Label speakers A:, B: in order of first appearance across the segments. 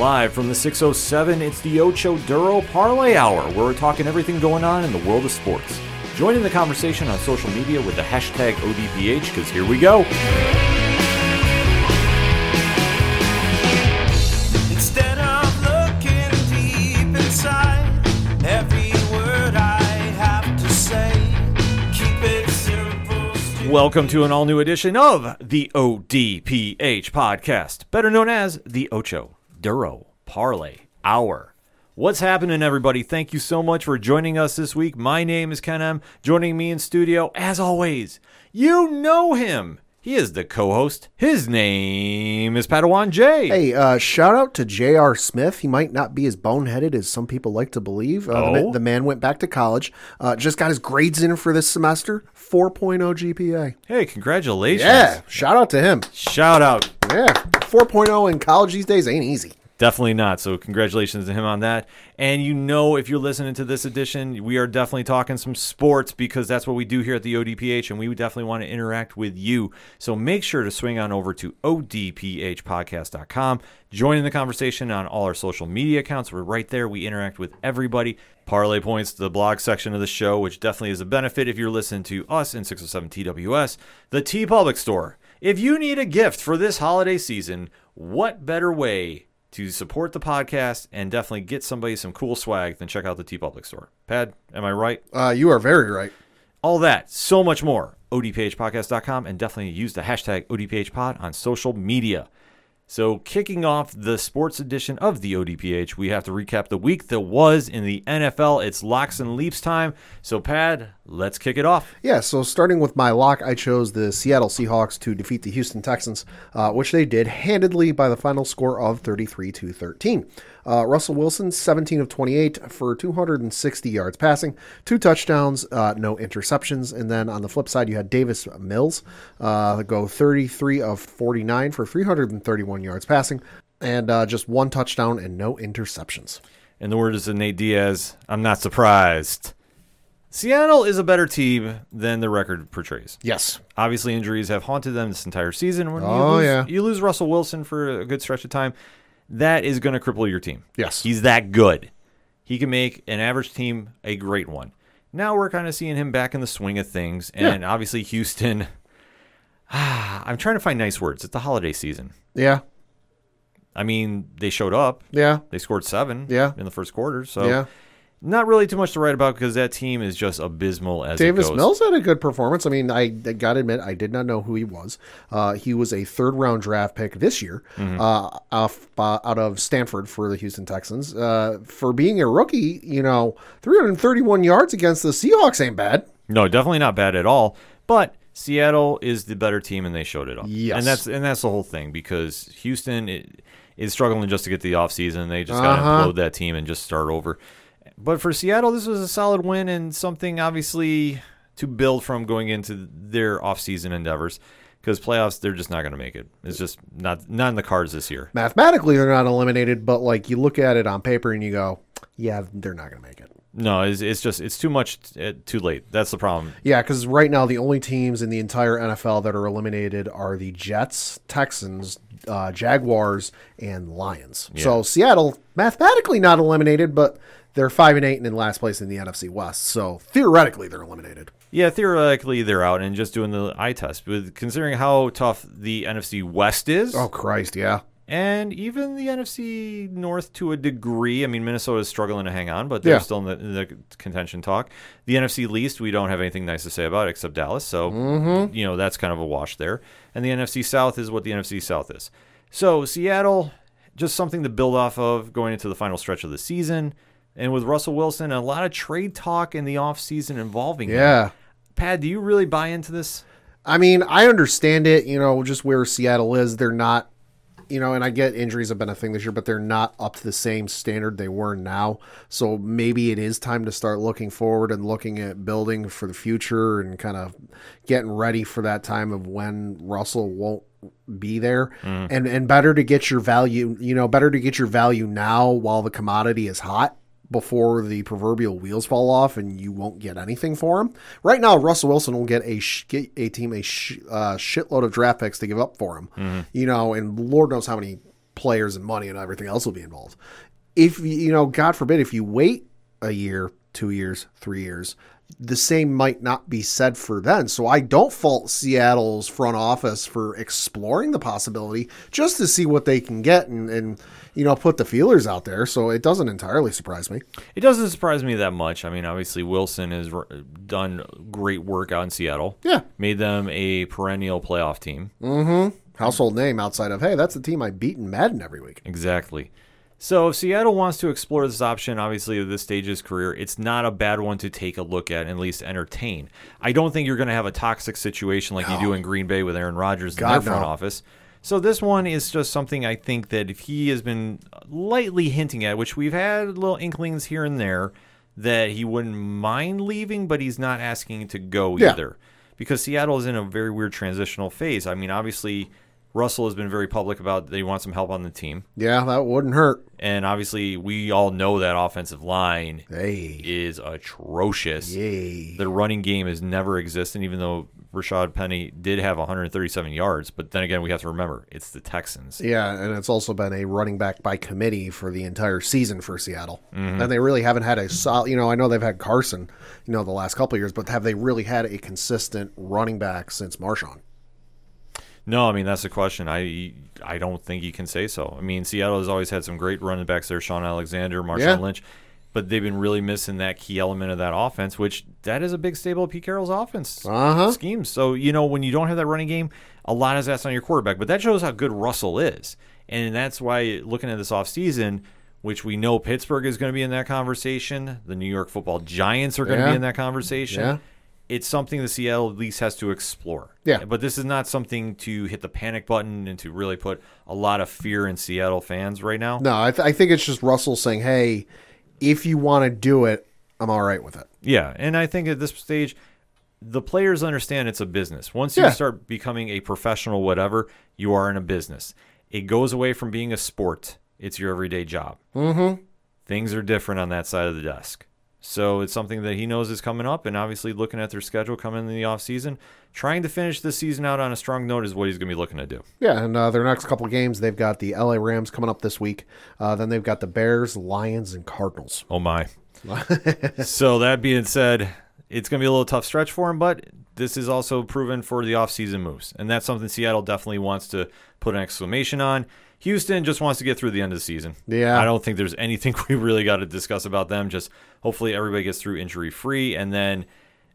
A: Live from the 607, it's the Ocho Duro Parlay Hour, where we're talking everything going on in the world of sports. Join in the conversation on social media with the hashtag ODPH, because here we go.
B: Instead of looking deep inside every word I have to say, keep it simple. stupid.
A: Welcome to an all new edition of the ODPH podcast, better known as the Ocho Duro Parlay Hour. What's happening, everybody? Thank you so much for joining us this week. My name is Ken M. Joining me in studio, as always, you know him. He is the co host. His name is Padawan J.
C: Hey, uh, shout out to J.R. Smith. He might not be as boneheaded as some people like to believe. Uh, the,
A: Oh?
C: ma- the man went back to college, uh, just got his grades in for this semester 4.0 GPA.
A: Hey, congratulations.
C: Yeah, shout out to him.
A: Shout out.
C: Yeah, 4.0 in college these days ain't easy.
A: Definitely not. So congratulations to him on that. And you know, if you're listening to this edition, we are definitely talking some sports because that's what we do here at the ODPH, and we definitely want to interact with you. So make sure to swing on over to odphpodcast.com. Join in the conversation on all our social media accounts. We're right there. We interact with everybody. Parlay points to the blog section of the show, which definitely is a benefit if you're listening to us in 607 TWS. The TeePublic Store. If you need a gift for this holiday season, what better way to support the podcast and definitely get somebody some cool swag then check out the TeePublic Store? Pad, am I right?
C: Uh, you are very right.
A: All that, so much more. ODPHpodcast.com and definitely use the hashtag ODPHpod on social media. So, kicking off the sports edition of the ODPH, we have to recap the week that was in the NFL. It's locks and leaps time. So, Pad, let's kick it off.
C: Yeah, so starting with my lock, I chose the Seattle Seahawks to defeat the Houston Texans, uh, which they did handedly by the final score of 33 to 13. Uh, Russell Wilson, 17 of 28 for 260 yards passing, two touchdowns, uh, no interceptions. And then on the flip side, you had Davis Mills uh, go 33 of 49 for 331 yards passing, and uh, just one touchdown and no interceptions.
A: And the words of Nate Diaz, I'm not surprised. Seattle is a better team than the record portrays.
C: Yes.
A: Obviously, injuries have haunted them this entire season. When you
C: Oh,
A: lose,
C: yeah.
A: You lose Russell Wilson for a good stretch of time. That is going to cripple your team.
C: Yes.
A: He's that good. He can make an average team a great one. Now we're kind of seeing him back in the swing of things. And obviously, Houston. I'm trying to find nice words. It's the holiday season.
C: Yeah.
A: I mean, they showed up.
C: Yeah.
A: They scored seven
C: Yeah.
A: in the first quarter. So
C: Yeah.
A: Not really too much to write about because that team is just abysmal as
C: Davis
A: it goes.
C: Davis Mills had a good performance. I mean, I, I got to admit, I did not know who he was. Uh, he was a third round draft pick this year
A: Mm-hmm.
C: uh, off, uh, out of Stanford for the Houston Texans. Uh, for being a rookie, you know, 331 yards against the Seahawks ain't bad.
A: No, definitely not bad at all. But Seattle is the better team, and they showed it up.
C: Yes.
A: and that's and that's the whole thing because Houston is struggling just to get the offseason. They just got to
C: Uh-huh.
A: implode that team and just start over. But for Seattle, this was a solid win and something obviously to build from going into their offseason endeavors. Because playoffs, they're just not going to make it. It's just not not in the cards this year.
C: Mathematically, they're not eliminated, but like you look at it on paper and you go, yeah, they're not going to make it.
A: No, it's, it's just it's too much uh, too late. That's the problem.
C: Yeah, because right now the only teams in the entire NFL that are eliminated are the Jets, Texans, uh, Jaguars, and Lions. So Seattle mathematically not eliminated, but they're five and eight and in last place in the NFC West. So theoretically they're eliminated.
A: Yeah, theoretically they're out and just doing the eye test. With considering how tough the NFC West is,
C: Oh Christ, yeah.
A: and even the NFC North to a degree. I mean, Minnesota is struggling to hang on, but they're
C: Yeah.
A: still in the, in the contention talk. The NFC least, we don't have anything nice to say about except Dallas. So
C: Mm-hmm.
A: you know that's kind of a wash there. And the NFC South is what the NFC South is. So Seattle, just something to build off of going into the final stretch of the season. And with Russell Wilson, a lot of trade talk in the offseason involving him.
C: Yeah.
A: Pad, do you really buy into this?
C: I mean, I understand it, you know, just where Seattle is. They're not, you know, and I get injuries have been a thing this year, but they're not up to the same standard they were now. So maybe it is time to start looking forward and looking at building for the future and kind of getting ready for that time of when Russell won't be there mm. and and better to get your value you know better to get your value now while the commodity is hot before the proverbial wheels fall off and you won't get anything for him. Right now, Russell Wilson will get a sh- get a team a sh- uh, shitload of draft picks to give up for him. You know, and Lord knows how many players and money and everything else will be involved. If you you know, God forbid, if you wait a year, two years, three years, the same might not be said for then. So I don't fault Seattle's front office for exploring the possibility just to see what they can get and, and you know put the feelers out there. So it doesn't entirely surprise me.
A: It doesn't surprise me that much. I mean, obviously Wilson has r- done great work out in Seattle.
C: Yeah.
A: made them a perennial playoff team. Mm-hmm.
C: Household name outside of hey, that's the team I beat in Madden every week.
A: Exactly. So if Seattle wants to explore this option, obviously at this stage of his career, it's not a bad one to take a look at and at least entertain. I don't think you're going to have a toxic situation like you do in Green Bay with Aaron Rodgers in their front
C: no.
A: office. So this one is just something I think that if he has been lightly hinting at, which we've had little inklings here and there, that he wouldn't mind leaving, but he's not asking to go
C: Yeah.
A: either. Because Seattle is in a very weird transitional phase. I mean, obviously Russell has been very public about that he wants some help on the team.
C: Yeah, that wouldn't hurt.
A: And obviously, we all know that offensive line
C: Hey,
A: is atrocious.
C: yay.
A: The running game has never existed, even though Rashaad Penny did have 137 yards. But then again, we have to remember it's the Texans.
C: Yeah, and it's also been a running back by committee for the entire season for Seattle.
A: Mm-hmm.
C: And they really haven't had a solid, you know, I know they've had Carson, you know, the last couple of years, but have they really had a consistent running back since Marshawn?
A: No, I mean that's the question. I I don't think you can say so. I mean, Seattle has always had some great running backs there, Shaun Alexander, Marshawn
C: Yeah.
A: Lynch, but they've been really missing that key element of that offense, which that is a big staple of Pete Carroll's offense
C: Uh-huh.
A: schemes. So you know when you don't have that running game, a lot is asked on your quarterback, but that shows how good Russell is, and that's why looking at this offseason, which we know Pittsburgh is going to be in that conversation, the New York Football Giants are going to
C: Yeah.
A: be in that conversation
C: Yeah.
A: it's something the Seattle at least has to explore.
C: Yeah.
A: But this is not something to hit the panic button and to really put a lot of fear in Seattle fans right now.
C: No, I, th- I think it's just Russell saying, hey, if you want to do it, I'm all right with it.
A: Yeah. And I think at this stage, the players understand it's a business. Once
C: Yeah.
A: you start becoming a professional, whatever, you are in a business. It goes away from being a sport, it's your everyday job. Mm-hmm. Things are different on that side of the desk. So it's something that he knows is coming up, and obviously looking at their schedule coming in the offseason, trying to finish this season out on a strong note is what he's going to be looking to do.
C: Yeah, and uh, their next couple of games, they've got the LA Rams coming up this week. Uh, then they've got the Bears, Lions, and Cardinals.
A: Oh my. so that being said, it's going to be a little tough stretch for him, but this is also proven for the offseason moves. And that's something Seattle definitely wants to put an exclamation on. Houston just wants to get through the end of the season.
C: Yeah.
A: I don't think there's anything we really got to discuss about them. Just hopefully everybody gets through injury free and then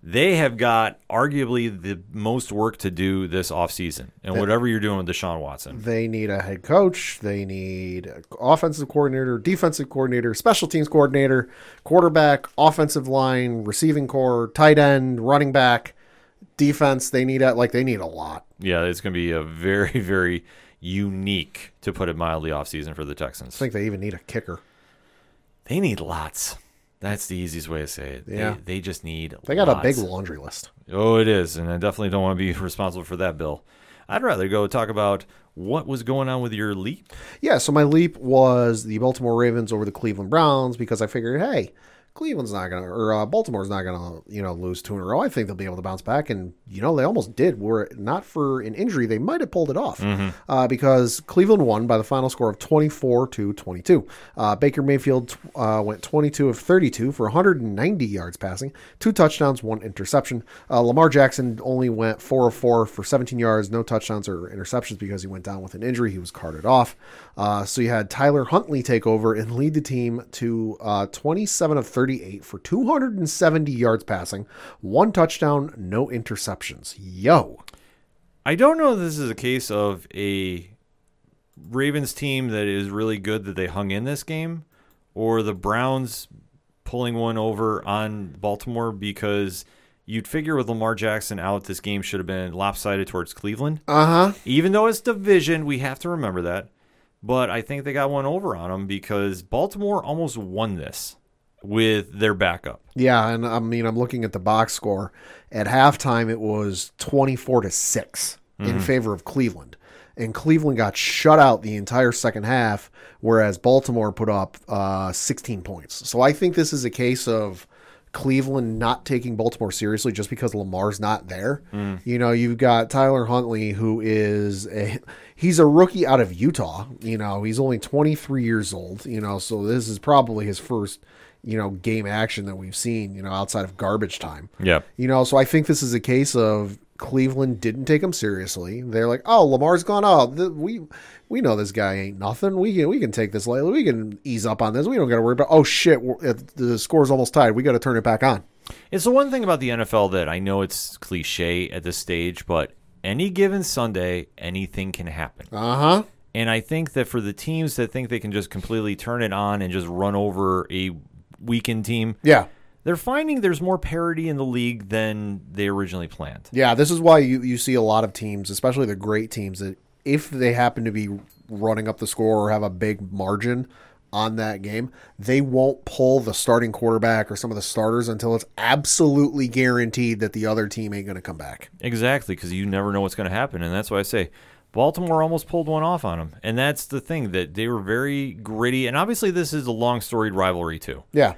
A: they have got arguably the most work to do this offseason. And whatever you're doing with Deshaun Watson.
C: They need a head coach. They need offensive coordinator, defensive coordinator, special teams coordinator, quarterback, offensive line, receiving corps, tight end, running back, defense. They need a, like they need a lot.
A: Yeah, it's going to be a very, very unique, to put it mildly, offseason for the Texans.
C: I think they even need a kicker.
A: They need lots. That's the easiest way to say it.
C: Yeah.
A: They, they just need
C: They got
A: lots.
C: a big laundry list.
A: Oh, it is. And I definitely don't want to be responsible for that, Bill. I'd rather go talk about what was going on with your leap.
C: Yeah, so my leap was the Baltimore Ravens over the Cleveland Browns because I figured, hey, Cleveland's not gonna, or uh, Baltimore's not gonna, you know, lose two in a row. I think they'll be able to bounce back, and you know they almost did. Were it not for an injury, they might have pulled it off uh, because Cleveland won by the final score of twenty four to twenty two. Uh, Baker Mayfield uh, went twenty two of thirty two for one hundred and ninety yards passing, two touchdowns, one interception. Uh, Lamar Jackson only went four of four for seventeen yards, no touchdowns or interceptions because he went down with an injury. He was carted off. Uh, so you had Tyler Huntley take over and lead the team to uh, 27 of 38 for 270 yards passing, one touchdown, no interceptions. Yo.
A: I don't know if this is a case of a Ravens team that is really good that they hung in this game or the Browns pulling one over on Baltimore because you'd figure with Lamar Jackson out, this game should have been lopsided towards Cleveland.
C: Uh huh.
A: Even though it's division, we have to remember that. But I think they got one over on them because Baltimore almost won this with their backup.
C: Yeah, and I mean, I'm looking at the box score. At halftime, it was 24 to 6 in favor of Cleveland. And Cleveland got shut out the entire second half, whereas Baltimore put up uh, 16 points. So I think this is a case of Cleveland not taking Baltimore seriously just because Lamar's not there. You know, you've got Tyler Huntley, who is a he's a rookie out of Utah. You know, he's only 23 years old. You know, so this is probably his first you know game action that we've seen. You know, outside of garbage time.
A: Yeah.
C: You know, so I think this is a case of Cleveland didn't take him seriously. They're like, "Oh, Lamar's gone. Oh, th- we we know this guy ain't nothing. We can we can take this lightly. We can ease up on this. We don't got to worry about. Oh shit, the score's almost tied. We got to turn it back on.
A: It's the one thing about the NFL that I know it's cliche at this stage, but any given Sunday, anything can happen.
C: Uh huh.
A: And I think that for the teams that think they can just completely turn it on and just run over a weakened team,
C: Yeah,
A: they're finding there's more parity in the league than they originally planned.
C: yeah. This is why you you see a lot of teams, especially the great teams, that if they happen to be running up the score or have a big margin on that game, they won't pull the starting quarterback or some of the starters until it's absolutely guaranteed that the other team ain't going to come back.
A: Exactly, because you never know what's going to happen, and that's why I say Baltimore almost pulled one off on them, and that's the thing that they were very gritty, and obviously this is a long storied rivalry too.
C: Yeah.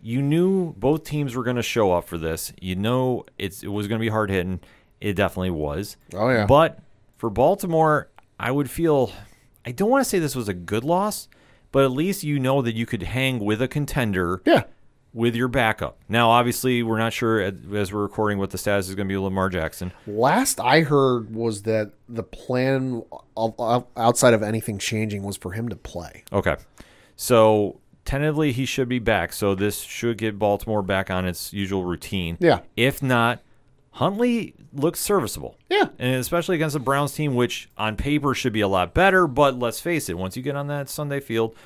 A: You knew both teams were going to show up for this. You know it's it was going to be hard hitting. It definitely was.
C: Oh, yeah.
A: But for Baltimore, I would feel I don't want to say this was a good loss, but at least you know that you could hang with a contender
C: Yeah.
A: With your backup. Now, obviously, we're not sure as we're recording what the status is going to be with Lamar Jackson.
C: Last I heard was that the plan outside of anything changing was for him to play.
A: Okay. So tentatively he should be back. So this should get Baltimore back on its usual routine.
C: Yeah.
A: If not, Huntley looks serviceable.
C: Yeah.
A: And especially against the Browns team, which on paper should be a lot better, but let's face it, once you get on that Sunday field,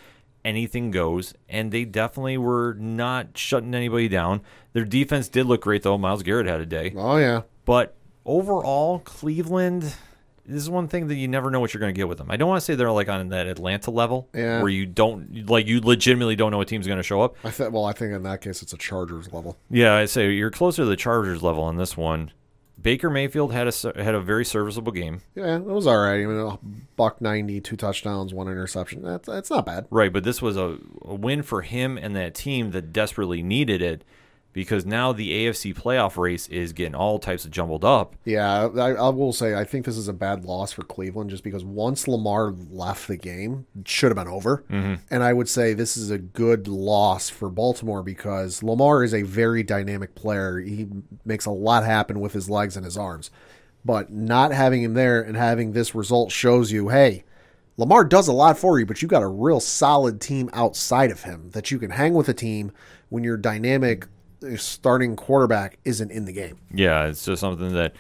A: anything goes. And they definitely were not shutting anybody down. Their defense did look great though. Myles Garrett had a day.
C: Oh yeah.
A: But overall, Cleveland, this is one thing that you never know what you're going to get with them. I don't want to say they're like on that Atlanta level
C: Yeah.
A: where you don't, like, you legitimately don't know what team's going to show up.
C: I think. Well, I think in that case it's a Chargers level.
A: Yeah, I say you're closer to the Chargers level on this one. Baker Mayfield had a had a very serviceable game,
C: Yeah, it was all right. I mean, a buck ninety, two touchdowns, one interception. That's that's not bad.
A: right? But this was a, a win for him and that team that desperately needed it because now the AFC playoff race is getting all types of jumbled up.
C: Yeah, I, I will say I think this is a bad loss for Cleveland just because once Lamar left the game, it should have been over. Mm-hmm. And I would say this is a good loss for Baltimore because Lamar is a very dynamic player. He makes a lot happen with his legs and his arms. But not having him there and having this result shows you, hey, Lamar does a lot for you, but you got a real solid team outside of him that you can hang with a team when your dynamic starting quarterback isn't in the game.
A: Yeah, it's just something that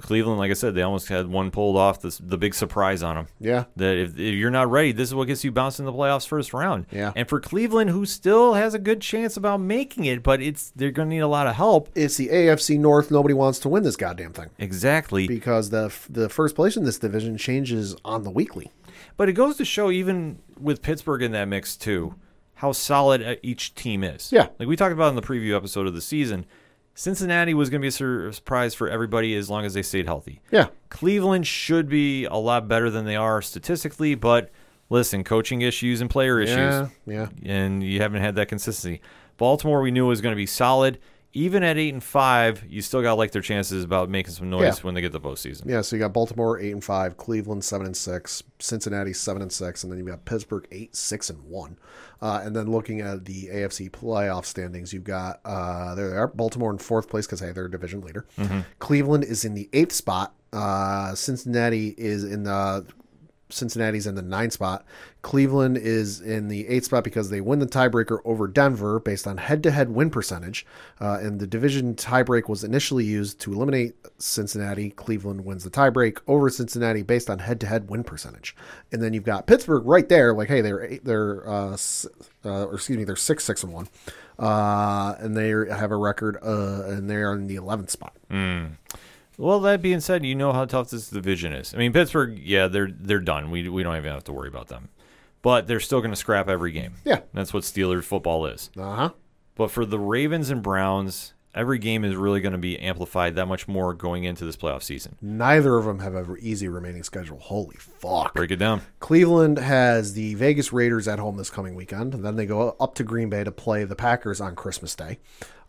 A: Cleveland, like I said, they almost had one pulled off. This the big surprise on them.
C: Yeah.
A: that if, if you're not ready, this is what gets you bounced in the playoffs first round.
C: Yeah.
A: And for Cleveland, who still has a good chance about making it, but it's they're going to need a lot of help.
C: it's the AFC North. Nobody wants to win this goddamn thing
A: Exactly.
C: because the the first place in this division changes on the weekly.
A: But it goes to show, even with Pittsburgh in that mix too, how solid uh, each team is.
C: Yeah.
A: Like we talked about in the preview episode of the season, Cincinnati was going to be a surprise for everybody as long as they stayed healthy.
C: Yeah,
A: Cleveland should be a lot better than they are statistically, but listen, coaching issues and player issues.
C: yeah, yeah.
A: and you haven't had that consistency. Baltimore, we knew was going to be solid. Even at eight and five, you still got to like their chances about making some noise
C: Yeah.
A: when they get the postseason.
C: Yeah, so you got Baltimore eight and five, Cleveland seven and six, Cincinnati seven and six, and then you've got Pittsburgh eight six and one. Uh, and then looking at the AFC playoff standings, you've got uh, there they are Baltimore in fourth place because hey they're a division leader. Cleveland is in the eighth spot. Uh, Cincinnati is in the Cincinnati's in the ninth spot. Cleveland is in the eighth spot because they win the tiebreaker over Denver based on head-to-head win percentage. Uh, and the division tiebreak was initially used to eliminate Cincinnati. Cleveland wins the tiebreak over Cincinnati based on head-to-head win percentage. And then you've got Pittsburgh right there, like hey, they're eight, they're uh, uh, or excuse me, they're six, six and one, uh, and they have a record, uh, and they are in the eleventh spot.
A: Well, that being said, you know how tough this division is. I mean, Pittsburgh, yeah, they're they're done. We we don't even have to worry about them, but they're still going to scrap every game.
C: Yeah.
A: that's what Steelers football is.
C: Uh huh.
A: But for the Ravens and Browns, every game is really going to be amplified that much more going into this playoff season.
C: Neither of them have an easy remaining schedule. Holy fuck.
A: Break it down.
C: Cleveland has the Vegas Raiders at home this coming weekend. And then they go up to Green Bay to play the Packers on Christmas Day.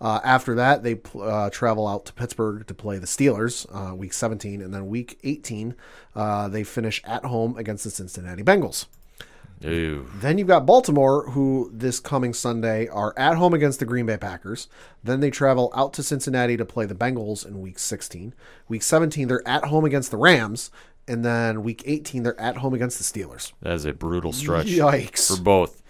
C: Uh, after that, they uh, travel out to Pittsburgh to play the Steelers, uh, week 17. And then week 18, uh, they finish at home against the Cincinnati Bengals.
A: Ew.
C: Then you've got Baltimore, who this coming Sunday are at home against the Green Bay Packers. Then they travel out to Cincinnati to play the Bengals in week 16. Week 17, they're at home against the Rams. And then week 18, they're at home against the Steelers.
A: That is a brutal stretch
C: Yikes.
A: for both.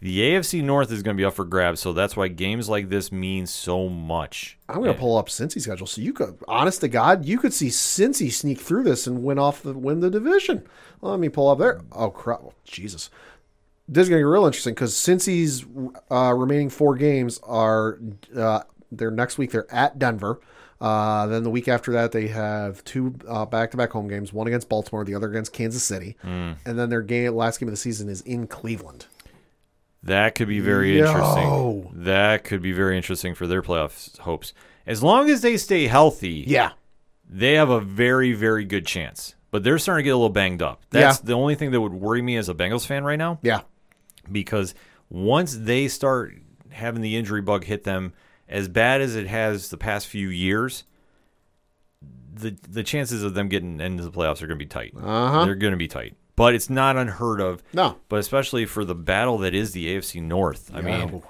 A: The AFC North is going to be up for grabs, so that's why games like this mean so much.
C: I'm going to pull up Cincy schedule. So you could, honest to God, you could see Cincy sneak through this and win off the win the division. Let me pull up there. Oh crap! Oh, Jesus, this is going to get real interesting because Cincy's uh, remaining four games are uh, they're next week. They're at Denver. Uh, then the week after that, they have two uh, back-to-back home games: one against Baltimore, the other against Kansas City, and then their game last game of the season is in Cleveland.
A: That could be very
C: Yo.
A: interesting. That could be very interesting for their playoff hopes. As long as they stay healthy,
C: Yeah,
A: they have a very, very good chance. But they're starting to get a little banged up. That's
C: Yeah.
A: the only thing that would worry me as a Bengals fan right now.
C: yeah,
A: because once they start having the injury bug hit them as bad as it has the past few years, the the chances of them getting into the playoffs are going to be tight.
C: Uh-huh.
A: They're going to be tight, but it's not unheard of.
C: No.
A: but especially for the battle that is the AFC North. I mean,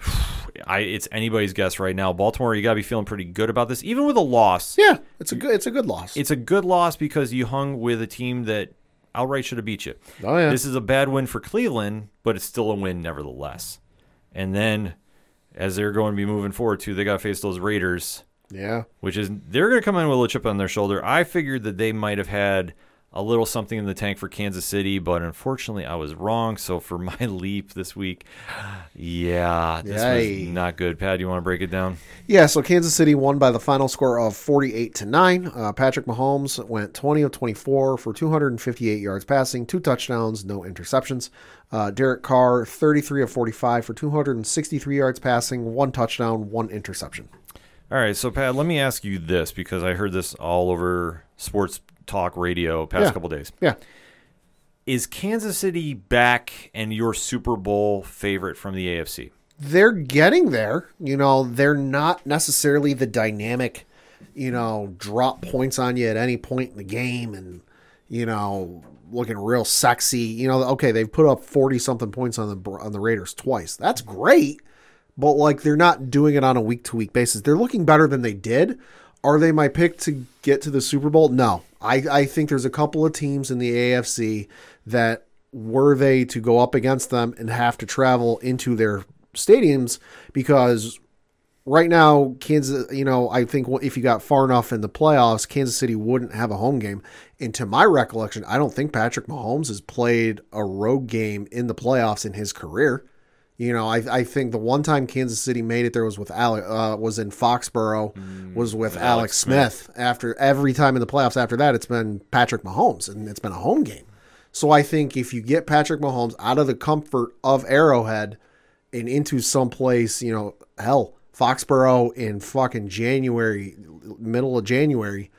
A: I it's anybody's guess right now. Baltimore, you got to be feeling pretty good about this, even with a loss.
C: yeah. It's a good. It's a good loss.
A: It's a good loss because you hung with a team that outright should have beat you.
C: Oh, yeah.
A: This is a bad win for Cleveland, but it's still a win nevertheless. And then as they're going to be moving forward too, they got to face those Raiders,
C: yeah.
A: which is they're going to come in with a chip on their shoulder. I figured that they might have had a little something in the tank for Kansas City, but unfortunately I was wrong. So for my leap this week, yeah, this
C: Yay.
A: was not good. Pat, you want to break it down?
C: Yeah, so Kansas City won by the final score of 48 to 9. Uh, Patrick Mahomes went 20 of 24 for 258 yards passing, two touchdowns, no interceptions. Uh, Derek Carr, 33 of 45 for 263 yards passing, one touchdown, one interception.
A: All right, so Pat, let me ask you this because I heard this all over sports talk radio past
C: Yeah.
A: couple days.
C: Yeah.
A: Is Kansas City back and your Super Bowl favorite from the AFC?
C: They're getting there. You know, they're not necessarily the dynamic, you know, drop points on you at any point in the game and, you know, looking real sexy. You know, okay, they've put up 40 something points on the on the Raiders twice. That's great. But like they're not doing it on a week to week basis. They're looking better than they did. Are they my pick to get to the Super Bowl? No. I, I think there's a couple of teams in the AFC that were they to go up against them and have to travel into their stadiums because right now Kansas you know I think if you got far enough in the playoffs Kansas City wouldn't have a home game. And to my recollection I don't think Patrick Mahomes has played a road game in the playoffs in his career you know I, I think the one time Kansas City made it there was with Alex uh, was in Foxborough was with, Alex,
A: Alex
C: Smith. after every time in the playoffs after that it's been Patrick Mahomes and it's been a home game so I think if you get Patrick Mahomes out of the comfort of Arrowhead and into some place, you know, hell, Foxborough in fucking January, middle of January,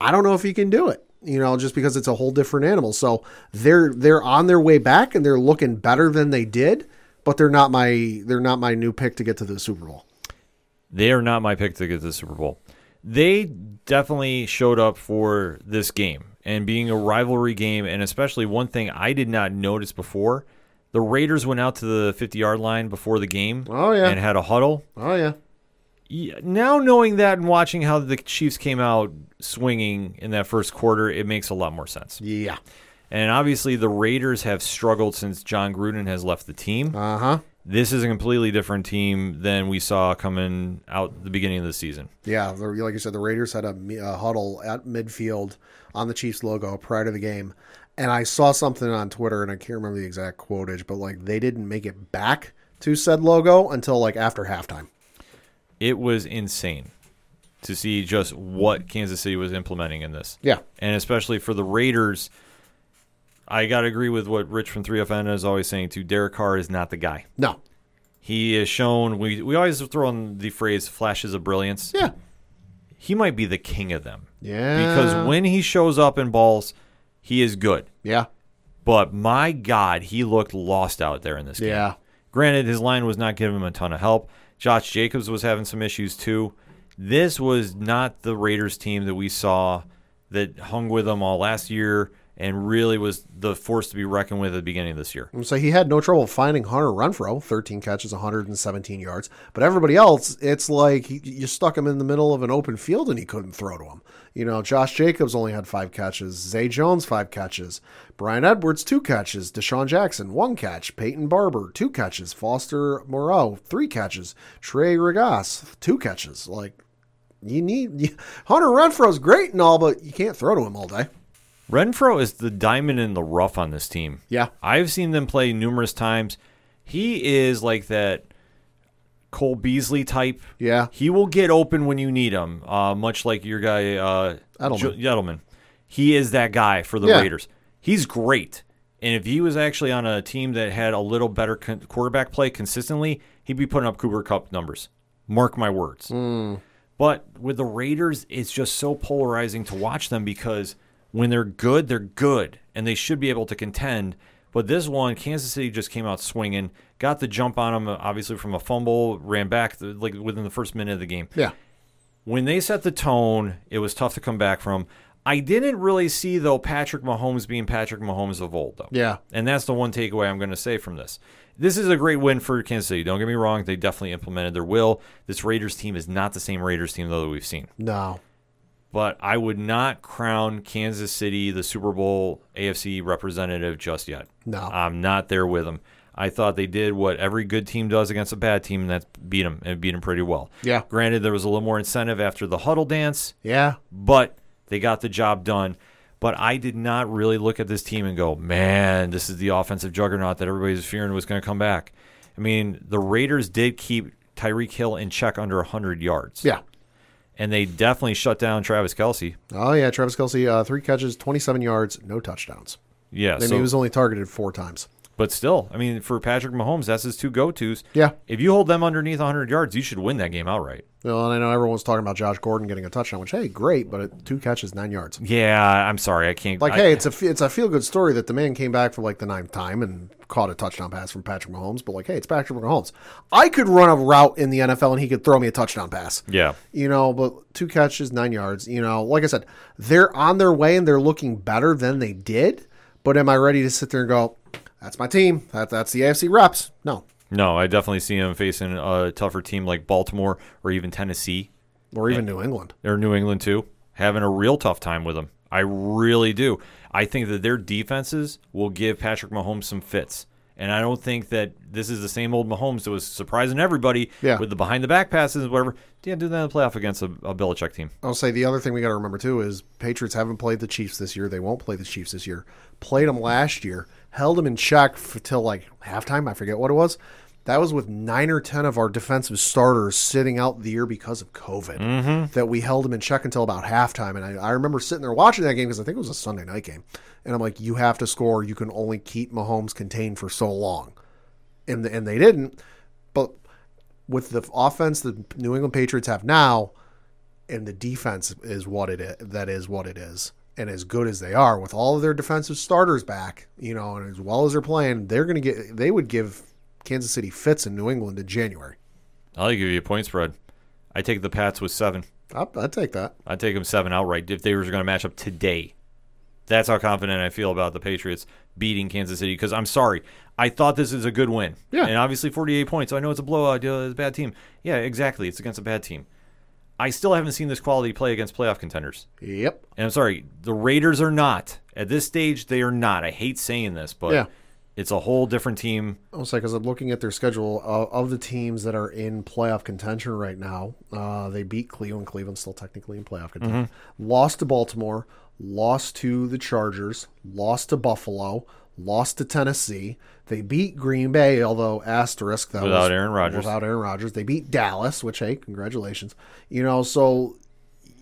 C: I don't know if he can do it. You know, just because it's a whole different animal. So they're they're on their way back and they're looking better than they did, but they're not my they're not my new pick to get to the Super Bowl.
A: They are not my pick to get to the Super Bowl. They definitely showed up for this game and being a rivalry game, and especially one thing I did not notice before. The Raiders went out to the 50 yard line before the game
C: Oh, yeah.
A: and had a huddle.
C: Oh yeah.
A: Yeah, now knowing that and watching how the Chiefs came out swinging in that first quarter, it makes a lot more sense.
C: Yeah.
A: And obviously, the Raiders have struggled since Jon Gruden has left the team.
C: Uh-huh.
A: This is a completely different team than we saw coming out the beginning of the season.
C: Yeah, like you said, the Raiders had a, a huddle at midfield on the Chiefs logo prior to the game, and I saw something on Twitter, and I can't remember the exact quotage, but like they didn't make it back to said logo until like after halftime.
A: It was insane to see just what Kansas City was implementing in this.
C: Yeah,
A: And especially for the Raiders, I got to agree with what Rich from 3FN is always saying too. Derek Carr is not the guy.
C: no,
A: He has shown, we, we always throw in the phrase flashes of brilliance.
C: yeah,
A: He might be the king of them.
C: yeah,
A: Because when he shows up in balls, he is good.
C: yeah,
A: But my God, he looked lost out there in this game.
C: yeah,
A: Granted, his line was not giving him a ton of help. Josh Jacobs was having some issues too. This was not the Raiders team that we saw that hung with them all last year and really was the force to be reckoned with at the beginning of this year.
C: So he had no trouble finding Hunter Renfrow, 13 catches, 117 yards. But everybody else, it's like he, you stuck him in the middle of an open field and he couldn't throw to him. You know, Josh Jacobs only had five catches. Zay Jones, five catches. Bryan Edwards, two catches. DeSean Jackson, one catch. Peyton Barber, two catches. Foster Moreau, three catches. Trey Ragas, two catches. Like, you need you, Hunter Renfrow's great and all, but you can't throw to him all day.
A: Renfrow is the diamond in the rough on this team.
C: Yeah.
A: I've seen them play numerous times. He is like that Cole Beasley type.
C: Yeah.
A: He will get open when you need him, uh, much like your guy uh,
C: Edelman.
A: Jo- Edelman. He is that guy for the
C: Yeah.
A: Raiders. He's great. And if he was actually on a team that had a little better con- quarterback play consistently, he'd be putting up Cooper Kupp numbers. Mark my words.
C: Hmm.
A: But with the Raiders, it's just so polarizing to watch them because when they're good, they're good, and they should be able to contend. But this one, Kansas City just came out swinging, got the jump on them, obviously from a fumble, ran back like within the first minute of the game.
C: Yeah.
A: When they set the tone, it was tough to come back from. I didn't really see though Patrick Mahomes being Patrick Mahomes of old though.
C: Yeah.
A: And that's the one takeaway I'm going to say from this. This is a great win for Kansas City. Don't get me wrong; they definitely implemented their will. This Raiders team is not the same Raiders team though that we've seen.
C: No.
A: But I would not crown Kansas City the Super Bowl AFC representative just yet.
C: No.
A: I'm not there with them. I thought they did what every good team does against a bad team, and that's beat them and beat them pretty well.
C: Yeah.
A: Granted, there was a little more incentive after the huddle dance,
C: Yeah.
A: but they got the job done. But I did not really look at this team and go, man, this is the offensive juggernaut that everybody was fearing was going to come back. I mean, the Raiders did keep Tyreek Hill in check under 100 yards.
C: Yeah.
A: And they definitely shut down Travis Kelce.
C: Oh yeah, Travis Kelce, uh, three catches, twenty-seven yards, no touchdowns.
A: Yeah.
C: I mean,
A: so,
C: he was only targeted four times.
A: But still, I mean, for Patrick Mahomes, that's his two go tos.
C: Yeah.
A: If you hold them underneath 100 yards, you should win that game outright.
C: Well, and I know everyone's talking about Josh Gordon getting a touchdown, which hey, great, but it, two catches, nine yards.
A: Yeah, I'm sorry. I can't.
C: Like,
A: I-
C: hey, it's a it's a feel good story that the man came back for like the ninth time and caught a touchdown pass from Patrick Mahomes. But like, hey, it's Patrick Mahomes. I could run a route in the NFL and he could throw me a touchdown pass.
A: Yeah.
C: You know, but two catches, nine yards. You know, like I said, they're on their way and they're looking better than they did. But am I ready to sit there and go, that's my team. That that's the AFC reps? No,
A: No, I definitely see him facing a tougher team like Baltimore or even Tennessee
C: or even New England.
A: or New England too, having a real tough time with them. I really do. I think that their defenses will give Patrick Mahomes some fits. And I don't think that this is the same old Mahomes that was surprising everybody
C: Yeah.
A: with the behind the back passes and whatever. Can't do that in the playoff against a, a Belichick team.
C: I'll say the other thing we got to remember too is Patriots haven't played the Chiefs this year. They won't play the Chiefs this year. Played them last year, held them in check till like halftime. I forget what it was. That was with nine or ten of our defensive starters sitting out the year because of COVID. Mm-hmm. That we held them in check until about halftime. And I, I remember sitting there watching that game because I think it was a Sunday night game. And I'm like, you have to score. You can only keep Mahomes contained for so long, and and they didn't. But with the offense the New England Patriots have now, and the defense is what it is. That is what it is. And as good as they are, with all of their defensive starters back, you know, and as well as they're playing, they're going to get. They would give Kansas City fits in New England in January.
A: I'll give you a point spread. I take the Pats with seven.
C: I'd take that.
A: I'd take them seven outright if they were going to match up today. That's how confident I feel about the Patriots beating Kansas City. Because I'm sorry, I thought this is a good win.
C: Yeah.
A: And obviously 48 points. I know it's a blowout. uh, It's a bad team. Yeah, exactly. It's against a bad team. I still haven't seen this quality play against playoff contenders.
C: Yep.
A: And I'm sorry, the Raiders are not. At this stage, they are not. I hate saying this, but
C: Yeah.
A: it's a whole different team.
C: I'll say because I'm looking at their schedule uh, of the teams that are in playoff contention right now. Uh, they beat Cleveland. Cleveland's still technically in playoff contention. Lost to Baltimore. Lost to the Chargers. Lost to Buffalo. Lost to Tennessee. They beat Green Bay, although asterisk that
A: Without
C: was
A: Aaron Rodgers.
C: Without Aaron Rodgers, they beat Dallas, which hey, congratulations. You know, so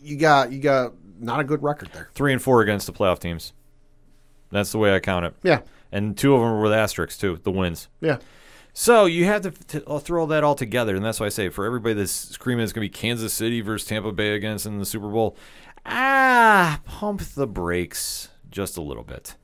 C: you got you got not a good record there.
A: Three and four against the playoff teams. That's the way I count it.
C: Yeah,
A: And two of them were with asterisks, too, the wins.
C: yeah.
A: So you have to, to uh, throw that all together, and that's why I say for everybody that's screaming it's going to be Kansas City versus Tampa Bay against in the Super Bowl, ah, pump the brakes just a little bit.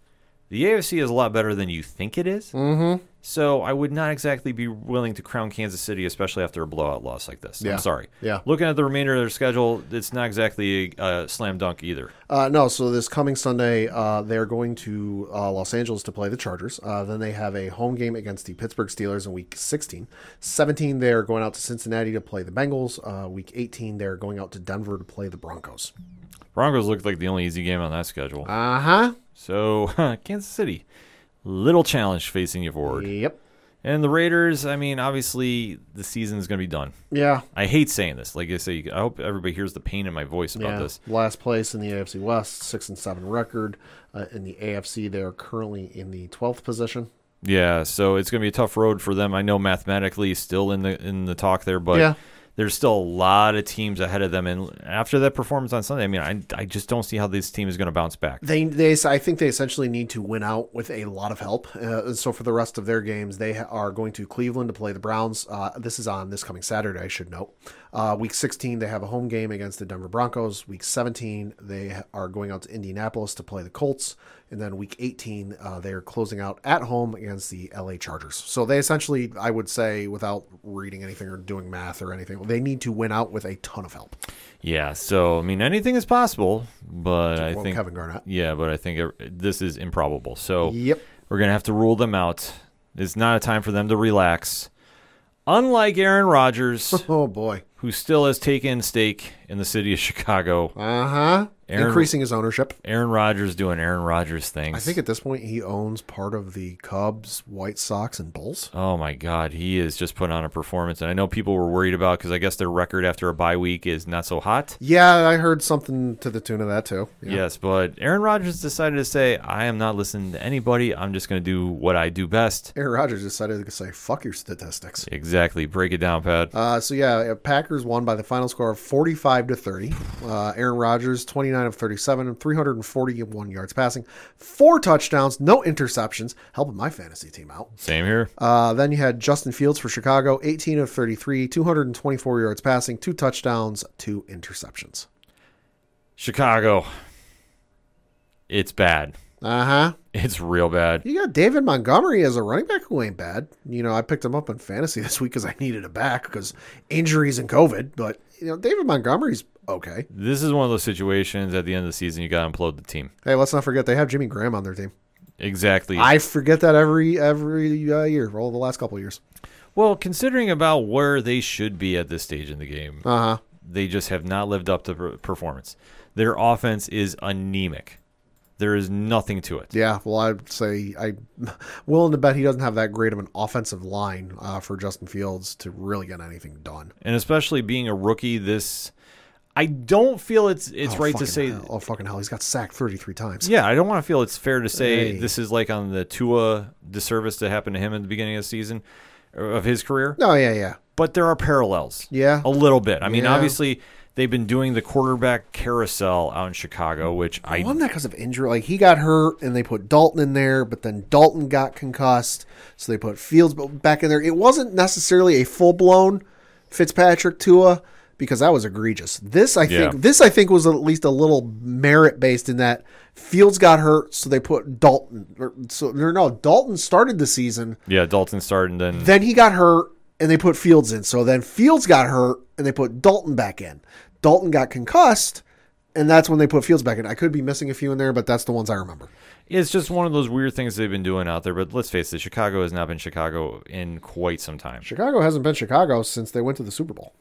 A: The AFC is a lot better than you think it is. Mm-hmm. So I would not exactly be willing to crown Kansas City, especially after a blowout loss like this.
C: Yeah.
A: I'm sorry.
C: Yeah.
A: Looking at the remainder of their schedule, it's not exactly a, slam dunk either.
C: Uh, no, so this coming Sunday, uh, they're going to uh, Los Angeles to play the Chargers. Uh, then they have a home game against the Pittsburgh Steelers in week 16. 17, they're going out to Cincinnati to play the Bengals. Uh, week 18, they're going out to Denver to play the Broncos.
A: Broncos looked like the only easy game on that schedule.
C: Uh huh.
A: So Kansas City, little challenge facing you forward.
C: Yep.
A: And the Raiders, I mean, obviously the season is going to be done.
C: Yeah.
A: I hate saying this. Like I say, I hope everybody hears the pain in my voice about
C: Yeah.
A: this.
C: Last place in the AFC West, six and seven record. Uh, in the AFC, they are currently in the 12th position.
A: Yeah, so it's going to be a tough road for them. I know mathematically still in the in the talk there, but
C: Yeah.
A: There's still a lot of teams ahead of them. And after that performance on Sunday, I mean, I, I just don't see how this team is going to bounce back.
C: They, they, I think they essentially need to win out with a lot of help. Uh, so for the rest of their games, they are going to Cleveland to play the Browns. Uh, this is on this coming Saturday, I should note. Uh, week 16, they have a home game against the Denver Broncos. Week 17, they are going out to Indianapolis to play the Colts. And then week 18, uh, they are closing out at home against the LA Chargers. So they essentially, I would say, without reading anything or doing math or anything, they need to win out with a ton of help.
A: Yeah, so I mean, anything is possible, but I think
C: Kevin Garnett.
A: yeah, but I think it, this is improbable. So
C: Yep.
A: we're gonna have to rule them out. It's not a time for them to relax. Unlike Aaron Rodgers,
C: Oh, boy.
A: Who still has taken stake in the city of Chicago,
C: Uh huh. Increasing his ownership.
A: Aaron Rodgers doing Aaron Rodgers things.
C: I think at this point he owns part of the Cubs, White Sox, and Bulls.
A: Oh my God, he is just putting on a performance, and I know people were worried about because I guess their record after a bye week is not so hot.
C: Yeah, I heard something to the tune of that too. Yeah.
A: Yes, but Aaron Rodgers decided to say, "I am not listening to anybody. I'm just going to do what I do best."
C: Aaron Rodgers decided to say, "Fuck your statistics."
A: Exactly. Break it down, Pat.
C: Uh, so yeah, Packers won by the final score of forty-five to thirty. Uh, Aaron Rodgers, twenty-nine of thirty-seven, and three hundred and forty-one yards passing, four touchdowns, no interceptions, helping my fantasy team out.
A: Same here.
C: Uh, then you had Justin Fields for Chicago, 18 of 33, 224 yards passing, two touchdowns, two interceptions.
A: Chicago. It's bad.
C: Uh huh.
A: It's real bad.
C: You got David Montgomery as a running back who ain't bad. You know, I picked him up in fantasy this week because I needed a back because injuries and COVID. But you know, David Montgomery's okay.
A: This is one of those situations at the end of the season you got to implode the team.
C: Hey, let's not forget they have Jimmy Graham on their team.
A: Exactly.
C: I forget that every every uh, year, all the last couple of years.
A: well, considering about where they should be at this stage in the game,
C: Uh huh.
A: they just have not lived up to performance. Their offense is anemic. There is nothing to it.
C: Yeah. Well, I'd say I'm willing to bet he doesn't have that great of an offensive line uh, for Justin Fields to really get anything done.
A: and especially being a rookie this i don't feel it's it's
C: Oh,
A: right to say
C: hell. oh fucking hell, he's got sacked 33 times.
A: yeah i don't want to feel it's fair to say
C: Hey.
A: this is like on the tua disservice that happened to him at the beginning of the season of his career
C: No, yeah, yeah.
A: but there are parallels
C: Yeah.
A: a little bit i mean
C: Yeah.
A: obviously they've been doing the quarterback carousel out in chicago which i
C: Wasn't that because of injury? Like he got hurt and they put Dalton in there, but then Dalton got concussed, so they put Fields back in there. It wasn't necessarily a full blown Fitzpatrick Tua because that was egregious. This I think
A: Yeah.
C: this I think was at least a little merit based in that Fields got hurt, so they put Dalton. Or, so no, Dalton started the season,
A: yeah dalton started and then
C: then he got hurt and they put Fields in. So then Fields got hurt and they put Dalton back in. Dalton got concussed. And that's when they put Fields back in. I could be missing a few in there, but that's the ones I remember.
A: it's just one of those weird things they've been doing out there but let's face it chicago has not been chicago in quite some time
C: Chicago hasn't been Chicago since they went to the Super Bowl.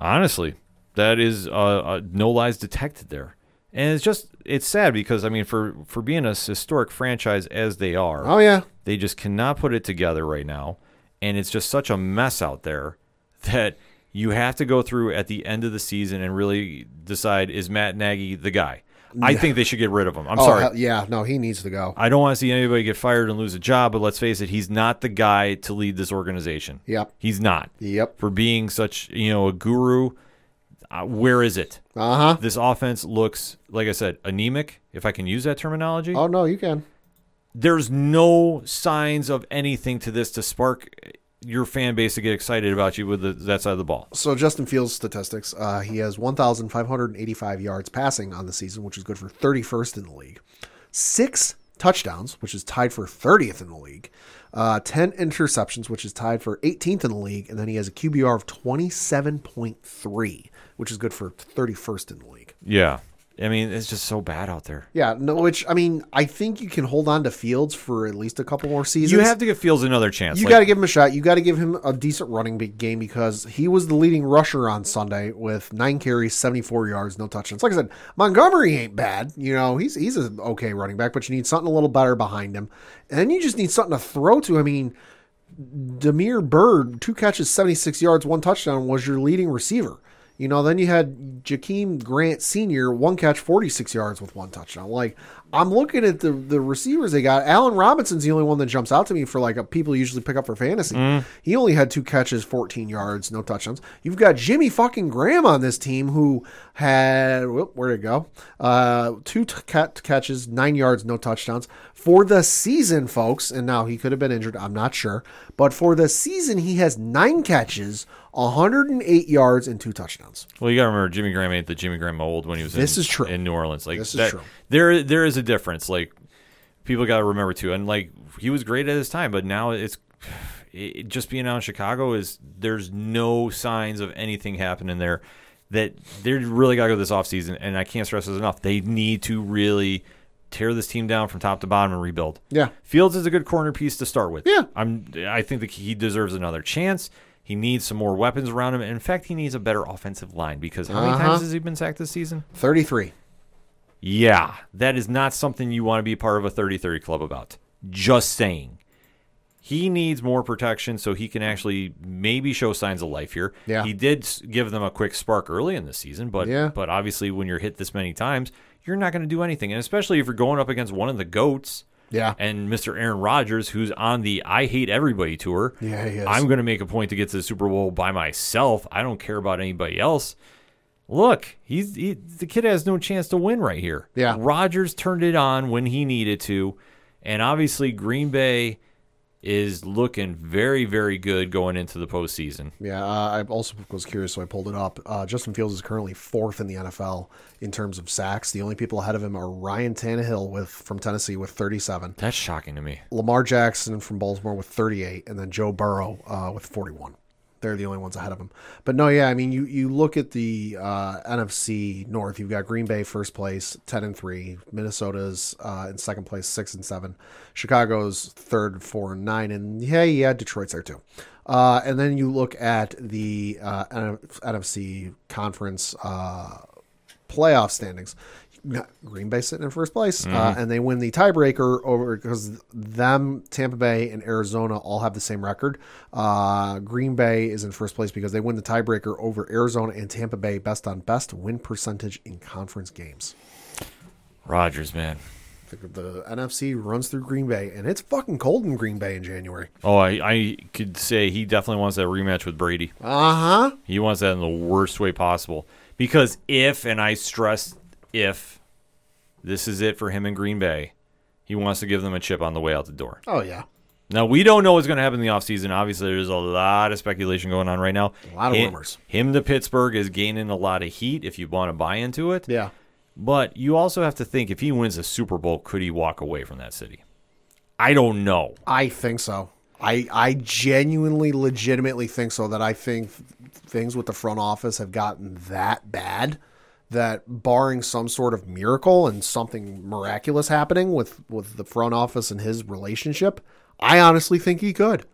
A: Honestly, that is uh, uh, no lies detected there, and it's just it's sad because I mean for for being a historic franchise as they are,
C: Oh yeah,
A: they just cannot put it together right now, and it's just such a mess out there that you have to go through at the end of the season and really decide is Matt Nagy the guy. I think they should get rid of him. I'm
C: oh
A: sorry.
C: hell- yeah, no, he needs to go.
A: I don't want to see anybody get fired and lose a job, but let's face it, he's not the guy to lead this organization.
C: Yep,
A: He's not.
C: yep.
A: For being such, you know, a guru, uh, where is it?
C: Uh huh.
A: This offense looks, like I said, anemic, if I can use that terminology.
C: Oh no, you can.
A: There's no signs of anything to this to spark your fan base to get excited about you with the, that side of the ball.
C: So Justin Fields statistics, uh, he has 1,585 yards passing on the season, which is good for 31st in the league. Six touchdowns, which is tied for 30th in the league, uh, 10 interceptions, which is tied for 18th in the league, and then he has a QBR of 27.3, which is good for 31st in the league.
A: Yeah. I mean, it's just so bad out there.
C: Yeah, no, which I mean, I think you can hold on to Fields for at least a couple more seasons.
A: You have to give Fields another chance.
C: You
A: Like,
C: got to give him a shot. You got to give him a decent running game because he was the leading rusher on Sunday with nine carries, seventy four yards, no touchdowns. Like I said, Montgomery ain't bad. You know, he's he's an okay running back, but you need something a little better behind him, and then you just need something to throw to. I mean, Damiere Byrd, two catches, seventy six yards, one touchdown, was your leading receiver. You know, then you had Jakeem Grant Sr., one catch, 46 yards with one touchdown. Like, I'm looking at the the receivers they got. Allen Robinson's the only one that jumps out to me for like a, people usually pick up for fantasy. He only had two catches, 14 yards, no touchdowns. You've got Jimmy fucking Graham on this team who had, whoop, where'd it go? Uh, two t- cat- catches, nine yards, no touchdowns for the season, folks. And now he could have been injured. I'm not sure. But for the season, he has nine catches, 108 yards, and two touchdowns.
A: Well, you got to remember Jimmy Graham ain't the Jimmy Graham old when he was
C: This
A: in,
C: is true.
A: in New Orleans. Like
C: This is
A: that,
C: true.
A: There, there is a difference. Like people got to remember too. And like he was great at his time, but now it's it, just being out in Chicago is there's no signs of anything happening there. That they really got to go this offseason, and I can't stress this enough. They need to really tear this team down from top to bottom and rebuild.
C: Yeah.
A: Fields is a good corner piece to start with.
C: Yeah.
A: I'm I think that he deserves another chance. He needs some more weapons around him. In fact, he needs a better offensive line because how many
C: Uh-huh.
A: times has he been sacked this season?
C: 33.
A: Yeah, that is not something you want to be part of a 30-30 club about. Just saying. He needs more protection so he can actually maybe show signs of life here.
C: Yeah.
A: He did give them a quick spark early in the season, but
C: Yeah.
A: but obviously when you're hit this many times, you're not going to do anything. And especially if you're going up against one of the goats,
C: Yeah.
A: and Mr. Aaron Rodgers, who's on the I Hate Everybody tour.
C: Yeah, he is.
A: I'm going to make a point to get to the Super Bowl by myself. I don't care about anybody else. Look, he's he, the kid has no chance to win right here.
C: Yeah.
A: Rodgers turned it on when he needed to, and obviously Green Bay is looking very, very good going into the postseason.
C: Yeah, uh, I also was curious, so I pulled it up. Uh, Justin Fields is currently fourth in the NFL in terms of sacks. The only people ahead of him are Ryan Tannehill with from Tennessee with 37,
A: That's shocking to me.
C: Lamar Jackson from Baltimore with 38, and then Joe Burrow uh, with 41. They're the only ones ahead of them. But no, yeah, I mean, you you look at the uh, NFC North. You've got Green Bay first place, 10 and three. Minnesota's uh, in second place, six and seven. Chicago's third, four and nine. And yeah, yeah, Detroit's there too. Uh, and then you look at the uh, NFC conference uh, playoff standings. Green Bay sitting in first place, uh, and they win the tiebreaker over because them, Tampa Bay, and Arizona all have the same record. Uh, Green Bay is in first place because they win the tiebreaker over Arizona and Tampa Bay, best on best win percentage in conference games.
A: Rodgers, man.
C: The, the NFC runs through Green Bay, and it's fucking cold in Green Bay in January.
A: Oh, I, I could say he definitely wants that rematch with Brady.
C: Uh huh.
A: He wants that in the worst way possible. Because if, and I stress if, this is it for him in Green Bay, he wants to give them a chip on the way out the door.
C: Oh yeah.
A: Now, we don't know what's going to happen in the offseason. Obviously, there's a lot of speculation going on right now.
C: A lot of
A: him,
C: rumors.
A: Him to Pittsburgh is gaining a lot of heat if you want to buy into it.
C: Yeah.
A: But you also have to think if he wins a Super Bowl, could he walk away from that city? I don't know.
C: I think so. I I genuinely, legitimately think so. That I think things with the front office have gotten that bad that barring some sort of miracle and something miraculous happening with with the front office and his relationship, I honestly think he could.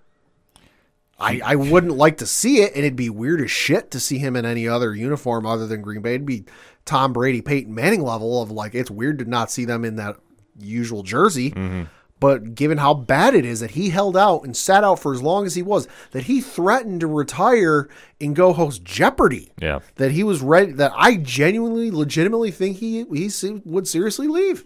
C: I, I wouldn't like to see it, and it'd be weird as shit to see him in any other uniform other than Green Bay. It'd be Tom Brady, Peyton Manning level of like it's weird to not see them in that usual jersey. Mm-hmm. But given how bad it is that he held out and sat out for as long as he was, that he threatened to retire and go host Jeopardy.
A: Yeah.
C: That he was ready. That I genuinely, legitimately think he he would seriously leave.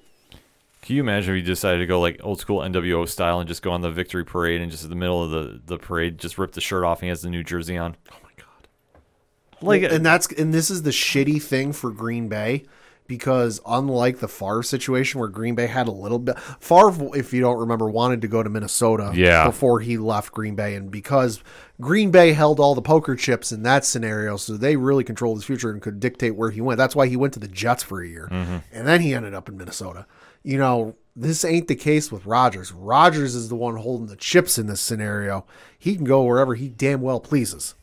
A: Can you imagine if he decided to go like old school NWO style and just go on the victory parade and just in the middle of the, the parade just rip the shirt off and he has the New Jersey on?
C: Oh my god.
A: Like,
C: and that's and this is the shitty thing for Green Bay because unlike the Favre situation where Green Bay had a little bit Favre, if you don't remember, wanted to go to Minnesota
A: Yeah.
C: before he left Green Bay, and because Green Bay held all the poker chips in that scenario, so they really controlled his future and could dictate where he went. That's why he went to the Jets for a year, mm-hmm. and then he ended up in Minnesota. You know, this ain't the case with Rodgers. Rodgers is the one holding the chips in this scenario. He can go wherever he damn well pleases.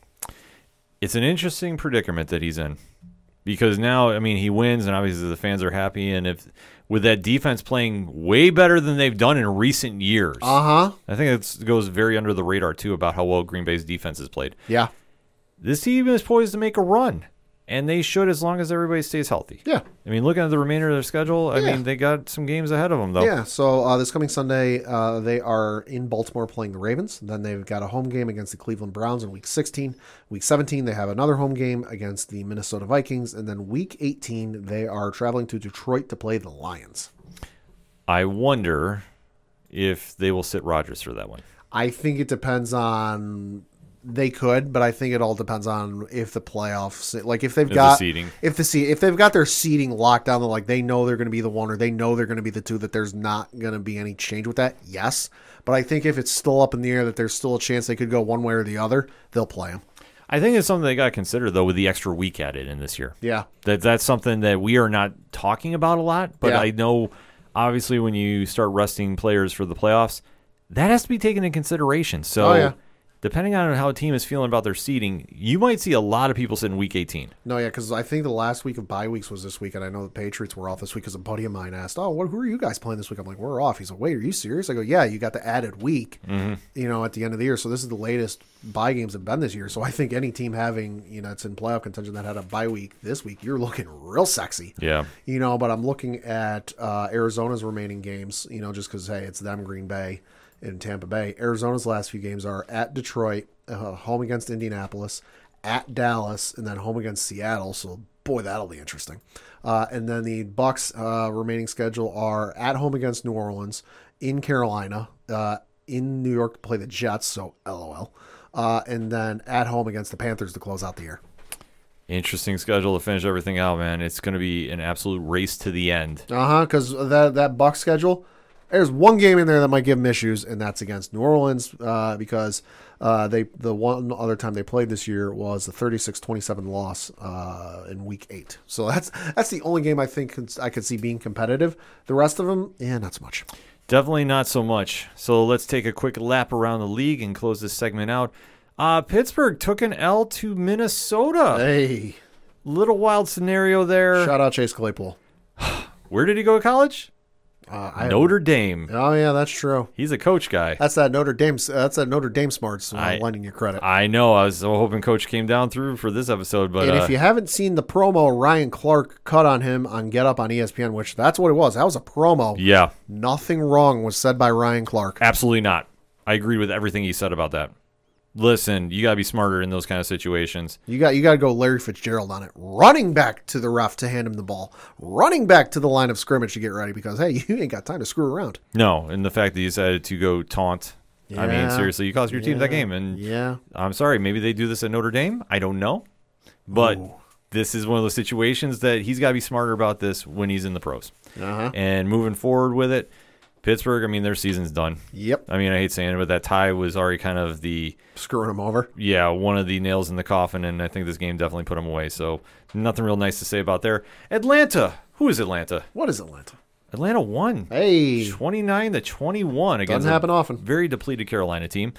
A: It's an interesting predicament that he's in because now, I mean, he wins, and obviously the fans are happy. And if with that defense playing way better than they've done in recent years,
C: Uh huh.
A: I think it goes very under the radar too about how well Green Bay's defense has played.
C: Yeah.
A: This team is poised to make a run, and they should as long as everybody stays healthy.
C: Yeah.
A: I mean, looking at the remainder of their schedule, I
C: Yeah.
A: mean, they got some games ahead of them though.
C: Yeah, so uh, this coming Sunday, uh, they are in Baltimore playing the Ravens. Then they've got a home game against the Cleveland Browns in Week 16. Week 17, they have another home game against the Minnesota Vikings, and then Week 18, they are traveling to Detroit to play the Lions.
A: I wonder if they will sit Rodgers for that one.
C: I think it depends on they could, but I think it all depends on if the playoffs, like if they've
A: the
C: got
A: seeding.
C: if the se- if they've got their seating locked down, like they know they're going to be the one or they know they're going to be the two, that there's not going to be any change with that. Yes, but I think if it's still up in the air, that there's still a chance they could go one way or the other, they'll play them.
A: I think it's something they got to consider though with the extra week added in this year.
C: Yeah,
A: That that's something that we are not talking about a lot, but
C: Yeah.
A: I know obviously when you start resting players for the playoffs, that has to be taken into consideration. So
C: Oh, yeah.
A: Depending on how a team is feeling about their seeding, you might see a lot of people sitting week 18.
C: no, yeah, because I think the last week of bye weeks was this week, and I know the Patriots were off this week because a buddy of mine asked, "Oh, what, who are you guys playing this week?" I'm like, "We're off." He's like, "Wait, are you serious?" I go, "Yeah, you got the added week, you know, at the end of the year. So this is the latest bye games have been this year. So I think any team having, you know, it's in playoff contention that had a bye week this week, you're looking real sexy."
A: Yeah.
C: you know but i'm looking at uh, arizona's remaining games you know just because hey it's them green bay and tampa bay arizona's last few games are at detroit uh, home against indianapolis at dallas and then home against seattle so boy that'll be interesting uh, and then the bucks uh, remaining schedule are at home against new orleans in carolina uh, in new york to play the jets so lol uh, and then at home against the panthers to close out the year
A: Interesting schedule to finish everything out, man. It's going to be an absolute race to the end.
C: Uh huh. Because that that Buck schedule, there's one game in there that might give them issues, and that's against New Orleans. Uh, because uh, they the one other time they played this year was the 36-27 loss uh, in Week Eight. So that's that's the only game I think I could see being competitive. The rest of them, yeah, not so much.
A: Definitely not so much. So let's take a quick lap around the league and close this segment out. Uh, Pittsburgh took an L to Minnesota.
C: Hey,
A: Little wild scenario there.
C: shout out Chase Claypool.
A: Where did he go to college?
C: Uh,
A: Notre Dame.
C: Oh yeah, that's true.
A: He's a coach guy.
C: That's that Notre Dame. That's that Notre Dame smarts. Uh,
A: I-
C: lending you credit.
A: I know. I was so hoping Coach came down through for this episode, but
C: and
A: uh,
C: if you haven't seen the promo Ryan Clark cut on him on Get Up on ESPN, which that's what it was. That was a promo.
A: yeah,
C: Nothing wrong was said by Ryan Clark.
A: absolutely not. I agree with everything he said about that. Listen, you gotta be smarter in those kind of situations.
C: You got you got to go Larry Fitzgerald on it. Running back to the ref to hand him the ball. Running back to the line of scrimmage to get ready because hey, you ain't got time to screw around.
A: No, and the fact that he decided to go taunt. I mean, seriously, you cost your team that game, and
C: Yeah.
A: I'm sorry, maybe they do this at Notre Dame. I don't know, but this is one of those situations that he's got to be smarter about this when he's in the pros.
C: Uh-huh.
A: And moving forward with it, Pittsburgh. I mean, their season's done.
C: Yep.
A: I mean, I hate saying it, but that tie was already kind of the
C: Screwing them over.
A: yeah one of the nails in the coffin, and I think this game definitely put them away. So nothing real nice to say about there. Atlanta. Who is Atlanta?
C: What is Atlanta?
A: Atlanta won.
C: Hey.
A: 29 to 21 against
C: doesn't
A: happen
C: often.
A: very depleted Carolina team.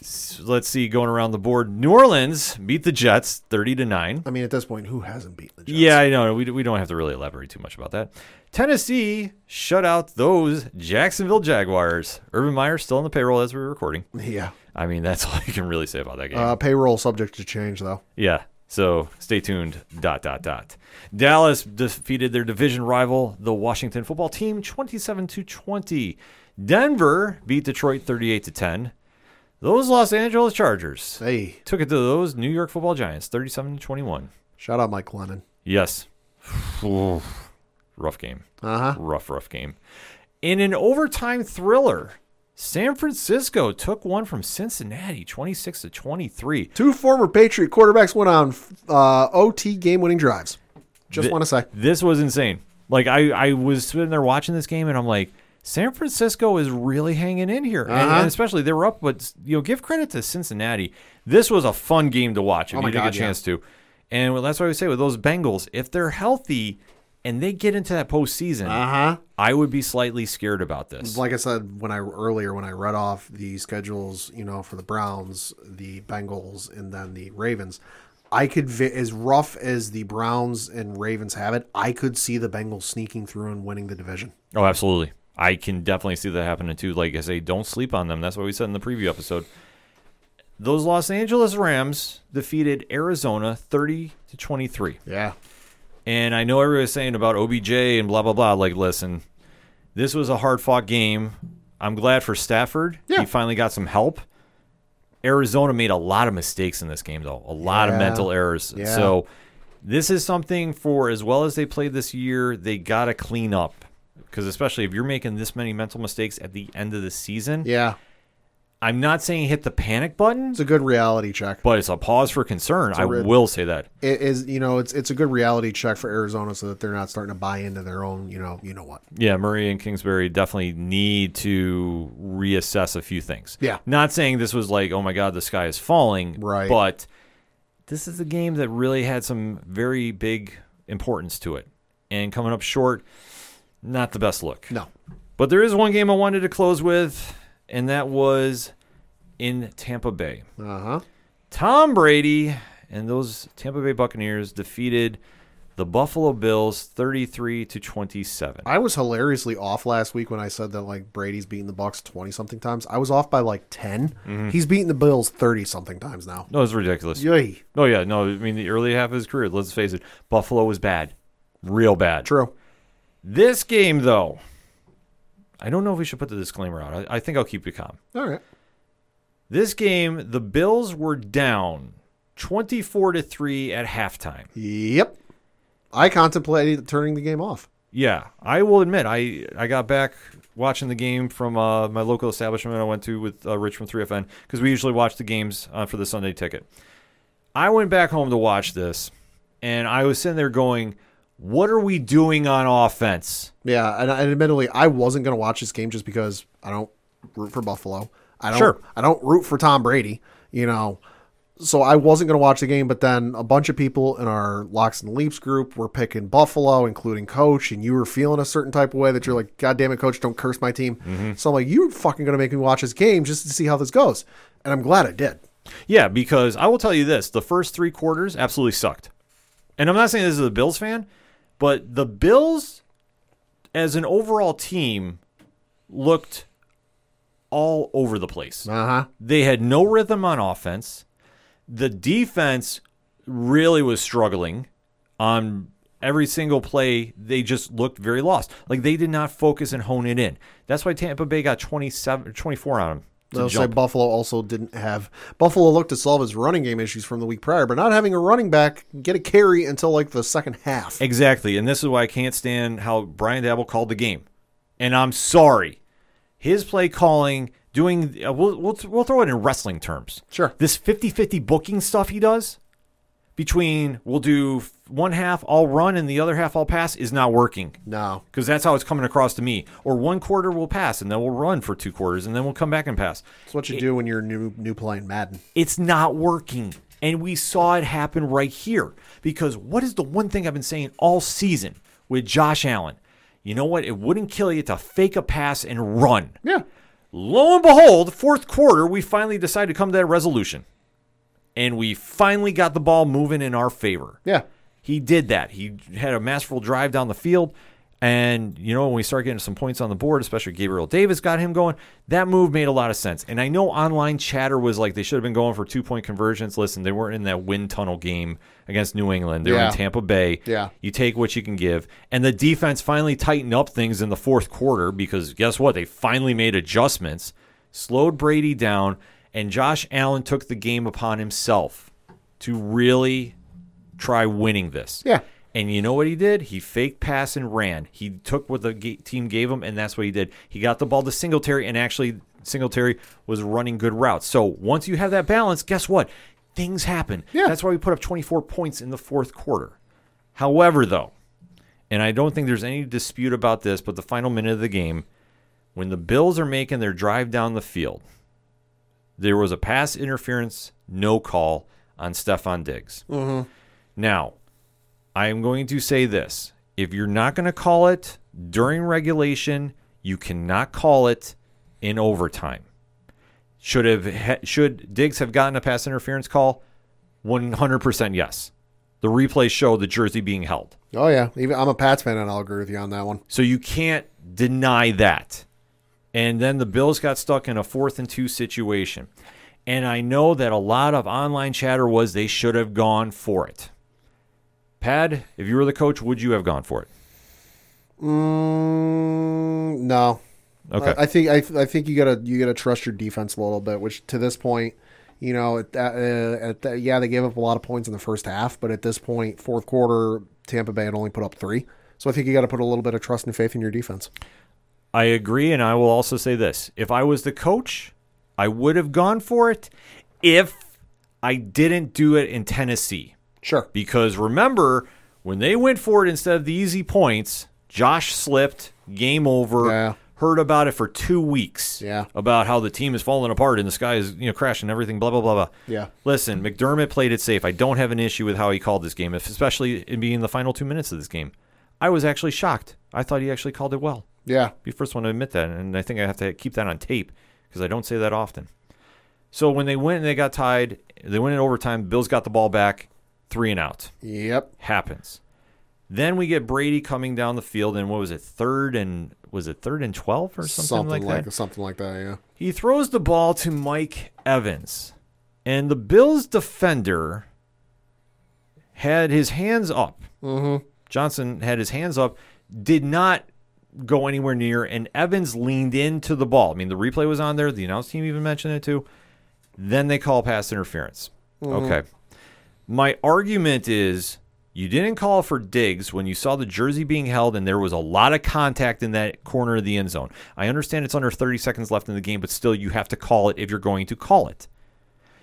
A: S- Let's see, going around the board, New Orleans beat the Jets 30 to 9.
C: I mean, at this point, who hasn't beaten the Jets?
A: Yeah, I know. We, we don't have to really elaborate too much about that. Tennessee shut out those Jacksonville Jaguars. Urban Meyer still on the payroll as we're recording.
C: Yeah.
A: I mean, that's all you can really say about that game.
C: Uh, payroll subject to change though.
A: Yeah. So stay tuned. Dot dot dot. Dallas defeated their division rival, the Washington football team, twenty-seven to twenty. Denver beat Detroit thirty-eight to ten. Those Los Angeles Chargers
C: Hey,
A: took it to those New York Football Giants, thirty-seven to twenty-one.
C: shout out Mike Glennon.
A: Yes. Rough game.
C: Uh huh.
A: Rough, rough game. In an overtime thriller, San Francisco took one from Cincinnati, twenty-six to twenty-three.
C: Two former Patriot quarterbacks went on uh, OT game-winning drives. Just
A: Th-
C: want to say.
A: This was insane. Like I, I was sitting there watching this game, and I'm like, San Francisco is really hanging in here, and,
C: Uh-huh.
A: and especially they were up. But you know, give credit to Cincinnati. This was a fun game to watch if
C: Oh
A: you
C: God,
A: get a chance to. And well, that's why we say with those Bengals, if they're healthy and they get into that postseason,
C: Uh huh.
A: I would be slightly scared about this.
C: Like I said when I earlier when I read off the schedules, you know, for the Browns, the Bengals, and then the Ravens, I could as rough as the Browns and Ravens have it, I could see the Bengals sneaking through and winning the division.
A: Oh, absolutely. I can definitely see that happening too. Like I say, don't sleep on them. That's what we said in the preview episode. Those Los Angeles Rams defeated Arizona 30 to 23.
C: Yeah.
A: And I know everybody's saying about OBJ and blah blah blah. Like, listen, this was a hard fought game. I'm glad for Stafford.
C: Yeah.
A: He finally got some help. Arizona made a lot of mistakes in this game, though. A lot of mental errors.
C: Yeah.
A: So this is something for as well as they played this year, they gotta clean up. Because especially if you're making this many mental mistakes at the end of the season,
C: Yeah.
A: I'm not saying hit the panic button,
C: It's a good reality check.
A: but it's a pause for concern. I will say that.
C: It is you know, it's it's a good reality check for Arizona so that they're not starting to buy into their own, you know, you know what.
A: Yeah, Murray and Kingsbury definitely need to reassess a few things.
C: Yeah.
A: Not saying this was like, oh my God, the sky is falling.
C: Right.
A: But this is a game that really had some very big importance to it. And coming up short, not the best look.
C: No.
A: But there is one game I wanted to close with, and that was in Tampa Bay.
C: Uh-huh.
A: Tom Brady and those Tampa Bay Buccaneers defeated the Buffalo Bills 33 to 27.
C: I was hilariously off last week when I said that like Brady's beaten the Bucks twenty something times. I was off by like 10
A: Mm-hmm.
C: He's beaten the Bills thirty something times now.
A: No, it's ridiculous.
C: Yay.
A: Oh yeah, no. I mean, the early half of his career. Let's face it, Buffalo was bad, real bad.
C: True.
A: This game, though, I don't know if we should put the disclaimer out. I, I think I'll keep you calm.
C: All right.
A: This game, the Bills were down twenty-four to three at halftime.
C: Yep. I contemplated turning the game off.
A: Yeah, I will admit, I I got back watching the game from uh, my local establishment I went to with uh, Rich from 3FN because we usually watch the games uh, for the Sunday ticket. I went back home to watch this, and I was sitting there going, "What are we doing on offense?"
C: Yeah, and, and admittedly, I wasn't going to watch this game just because I don't root for Buffalo. I don't.
A: Sure.
C: I don't root for Tom Brady. You know, so I wasn't going to watch the game. But then a bunch of people in our Locks and Leaps group were picking Buffalo, including Coach, and you were feeling a certain type of way that you're like, "God damn it, Coach, don't curse my team." Mm-hmm. So I'm like, "You're fucking going to make me watch this game just to see how this goes," and I'm glad I did.
A: Yeah, because I will tell you this: the first three quarters absolutely sucked. And I'm not saying this is a Bills fan, but the Bills, as an overall team, looked all over the place.
C: Uh huh.
A: They had no rhythm on offense. The defense really was struggling on every single play. They just looked very lost. Like they did not focus and hone it in. That's why Tampa Bay got 27 24 on them.
C: They'll say. Buffalo also didn't have Buffalo looked to solve his running game issues from the week prior, but not having a running back get a carry until like the second half.
A: Exactly. And this is why I can't stand how Brian Daboll called the game. And I'm sorry. His play calling, doing, uh, we'll, we'll, we'll throw it in wrestling terms.
C: Sure.
A: This 50 50 booking stuff he does between we'll do one half all run and the other half all pass is not working.
C: No.
A: Because that's how it's coming across to me. Or one quarter we'll pass and then we'll run for two quarters and then we'll come back and pass.
C: That's what you do when you're new new playing Madden.
A: It's not working. And we saw it happen right here. Because what is the one thing I've been saying all season with Josh Allen? You know what? It wouldn't kill you to fake a pass and run.
C: Yeah.
A: Lo and behold, fourth quarter, we finally decided to come to that resolution. And we finally got the ball moving in our favor.
C: Yeah.
A: He did that. He had a masterful drive down the field. And, you know, when we start getting some points on the board, especially Gabriel Davis got him going, that move made a lot of sense. And I know online chatter was like they should have been going for two point conversions. Listen, they weren't in that wind tunnel game against New England. They were
C: Yeah.
A: in Tampa Bay.
C: Yeah.
A: You take what you can give. And the defense finally tightened up things in the fourth quarter because guess what? They finally made adjustments, slowed Brady down, and Josh Allen took the game upon himself to really try winning this.
C: Yeah.
A: And you know what he did? He faked pass and ran. He took what the team gave him, and that's what he did. He got the ball to Singletary, and actually, Singletary was running good routes. So once you have that balance, guess what? Things happen.
C: Yeah.
A: That's why we put up 24 points in the fourth quarter. However, though, and I don't think there's any dispute about this, but the final minute of the game, when the Bills are making their drive down the field, there was a pass interference, no call on Stefon Diggs. Mm-hmm. Now, I am going to say this. if you're not going to call it during regulation, you cannot call it in overtime. Should have should Diggs have gotten a pass interference call? 100% yes. The replays show the jersey being held.
C: Oh yeah, even I'm a Pats fan, and I'll agree with you on that one.
A: So you can't deny that. And then the Bills got stuck in a fourth and two situation. And I know that a lot of online chatter was they should have gone for it. Pad, if you were the coach, would you have gone for it?
C: Mm, no.
A: Okay.
C: I, I think I, I think you gotta you gotta trust your defense a little bit. Which to this point, you know, at that, uh, at that, yeah, they gave up a lot of points in the first half, but at this point, fourth quarter, Tampa Bay had only put up three. So I think you got to put a little bit of trust and faith in your defense.
A: I agree, and I will also say this: if I was the coach, I would have gone for it if I didn't do it in Tennessee.
C: Sure.
A: Because remember, when they went for it instead of the easy points, Josh slipped, game over.
C: Yeah.
A: Heard about it for two weeks.
C: Yeah.
A: About how the team is falling apart and the sky is, you know, crashing, everything, blah, blah, blah, blah.
C: Yeah.
A: Listen, McDermott played it safe. I don't have an issue with how he called this game, especially in being the final two minutes of this game. I was actually shocked. I thought he actually called it well
C: Yeah.
A: be the first one to admit that, and I think I have to keep that on tape because I don't say that often. So when they went and they got tied, they went in overtime. Bills got the ball back, three and out.
C: Yep.
A: Happens. Then we get Brady coming down the field, and what was it, third and was it third and twelve or something, like, that?
C: something like that. Yeah.
A: He throws the ball to Mike Evans, and the Bills defender had his hands up. Mm-hmm. Johnson had his hands up, did not go anywhere near, and Evans leaned into the ball. I mean, the replay was on there. The announce team even mentioned it too. Then they call pass interference. Mm-hmm. Okay. My argument is you didn't call for Diggs when you saw the jersey being held and there was a lot of contact in that corner of the end zone. I understand it's under 30 seconds left in the game, but still you have to call it if you're going to call it.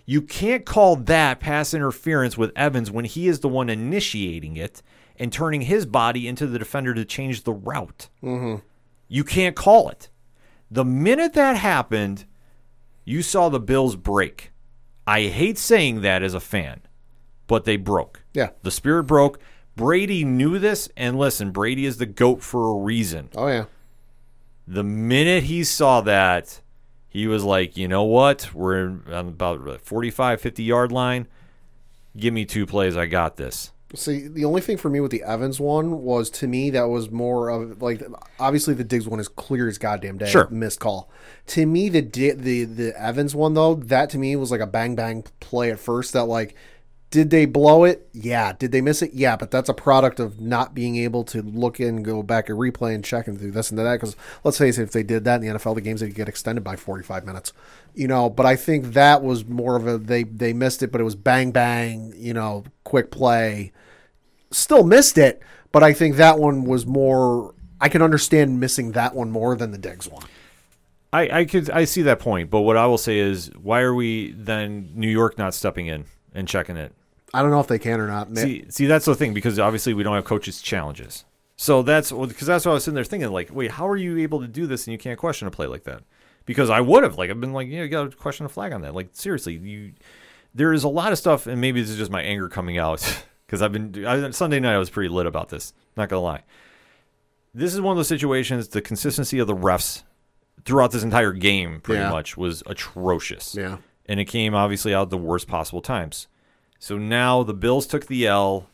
A: You can't call that pass interference with Evans when he is the one initiating it and turning his body into the defender to change the route. Mm-hmm. You can't call it. The minute that happened, you saw the Bills break. I hate saying that as a fan, but they broke.
C: Yeah.
A: The spirit broke. Brady knew this, and listen, Brady is the GOAT for a reason.
C: Oh yeah.
A: The minute he saw that, he was like, you know what? We're on about the 45, 50 yard line. Give me two plays. I got this.
C: See, the only thing for me with the Evans one was to me that was more of like obviously the Diggs one is clear as goddamn day,
A: Sure.
C: missed call. To me, the the the Evans one though, that to me was like a bang bang play at first. That like, did they blow it? Yeah. Did they miss it? Yeah. But that's a product of not being able to look in, go back and replay and check and do this and that. Because let's face it, if they did that in the NFL, the games would get extended by forty five minutes. You know, but I think that was more of a they they missed it, but it was bang bang. You know, quick play still missed it, but I think that one was more. I can understand missing that one more than the Diggs one.
A: I, I could I see that point, but what I will say is, why are we then New York not stepping in and checking it?
C: I don't know if they can or not.
A: See, see, that's the thing because obviously we don't have coaches' challenges. So that's because that's what I was sitting there thinking. Like, wait, how are you able to do this and you can't question a play like that? Because I would have, like, I've been like, yeah, you got to question a flag on that. Like, seriously, you. There is a lot of stuff, and maybe this is just my anger coming out because I've been I, Sunday night. I was pretty lit about this. Not gonna lie. This is one of those situations. The consistency of the refs throughout this entire game, pretty
C: Yeah.
A: much, was atrocious
C: Yeah.
A: and it came obviously out the worst possible times. So now the Bills took the L,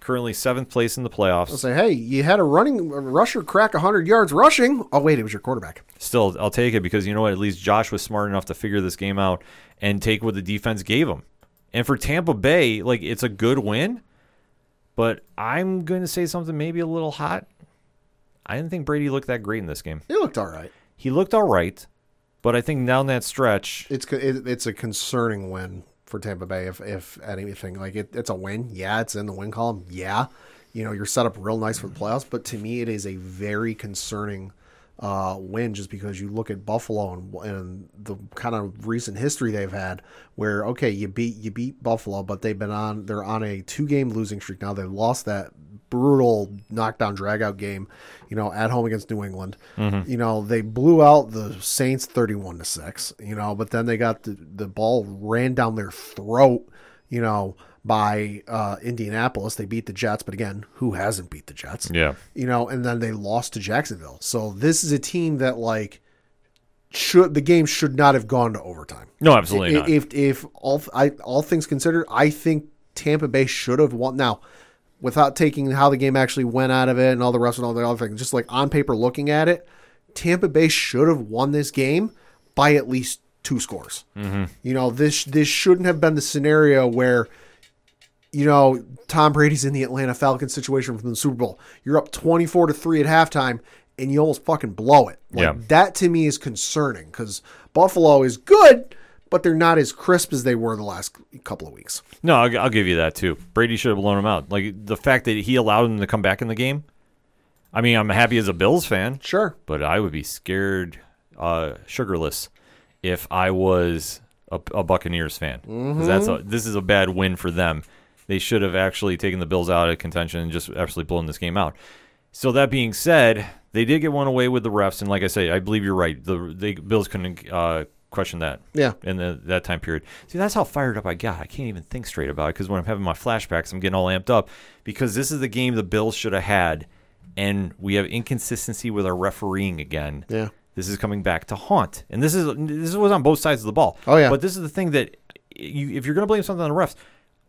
A: currently seventh place in the playoffs.
C: I'll say, hey, you had a running a rusher crack 100 yards rushing. Oh, wait, it was your quarterback.
A: Still, I'll take it because you know what? At least Josh was smart enough to figure this game out and take what the defense gave him. And for Tampa Bay, like it's a good win, but I'm going to say something maybe a little hot. I didn't think Brady looked that great in this game.
C: He looked all right.
A: He looked all right, but I think down that stretch,
C: It's it, it's a concerning win for Tampa Bay. If if anything, like it, it's a win. Yeah, it's in the win column. Yeah, you know you're set up real nice for the playoffs. But to me, it is a very concerning uh, win just because you look at Buffalo and, and the kind of recent history they've had, where okay, you beat you beat Buffalo, but they've been on they're on a two game losing streak now. They lost that brutal knockdown dragout game, you know, at home against New England. You know, they blew out the Saints 31 to 6, you know, but then they got the, the ball ran down their throat, you know, by uh, Indianapolis. They beat the Jets, but again, who hasn't beat the Jets?
A: Yeah.
C: You know, and then they lost to Jacksonville. So this is a team that like should the game should not have gone to overtime.
A: No, absolutely
C: I-
A: not.
C: If if all I all things considered, I think Tampa Bay should have won. Now, without taking how the game actually went out of it and all the rest and all the other things, just like on paper looking at it, Tampa Bay should have won this game by at least two scores. Mm-hmm. You know, this this shouldn't have been the scenario where you know, Tom Brady's in the Atlanta Falcons situation from the Super Bowl. You're up 24 to 3 at halftime and you almost fucking blow it. Like
A: Yeah.
C: that to me is concerning cuz Buffalo is good, but they're not as crisp as they were the last couple of weeks.
A: No, I'll, I'll give you that too. Brady should have blown him out. Like the fact that he allowed him to come back in the game. I mean, I'm happy as a Bills fan,
C: Sure.
A: but I would be scared, uh, sugarless, if I was a, a Buccaneers fan. 'Cause That's a, this is a bad win for them. They should have actually taken the Bills out of contention and just absolutely blown this game out. So that being said, they did get one away with the refs, and like I say, I believe you're right. The they, Bills couldn't uh, question that
C: Yeah.
A: in the, that time period. See, that's how fired up I got. I can't even think straight about it because when I'm having my flashbacks, I'm getting all amped up because this is the game the Bills should have had, and we have inconsistency with our refereeing again.
C: Yeah.
A: This is coming back to haunt, and this is this was on both sides of the ball.
C: Oh, yeah.
A: But this is the thing that you, if you're going to blame something on the refs,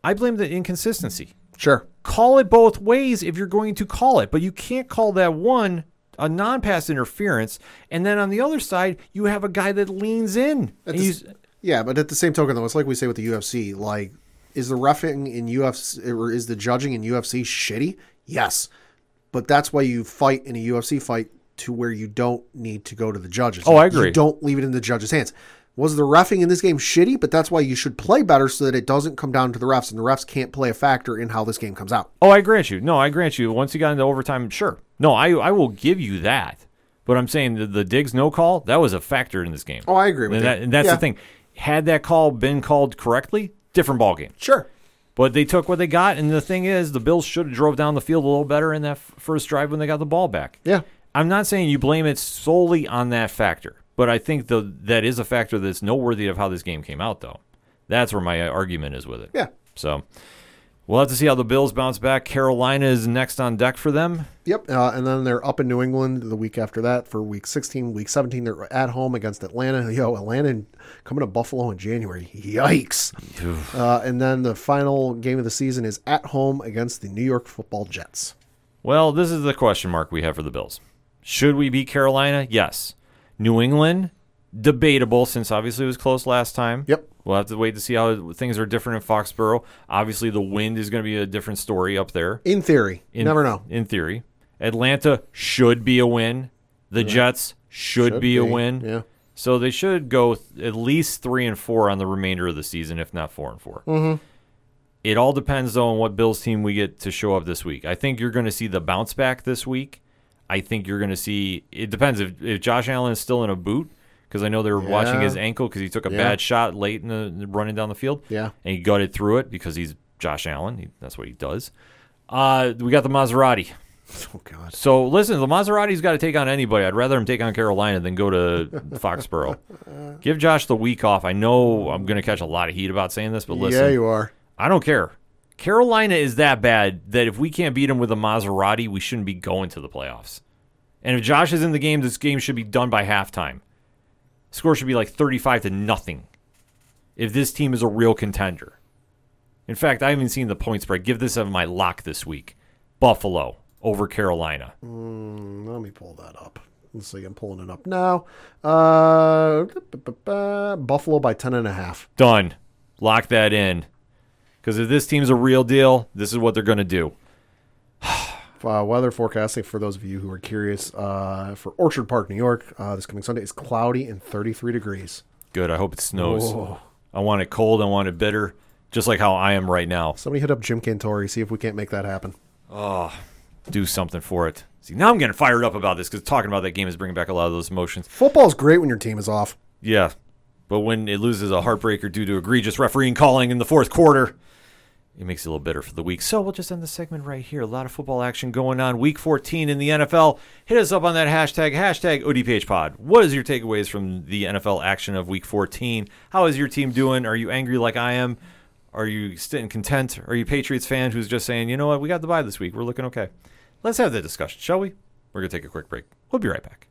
A: I blame the inconsistency.
C: Sure.
A: Call it both ways if you're going to call it, but you can't call that one a non-pass interference, and then on the other side you have a guy that leans in.
C: The Yeah, but at the same token, though, it's like we say with the UFC. Like, is the refing in UFC or is the judging in UFC shitty? Yes, but that's why you fight in a UFC fight to where you don't need to go to the judges.
A: Oh, I agree.
C: You don't leave it in the judges' hands. Was the refing in this game shitty? But that's why you should play better so that it doesn't come down to the refs, and the refs can't play a factor in how this game comes out.
A: Oh, I grant you. No, I grant you. Once you got into overtime, sure. No, I I will give you that. But I'm saying the, the Diggs no call that was a factor in this game.
C: Oh, I agree with
A: and, that, and that's
C: Yeah.
A: the thing. Had that call been called correctly, different ball game.
C: Sure.
A: But they took what they got, and the thing is, the Bills should have drove down the field a little better in that f- first drive when they got the ball back.
C: Yeah.
A: I'm not saying you blame it solely on that factor, but I think the that is a factor that's noteworthy of how this game came out, though. That's where my argument is with it.
C: Yeah.
A: So we'll have to see how the Bills bounce back. Carolina is next on deck for them.
C: Yep. Uh, and then they're up in New England the week after that for week 16. Week 17, they're at home against Atlanta. Yo, Atlanta coming to Buffalo in January. Yikes. uh, and then the final game of the season is at home against the New York football Jets.
A: Well, this is the question mark we have for the Bills. Should we beat Carolina? Yes. New England, debatable since obviously it was close last time.
C: Yep.
A: We'll have to wait to see how things are different in Foxborough. Obviously, the wind is going to be a different story up there.
C: In theory.
A: In,
C: never know.
A: In theory, Atlanta should be a win. The Jets should,
C: Should
A: be, a win.
C: yeah.
A: So they should go th- at least three and four on the remainder of the season, if not four and 4 Mm-hmm. It all depends though on what Bills team we get to show up this week. I think you're going to see the bounce back this week. I think you're going to see. It depends if, if Josh Allen is still in a boot because I know they were watching his ankle because he took a
C: Yeah.
A: bad shot late in the running down the field.
C: Yeah.
A: and he gutted through it because he's Josh Allen. He, that's what he does. Uh, we got the Maserati.
C: Oh, God.
A: So listen, the Maserati's got to take on anybody. I'd rather him take on Carolina than go to Foxborough. Give Josh the week off. I know I'm going to catch a lot of heat about saying this, but listen,
C: yeah, you are.
A: I don't care. Carolina is that bad that if we can't beat them with a Maserati, we shouldn't be going to the playoffs. And if Josh is in the game, this game should be done by halftime. Score should be like 35 to nothing. If this team is a real contender. In fact, I haven't seen the point spread. Give this as my lock this week. Buffalo over Carolina.
C: Let me pull that up. Let's see. I'm pulling it up now. Uh, Buffalo by 10 and a half.
A: Done. Lock that in. Because if this team's a real deal, this is what they're going to do.
C: Uh, weather forecasting for those of you who are curious uh, for Orchard Park, New York, uh, this coming Sunday is cloudy and 33 degrees.
A: Good. I hope it snows.
C: Whoa.
A: I want it cold. I want it bitter. Just like how I am right now.
C: Somebody hit up Jim Cantore, see if we can't make that happen.
A: Oh, do something for it. See, now I'm getting fired up about this because talking about that game is bringing back a lot of those emotions.
C: Football's great when your team is off.
A: Yeah. But when it loses a heartbreaker due to egregious refereeing calling in the fourth quarter, it makes it a little bitter for the week. So we'll just end the segment right here. A lot of football action going on. Week 14 in the NFL. Hit us up on that hashtag, hashtag ODPHpod. What is your takeaways from the NFL action of week 14? How is your team doing? Are you angry like I am? Are you sitting content? Are you Patriots fan who's just saying, you know what, we got the bye this week. We're looking okay. Let's have that discussion, shall we? We're going to take a quick break. We'll be right back.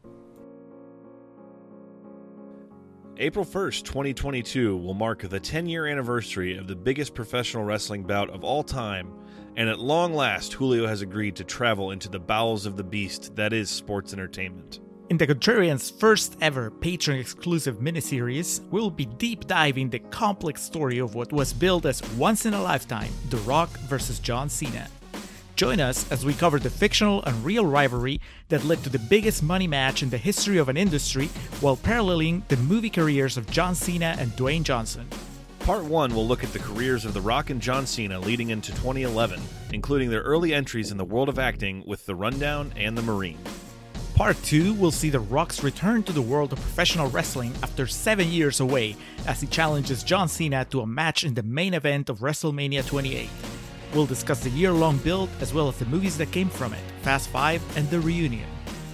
D: April 1st, 2022 will mark the 10 year anniversary of the biggest professional wrestling bout of all time, and at long last, Julio has agreed to travel into the bowels of the beast that is sports entertainment.
E: In the Contrarian's first ever Patreon exclusive miniseries, we'll be deep diving the complex story of what was billed as once in a lifetime The Rock versus John Cena. Join us as we cover the fictional and real rivalry that led to the biggest money match in the history of an industry while paralleling the movie careers of John Cena and Dwayne Johnson.
D: Part 1 will look at the careers of The Rock and John Cena leading into 2011, including their early entries in the world of acting with The Rundown and The Marine.
E: Part 2 will see The Rock's return to the world of professional wrestling after seven years away as he challenges John Cena to a match in the main event of WrestleMania 28. We'll discuss the year long build as well as the movies that came from it Fast 5 and The Reunion.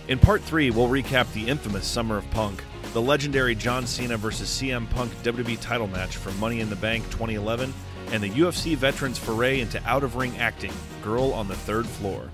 D: In Part 3, we'll recap the infamous Summer of Punk, the legendary John Cena vs. CM Punk WWE title match from Money in the Bank 2011, and the UFC veterans foray into out of ring acting, Girl on the Third Floor.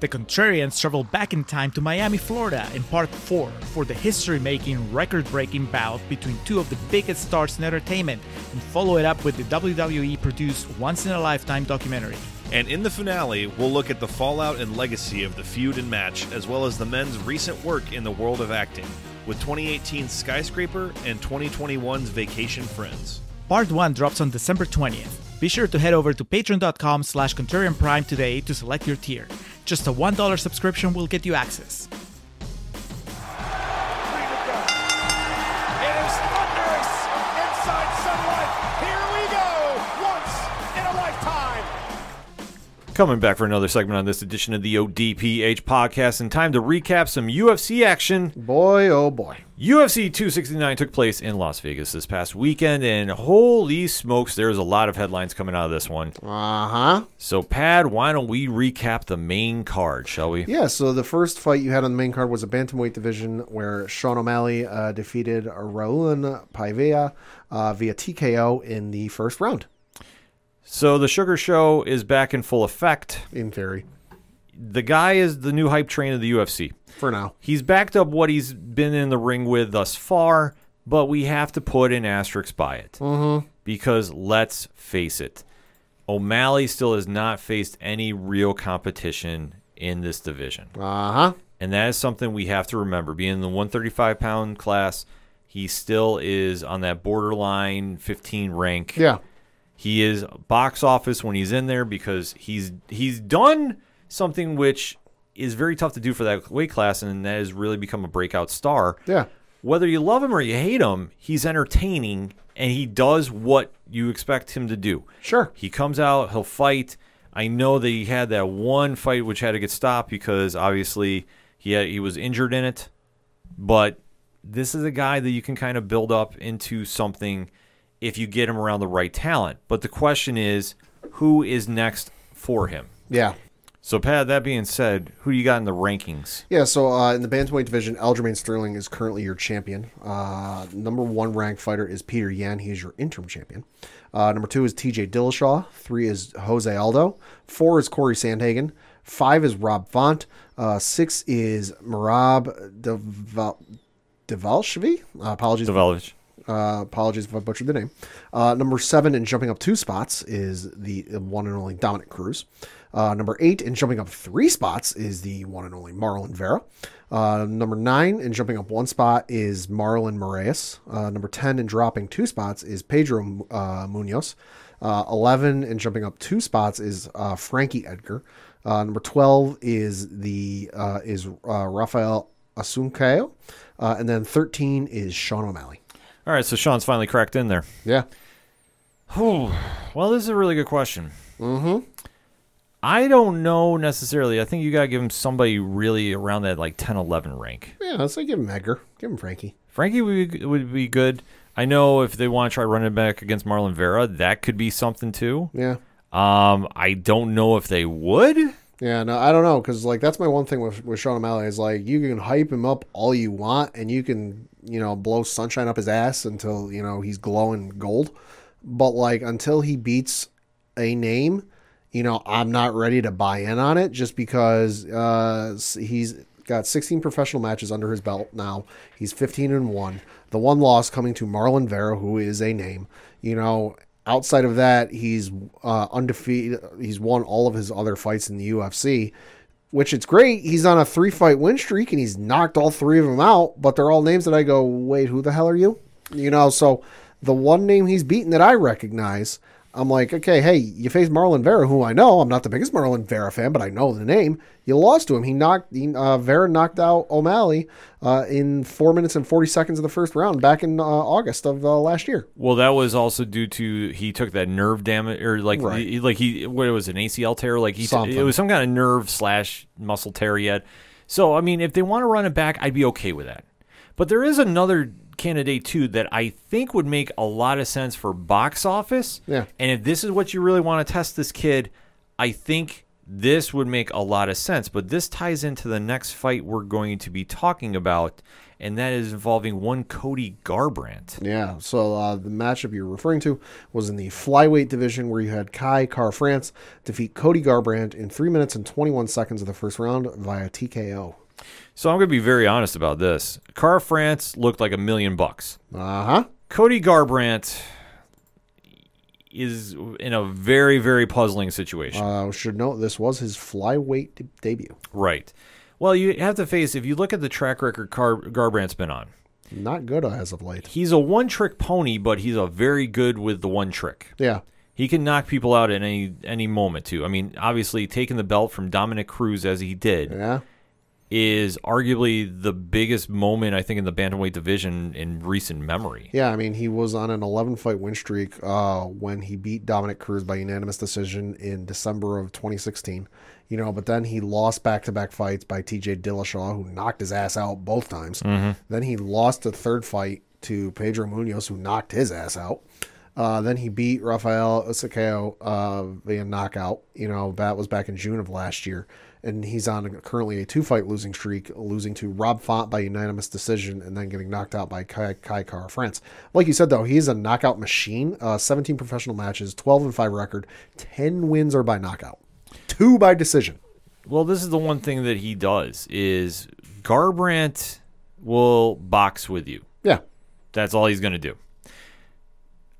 E: The Contrarians travel back in time to Miami, Florida in part 4 for the history making, record breaking bout between two of the biggest stars in entertainment and follow it up with the WWE produced Once in a Lifetime documentary.
D: And in the finale, we'll look at the fallout and legacy of the feud and match, as well as the men's recent work in the world of acting, with 2018's Skyscraper and 2021's Vacation Friends.
E: Part 1 drops on December 20th. Be sure to head over to patreon.com slash Contrarian Prime today to select your tier. Just a $1 subscription will get you access.
A: Coming back for another segment on this edition of the ODPH podcast, and time to recap some UFC action.
C: Boy, oh boy.
A: UFC 269 took place in Las Vegas this past weekend, and holy smokes, there's a lot of headlines coming out of this one.
C: Uh huh.
A: So, Pad, why don't we recap the main card, shall we?
C: Yeah, so the first fight you had on the main card was a bantamweight division where Sean O'Malley uh, defeated Raul Paiva uh, via TKO in the first round.
A: So, the Sugar Show is back in full effect.
C: In theory,
A: The guy is the new hype train of the UFC.
C: for now.
A: He's backed up what he's been in the ring with thus far, but we have to put an asterisk by it. Mm-hmm. Because let's face it, O'Malley still has not faced any real competition in this division.
C: Uh huh.
A: And that is something we have to remember. Being in the 135 pound class, he still is on that borderline 15 rank.
C: Yeah.
A: He is box office when he's in there because he's he's done something which is very tough to do for that weight class, and that has really become a breakout star.
C: Yeah.
A: Whether you love him or you hate him, he's entertaining and he does what you expect him to do.
C: Sure.
A: He comes out, he'll fight. I know that he had that one fight which had to get stopped because obviously he had, he was injured in it. But this is a guy that you can kind of build up into something if you get him around the right talent. But the question is, who is next for him?
C: Yeah.
A: So, Pat, that being said, who do you got in the rankings?
C: Yeah, so uh, in the bantamweight division, Aljamain Sterling is currently your champion. Uh, number one ranked fighter is Petr Yan. He is your interim champion. Uh, number two is TJ Dillashaw. Three is Jose Aldo. Four is Corey Sandhagen. Five is Rob Font. Uh, six is Marab Deval- Devalshvi. Uh, apologies. Uh, apologies if I butchered the name. Uh, number seven and jumping up two spots is the one and only Dominick Cruz. Uh, number eight and jumping up three spots is the one and only Marlon Vera. Uh, number nine and jumping up one spot is Marlon Moraes. Uh, number 10 and dropping two spots is Pedro uh, Munhoz. Uh, 11 and jumping up two spots is Frankie Edgar. Uh, number 12 is the uh, is Raphael Assunção. Uh, and then 13 is Sean O'Malley.
A: All right, so Sean's finally cracked in there.
C: Yeah.
A: Whew. Well, this is a really good question. Mm-hmm. I don't know necessarily. I think you got to give him somebody really around that like 10, 11 rank.
C: Yeah, let's say give him Edgar. Give him Frankie.
A: Frankie would be, would be good. I know if they want to try running back against Marlon Vera, that could be something too.
C: Yeah.
A: Um, I don't know if they would.
C: Yeah, no, I don't know because like that's my one thing with with Sean O'Malley is like you can hype him up all you want and you can you know blow sunshine up his ass until you know he's glowing gold. but like until he beats a name, you know, I'm not ready to buy in on it just because uh, he's got 16 professional matches under his belt now. He's 15 and 1. The one loss coming to Marlon Vera, who is a name. You know, outside of that, he's uh, undefeated. He's won all of his other fights in the UFC, which it's great. He's on a three fight win streak and he's knocked all three of them out, but they're all names that I go, wait, who the hell are you? You know, so the one name he's beaten that I recognize, I'm like, okay, hey, you face Marlon Vera, who I know. I'm not the biggest Marlon Vera fan, but I know the name. You lost to him. He knocked he, uh, Vera knocked out O'Malley uh, in four minutes and 40 seconds of the first round back in uh, August of uh, last year.
A: Well, that was also due to he took that nerve damage, or like,
C: Right.
A: he, like he what it was an ACL tear? Like he, t- it was some kind of nerve slash muscle tear yet. So I mean, if they want to run it back, I'd be okay with that. But there is another candidate too that I think would make a lot of sense for box office.
C: Yeah.
A: And if this is what you really want to test this kid, I think this would make a lot of sense. But this ties into the next fight we're going to be talking about, and that is involving one Cody Garbrandt.
C: Yeah, so uh, the matchup you're referring to was in the flyweight division where you had Kai Kara France defeat Cody Garbrandt in 3 minutes and 21 seconds of the first round via TKO.
A: So I'm going to be very honest about this. Kara France looked like a million bucks.
C: Uh huh.
A: Cody Garbrandt is in a very, very puzzling situation.
C: Uh, should note this was his flyweight de- debut.
A: right. Well, you have to face, if you look at the track record Car- Garbrandt's been on,
C: Not good as of late.
A: he's a one trick pony, but he's a very good with the one trick.
C: Yeah.
A: He can knock people out at any any moment too. I mean, obviously taking the belt from Dominick Cruz as he did
C: Yeah.
A: Is arguably the biggest moment I think in the bantamweight division in recent memory.
C: Yeah, I mean, he was on an 11 fight win streak uh, when he beat Dominick Cruz by unanimous decision in December of 2016. You know, but then he lost back to back fights by TJ Dillashaw, who knocked his ass out both times. Then he lost the third fight to Pedro Munhoz, who knocked his ass out. Uh, then he beat Raphael Assunção uh, via knockout. You know, that was back in June of last year. And he's on a, currently a two fight losing streak, losing to Rob Font by unanimous decision and then getting knocked out by Kai, Kai Kara France. Like you said, though, he's a knockout machine. Uh, 17 professional matches, 12 and 5 record, 10 wins are by knockout, two by decision.
A: Well, this is the one thing that he does is Garbrandt will box with you.
C: Yeah.
A: That's all he's going to do.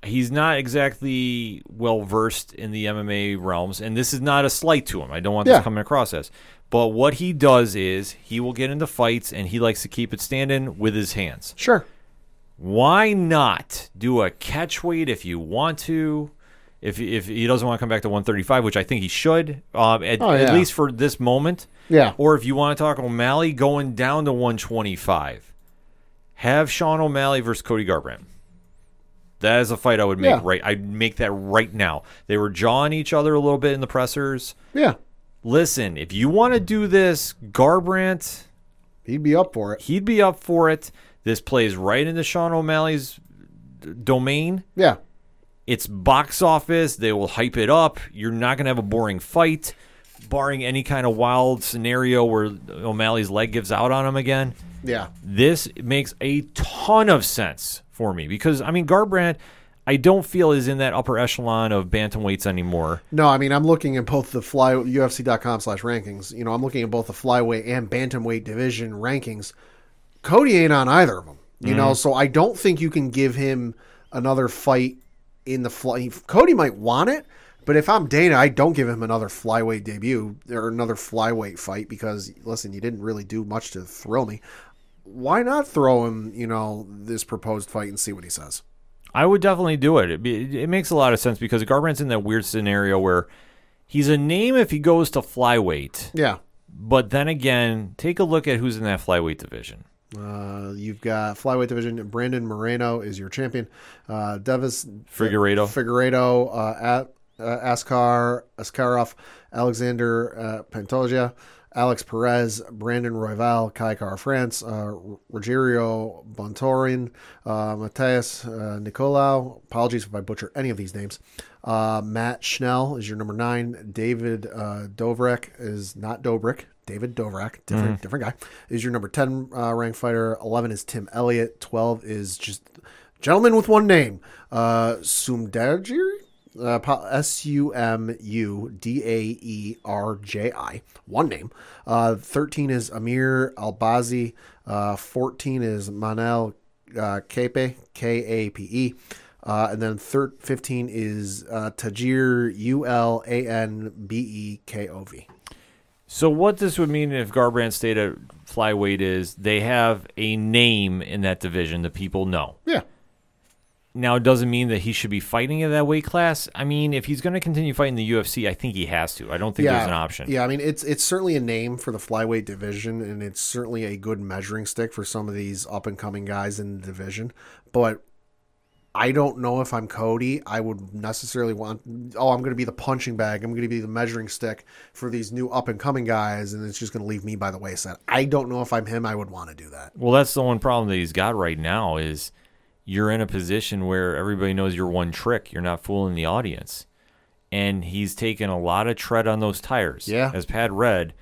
A: He's not exactly well versed in the MMA realms, and this is not a slight to him. I don't want
C: Yeah.
A: this coming across as. But what he does is he will get into fights and he likes to keep it standing with his hands.
C: Sure.
A: Why not do a catch weight if you want to? If, if he doesn't want to come back to 135, which I think he should, um, at,
C: Oh,
A: at least for this moment.
C: Yeah.
A: Or if you want to talk O'Malley going down to 125, have Sean O'Malley versus Cody Garbrandt. That is a fight I would make
C: Yeah.
A: right. I'd make that right now. They were jawing each other a little bit in the pressers.
C: Yeah.
A: Listen, if you want to do this, Garbrandt,
C: He'd be up for it.
A: he'd be up for it. This plays right into Sean O'Malley's domain.
C: Yeah.
A: It's box office. They will hype it up. You're not going to have a boring fight, barring any kind of wild scenario where O'Malley's leg gives out on him again.
C: Yeah.
A: This makes a ton of sense for me because, I mean, Garbrandt, I don't feel is in that upper echelon of bantamweights anymore.
C: No, I mean I'm looking at both the fly UFC.com slash rankings. You know, I'm looking at both the flyweight and bantamweight division rankings. Cody ain't on either of them. You know, mm-hmm. so I don't think you can give him another fight in the fly. Cody might want it, but if I'm Dana, I don't give him another flyweight debut or another flyweight fight because listen, you didn't really do much to thrill me. Why not throw him, you know, this proposed fight and see what he says?
A: I would definitely do it. It, be- it makes a lot of sense because Garbrandt's in that weird scenario where he's a name if he goes to flyweight,
C: Yeah.
A: but then again, take a look at who's in that flyweight division.
C: Uh, you've got flyweight division. Brandon Moreno is your champion. Uh, Devis
A: Figueiredo.
C: Figueredo, uh, at, uh, Askar Askarov, Alexander uh, Pantoja, Alex Perez, Brandon Royval, Kai Kara France, uh, Rogerio Bontorin, uh, Mateus uh, Nicolau. Apologies if I butcher any of these names. Uh, Matt Schnell is your number nine. David uh, Dobrek is not Dobrik. David Dobrak, different different guy, is your number ten uh, ranked fighter. Eleven is Tim Elliott. Twelve is just Gentleman with one name, uh, Sumdajiri, S U M U D A E R J I, one name. Uh, 13 is Amir Albazi. Uh, 14 is Manel uh, Kape, K A P E. Uh, and then thir- 15 is uh, Tagir, U L A N B E K O V.
A: So what this would mean if Garbrandt stayed at flyweight is they have a name in that division that people know.
C: Yeah.
A: Now it doesn't mean that he should be fighting in that weight class. I mean, if he's going to continue fighting the UFC, I think he has to. I don't think there's an option.
C: Yeah, I mean it's it's certainly a name for the flyweight division, and it's certainly a good measuring stick for some of these up and coming guys in the division. But I don't know if I'm Cody. I would necessarily want. Oh, I'm going to be the punching bag. I'm going to be the measuring stick for these new up and coming guys, and it's just going to leave me by the wayside. I don't know if I'm him. I would want to do that.
A: Well, that's the one problem that he's got right now is you're in a position where everybody knows you're one trick. You're not fooling the audience. And he's taken a lot of tread on those tires.
C: Yeah.
A: As Pat read,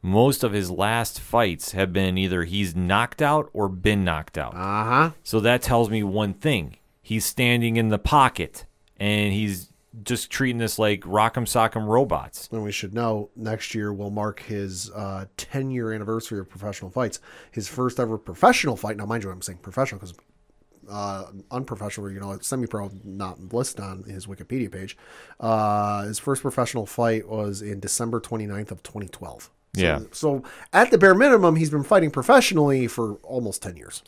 A: most of his last fights have been either he's knocked out or been knocked out.
C: Uh huh.
A: So that tells me one thing. He's standing in the pocket and he's just treating this like rock'em sock'em robots.
C: And we should know next year will mark his uh, 10 year anniversary of professional fights. His first ever professional fight. Now, mind you, I'm saying professional because uh, unprofessional, you know, semi pro not listed on his Wikipedia page. Uh, his first professional fight was in December 29th of 2012. So,
A: Yeah.
C: So at the bare minimum, he's been fighting professionally for almost 10 years.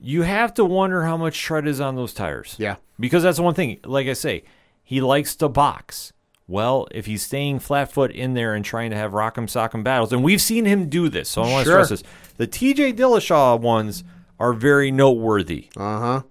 A: You have to wonder how much tread is on those tires.
C: Yeah.
A: Because that's the one thing. Like I say, he likes to box. Well, if he's staying flat foot in there and trying to have rock'em sock'em battles, and we've seen him do this, so I want to
C: Sure.
A: stress this. The TJ Dillashaw ones are very noteworthy,
C: Uh huh.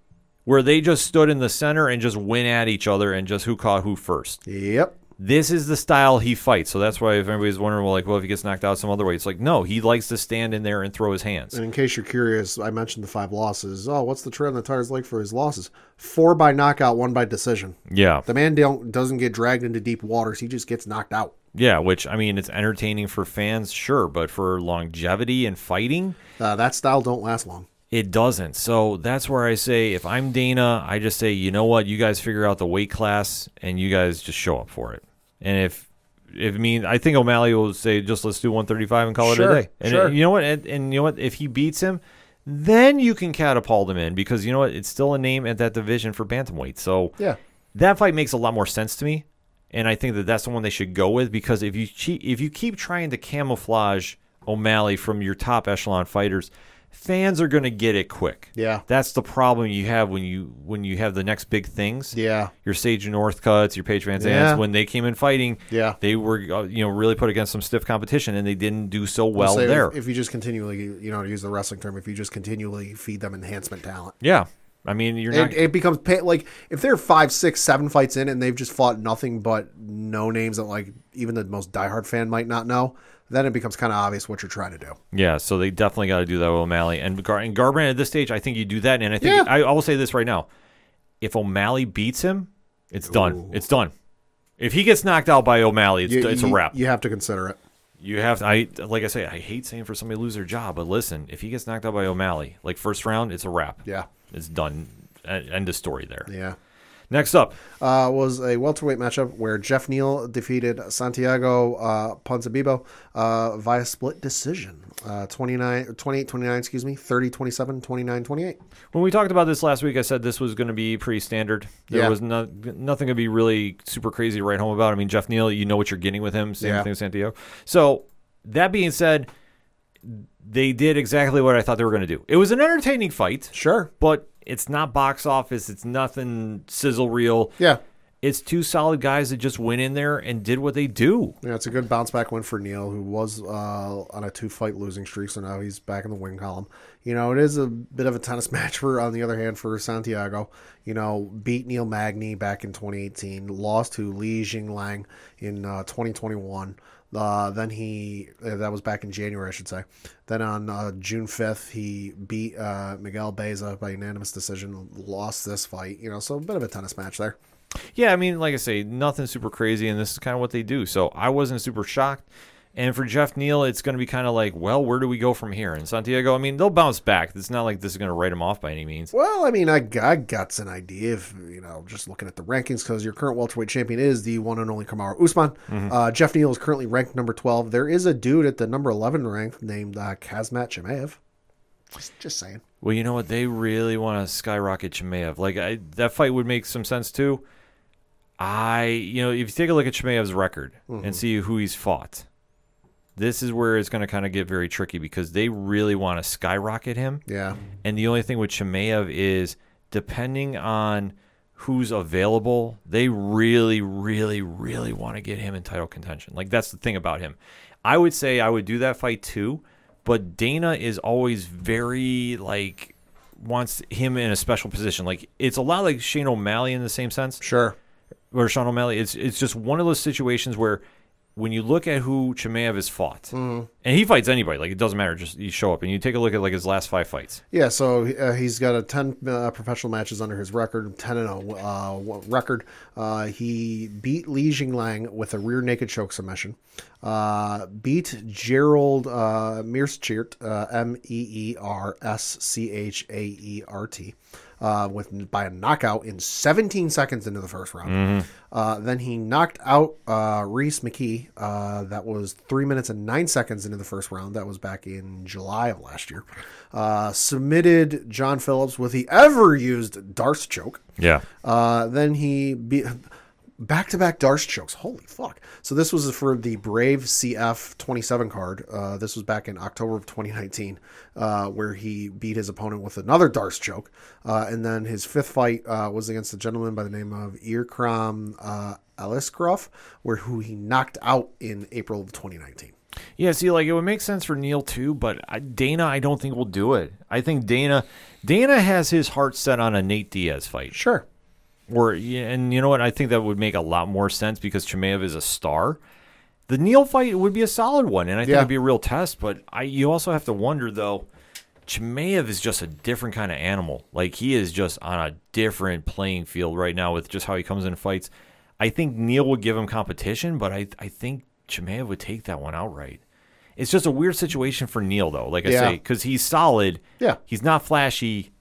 A: where they just stood in the center and just went at each other and just who caught who first.
C: Yep.
A: This is the style he fights. So that's why if anybody's wondering, well, like, well, if he gets knocked out some other way, it's like, no, he likes to stand in there and throw his hands.
C: And in case you're curious, I mentioned the five losses. Oh, what's the tread on the tires like for his losses? Four by knockout, one by decision.
A: Yeah.
C: The man don't, doesn't get dragged into deep waters. He just gets knocked out.
A: Yeah, which I mean, it's entertaining for fans, sure, but for longevity and fighting,
C: Uh, that style don't last long.
A: It doesn't. So that's where I say, if I'm Dana, I just say, you know what, you guys figure out the weight class and you guys just show up for it. And if if I mean, I think O'Malley will say, just let's do 135 and call it a day. And
C: sure.
A: you know what? And, and you know what? If he beats him, then you can catapult him in because you know what? It's still a name at that division for bantamweight. So
C: Yeah.
A: that fight makes a lot more sense to me, and I think that that's the one they should go with because if you che- if you keep trying to camouflage O'Malley from your top echelon fighters, fans are going to get it quick.
C: Yeah.
A: that's the problem you have when you when you have the next big things.
C: Yeah.
A: Your Sage Northcutts, your Paige VanZants,
C: Yeah.
A: when they came in fighting,
C: Yeah.
A: they were uh, you know really put against some stiff competition, and they didn't do so well
C: Say if-
A: there.
C: If, you just continually, you know, to use the wrestling term, if you just continually feed them enhancement talent,
A: yeah, I mean you're not.
C: it, it becomes pay, like if they're five, six, seven fights in and they've just fought nothing but no names that like even the most diehard fan might not know. Then it becomes kind of obvious what you're trying to do.
A: Yeah, so they definitely got to do that with O'Malley and, Gar- and Garbrandt at this stage. I think you do that, and I think
C: Yeah.
A: I, I will say this right now: if O'Malley beats him, it's done. It's done. If he gets knocked out by O'Malley, it's,
C: You-
A: it's a wrap.
C: You have to consider it.
A: You have to, I like I say, I hate saying for somebody to lose their job, but listen, if he gets knocked out by O'Malley, like first round, it's a wrap.
C: Yeah.
A: it's done. End of story there.
C: Yeah.
A: Next up,
C: uh, was a welterweight matchup where Geoff Neal defeated Santiago uh, Ponzinibbio uh, via split decision. Uh, 29, 28 29, excuse me, 30 27, 29 28.
A: When we talked about this last week, I said this was going to be pretty standard. There
C: Yeah.
A: was no, nothing to be really super crazy to write home about. I mean, Geoff Neal, you know what you're getting with him. Same
C: Yeah.
A: thing with Santiago. So that being said, they did exactly what I thought they were going to do. It was an entertaining fight,
C: Sure.
A: but it's not box office. It's nothing sizzle reel.
C: Yeah.
A: It's two solid guys that just went in there and did what they do.
C: Yeah, it's a good bounce back win for Neal, who was uh, on a two fight losing streak, so now he's back in the win column. You know, it is a bit of a tennis match for, on the other hand, for Santiago. You know, beat Neil Magny back in 2018, lost to Li Jingliang in uh, 2021. Uh, then he, uh, that was back in January, I should say. Then on uh, June 5th, he beat uh, Miguel Baeza by unanimous decision, lost this fight. You know, so a bit of a tennis match there.
A: Yeah, I mean, like I say, nothing super crazy, and this is kind of what they do. So I wasn't super shocked. And for Geoff Neal, it's going to be kind of like, well, where do we go from here? And Santiago, I mean, they'll bounce back. It's not like this is going to write him off by any means.
C: Well, I mean, I, I got an idea if, you know, just looking at the rankings, because your current welterweight champion is the one and only Kamaru Usman. Uh, Geoff Neal is currently ranked number 12. There is a dude at the number 11 rank named uh, Khamzat Chimaev. Just, just saying.
A: Well, you know what? They really want to skyrocket Chimaev. Like I, that fight would make some sense too. I, you know, if you take a look at Chimaev's record and see who he's fought, this is where it's going to kind of get very tricky because they really want to skyrocket him.
C: Yeah.
A: And the only thing with Chimaev is depending on who's available, they really, really, really want to get him in title contention. Like that's the thing about him. I would say I would do that fight too, but Dana is always very like wants him in a special position. Like it's a lot like Shane O'Malley in the same sense
C: Sure.
A: or Sean O'Malley. It's it's just one of those situations where when you look at who Chimaev has fought, and he fights anybody, like it doesn't matter. Just you show up and you take a look at like his last five fights.
C: Yeah, so uh, he's got a 10 uh, professional matches under his record, 10 and 0 uh, record. Uh, he beat Li Jingliang with a rear naked choke submission. Uh, beat Gerald uh, Meerschaert, uh, M E E R S C H A E R T. Uh, with by a knockout in 17 seconds into the first round. Uh, then he knocked out uh, Rhys McKee. Uh, that was three minutes and nine seconds into the first round. That was back in July of last year. Uh, submitted John Phillips with the ever used D'Arce choke.
A: Yeah,
C: Uh, then he beat back to back D'Arce chokes. Holy fuck. So this was for the Brave CF 27 card. Uh, this was back in October of 2019, uh, where he beat his opponent with another D'Arce choke. Uh, and then his fifth fight uh, was against a gentleman by the name of Ikram uh, Aliskerov, where who he knocked out in April of 2019.
A: yeah. See, like it would make sense for Neal too, but Dana, I don't think will do it. I think Dana, Dana has his heart set on a Nate Diaz fight.
C: Sure.
A: Or and you know what? I think that would make a lot more sense because Chimaev is a star. The Neal fight would be a solid one, and I think
C: Yeah.
A: it'd be a real test. But I, you also have to wonder though. Chimaev is just a different kind of animal. Like he is just on a different playing field right now with just how he comes in fights. I think Neal would give him competition, but I I think Chimaev would take that one outright. It's just a weird situation for Neal though. Like I
C: Yeah.
A: say, because he's solid.
C: Yeah.
A: he's not flashy.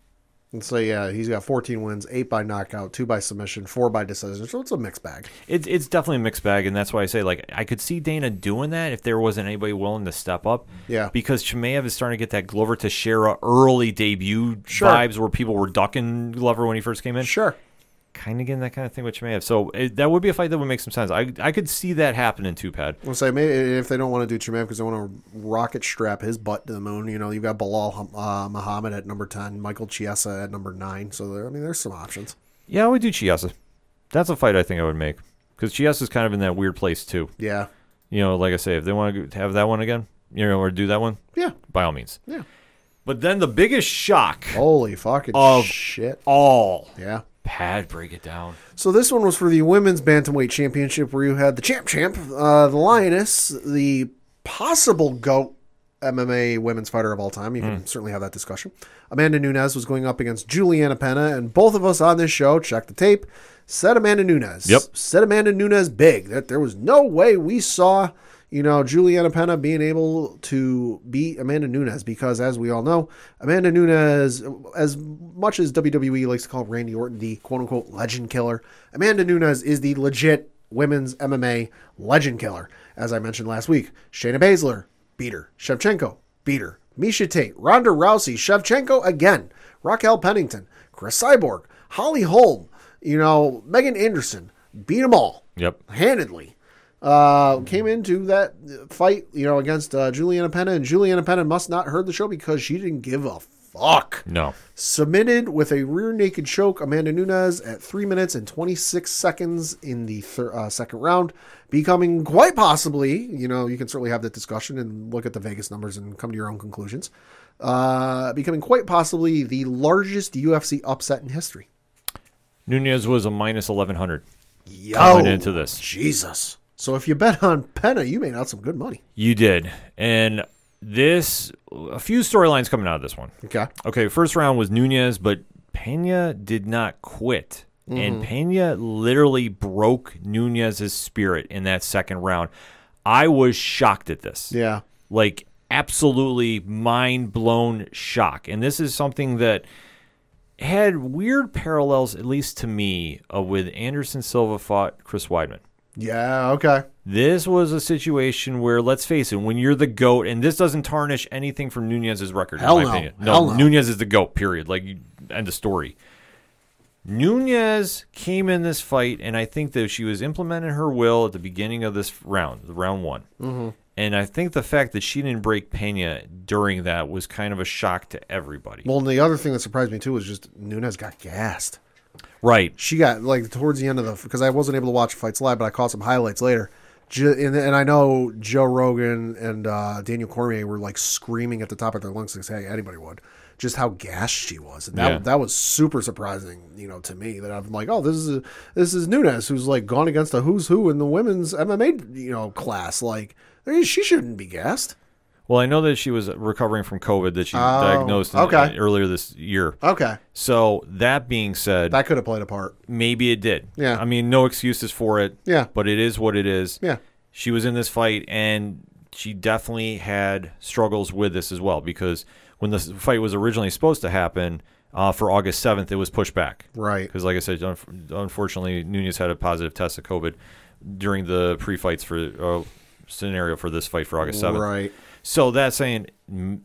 C: And so, yeah, he's got 14 wins, 8 by knockout, 2 by submission, 4 by decision. So it's a mixed bag.
A: It's it's definitely a mixed bag, and that's why I say like I could see Dana doing that if there wasn't anybody willing to step up.
C: Yeah.
A: because Chimaev is starting to get that Glover to Teixeira early debut
C: Sure.
A: vibes where people were ducking Glover when he first came in.
C: Sure.
A: Kind of getting that kind of thing with Chimaev. So it, that would be a fight that would make some sense. I I could see that happening too, Pad.
C: I'll say maybe if they don't want to do Chimaev because they want to rocket strap his butt to the moon, you know, you've got Belal uh, Muhammad at number 10, Michael Chiesa at number 9. So, there, I mean, there's some options.
A: Yeah, I would do Chiesa. That's a fight I think I would make because Chiesa is kind of in that weird place too.
C: Yeah.
A: You know, like I say, if they want to have that one again, you know, or do that one,
C: Yeah.
A: by all means.
C: Yeah.
A: But then the biggest shock
C: Holy fucking
A: Of-
C: shit.
A: all
C: Yeah.
A: Pad, break it down.
C: So this one was for the women's bantamweight championship, where you had the champ, champ, uh, the lioness, the possible goat MMA women's fighter of all time. You can certainly have that discussion. Amanda Nunes was going up against Juliana Pena, and both of us on this show, check the tape, said Amanda Nunes.
A: Yep.
C: Said Amanda Nunes big. That there was no way we saw, you know, Juliana Pena being able to beat Amanda Nunes because, as we all know, Amanda Nunes, as much as WWE likes to call Randy Orton the quote unquote legend killer, Amanda Nunes is the legit women's MMA legend killer. As I mentioned last week, Shayna Baszler beat her, Shevchenko beat her, Miesha Tate, Ronda Rousey, Shevchenko again, Raquel Pennington, Cris Cyborg, Holly Holm, you know, Megan Anderson, beat them all
A: Yep.
C: handedly. Uh, came into that fight, you know, against uh, Juliana Pena, and Juliana Pena must not heard the show because she didn't give a fuck.
A: No.
C: Submitted with a rear naked choke, Amanda Nunes at three minutes and 26 seconds in the thir- uh, second round, becoming quite possibly, you know, you can certainly have that discussion and look at the Vegas numbers and come to your own conclusions. Uh, becoming quite possibly the largest UFC upset in history.
A: Nunes was a minus 1100
C: Yo,
A: coming into this.
C: Jesus. So if you bet on Pena, you made out some good money.
A: You did. And this, a few storylines coming out of this one.
C: Okay.
A: Okay, first round was Nunes, but Pena did not quit. And Pena literally broke Nunes's spirit in that second round. I was shocked at this.
C: Yeah.
A: Like absolutely mind blown shock. And this is something that had weird parallels, at least to me, uh, with Anderson Silva fought Chris Weidman.
C: Yeah. Okay.
A: This was a situation where, let's face it, when you're the GOAT, and this doesn't tarnish anything from Nunes's record,
C: Hell
A: in my
C: no.
A: opinion.
C: Hell no.
A: Nunes is the GOAT, period. Like, end of story. Nunes came in this fight, and I think that she was implementing her will at the beginning of this round, the round one. Mm-hmm. And I think the fact that she didn't break Pena during that was kind of a shock to everybody.
C: Well, and the other thing that surprised me too was just Nunes got gassed.
A: Right.
C: She got like towards the end of the because I wasn't able to watch fights live, but I caught some highlights later. And, and I know Joe Rogan and uh, Daniel Cormier were like screaming at the top of their lungs, like, "Hey, anybody would." Just how gassed she was, and that
A: Yeah.
C: that was super surprising, you know, to me. That I'm like, oh, this is this is Nunes, who's like gone against a who's who in the women's MMA, you know, class. Like, she shouldn't be gassed.
A: Well, I know that she was recovering from COVID that she
C: Oh,
A: diagnosed in-
C: okay.
A: earlier this year.
C: Okay,
A: So that being said,
C: that could have played a part.
A: maybe it did.
C: Yeah.
A: I mean, no excuses for it.
C: Yeah.
A: But it is what it is.
C: Yeah.
A: She was in this fight and she definitely had struggles with this as well because when the fight was originally supposed to happen uh, for August 7th, it was pushed back.
C: Right.
A: Because, like I said, unf- unfortunately, Nunes had a positive test of COVID during the pre fights for uh, scenario for this fight for August 7th.
C: Right.
A: So that's saying mm,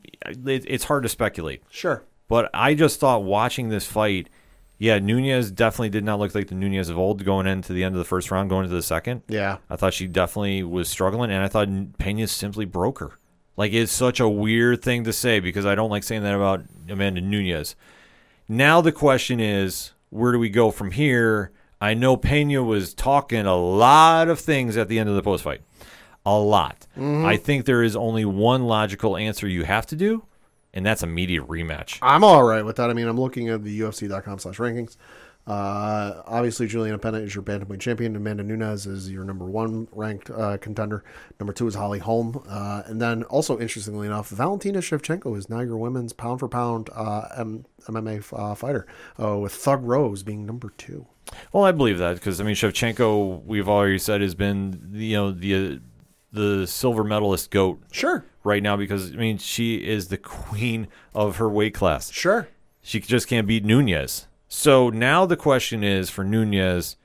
A: it's hard to speculate.
C: Sure.
A: But I just thought watching this fight, yeah, Nunes definitely did not look like the Nunes of old going into the end of the first round, going into the second.
C: Yeah.
A: I thought she definitely was struggling, and I thought Pena simply broke her. Like, it's such a weird thing to say because I don't like saying that about Amanda Nunes. Now the question is, where do we go from here? I know Pena was talking a lot of things at the end of the post fight. A lot. I think there is only one logical answer you have to do, and that's immediate rematch.
C: I'm all right with that. I mean, I'm looking at the UFC.com slash rankings. Uh, obviously, Juliana Pena is your bantamweight champion. Amanda Nunes is your number one ranked uh, contender. Number two is Holly Holm. Uh, and then, also interestingly enough, Valentina Shevchenko is now your women's pound for pound uh, M- MMA uh, fighter, uh, with Thug Rose being number two.
A: Well, I believe that because I mean Shevchenko, we've already said has been you know the uh, the silver medalist goat
C: Sure,
A: right now because I mean she is the queen of her weight class.
C: sure.
A: She just can't beat Nunes. So now the question is for Nunes,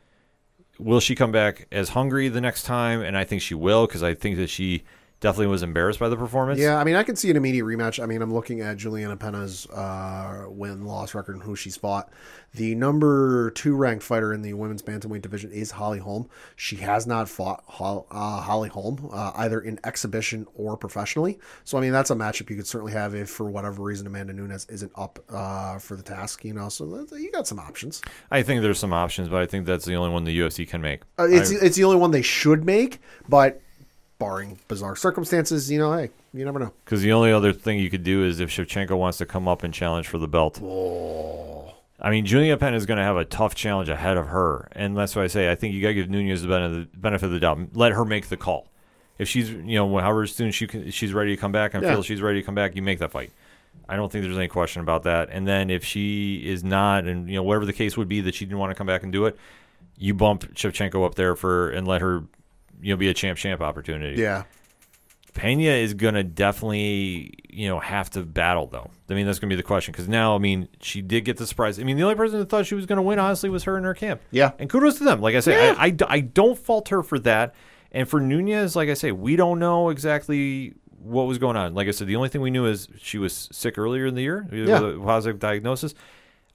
A: will she come back as hungry the next time? And I think she will because I think that she definitely was embarrassed by the performance.
C: Yeah, I mean, I can see an immediate rematch. I mean, I'm looking at Juliana Pena's uh, win loss record and who she's fought. The number two ranked fighter in the women's bantamweight division is Holly Holm. She has not fought Hol- uh, Holly Holm uh, either in exhibition or professionally. So, I mean, that's a matchup you could certainly have if, for whatever reason, Amanda Nunes isn't up uh, for the task. You know, so you got some options.
A: I think there's some options, but I think that's the only one the UFC can make.
C: Uh, it's
A: I-
C: it's the only one they should make, but barring bizarre circumstances, you know, hey, you never know.
A: Because the only other thing you could do is if Shevchenko wants to come up and challenge for the belt. I mean, Julia Penn is going to have a tough challenge ahead of her, and that's why I say I think you got to give Nunes the benefit, benefit of the doubt. Let her make the call. If she's, you know, however soon she can, she's ready to come back and
C: Yeah.
A: feels she's ready to come back, you make that fight. I don't think there's any question about that. And then if she is not, and you know, whatever the case would be that she didn't want to come back and do it, you bump Shevchenko up there for and let her, you know, be a champ champ opportunity.
C: Yeah.
A: Pena is going to definitely, you know, have to battle though. I mean, that's going to be the question because now, I mean, she did get the surprise. I mean, the only person that thought she was going to win, honestly, was her in her camp.
C: Yeah.
A: and kudos to them. Like I say, I, I, I don't fault her for that. And for Nunes, like I say, we don't know exactly what was going on. Like I said, the only thing we knew is she was sick earlier in the year,
C: Yeah.
A: with a positive diagnosis.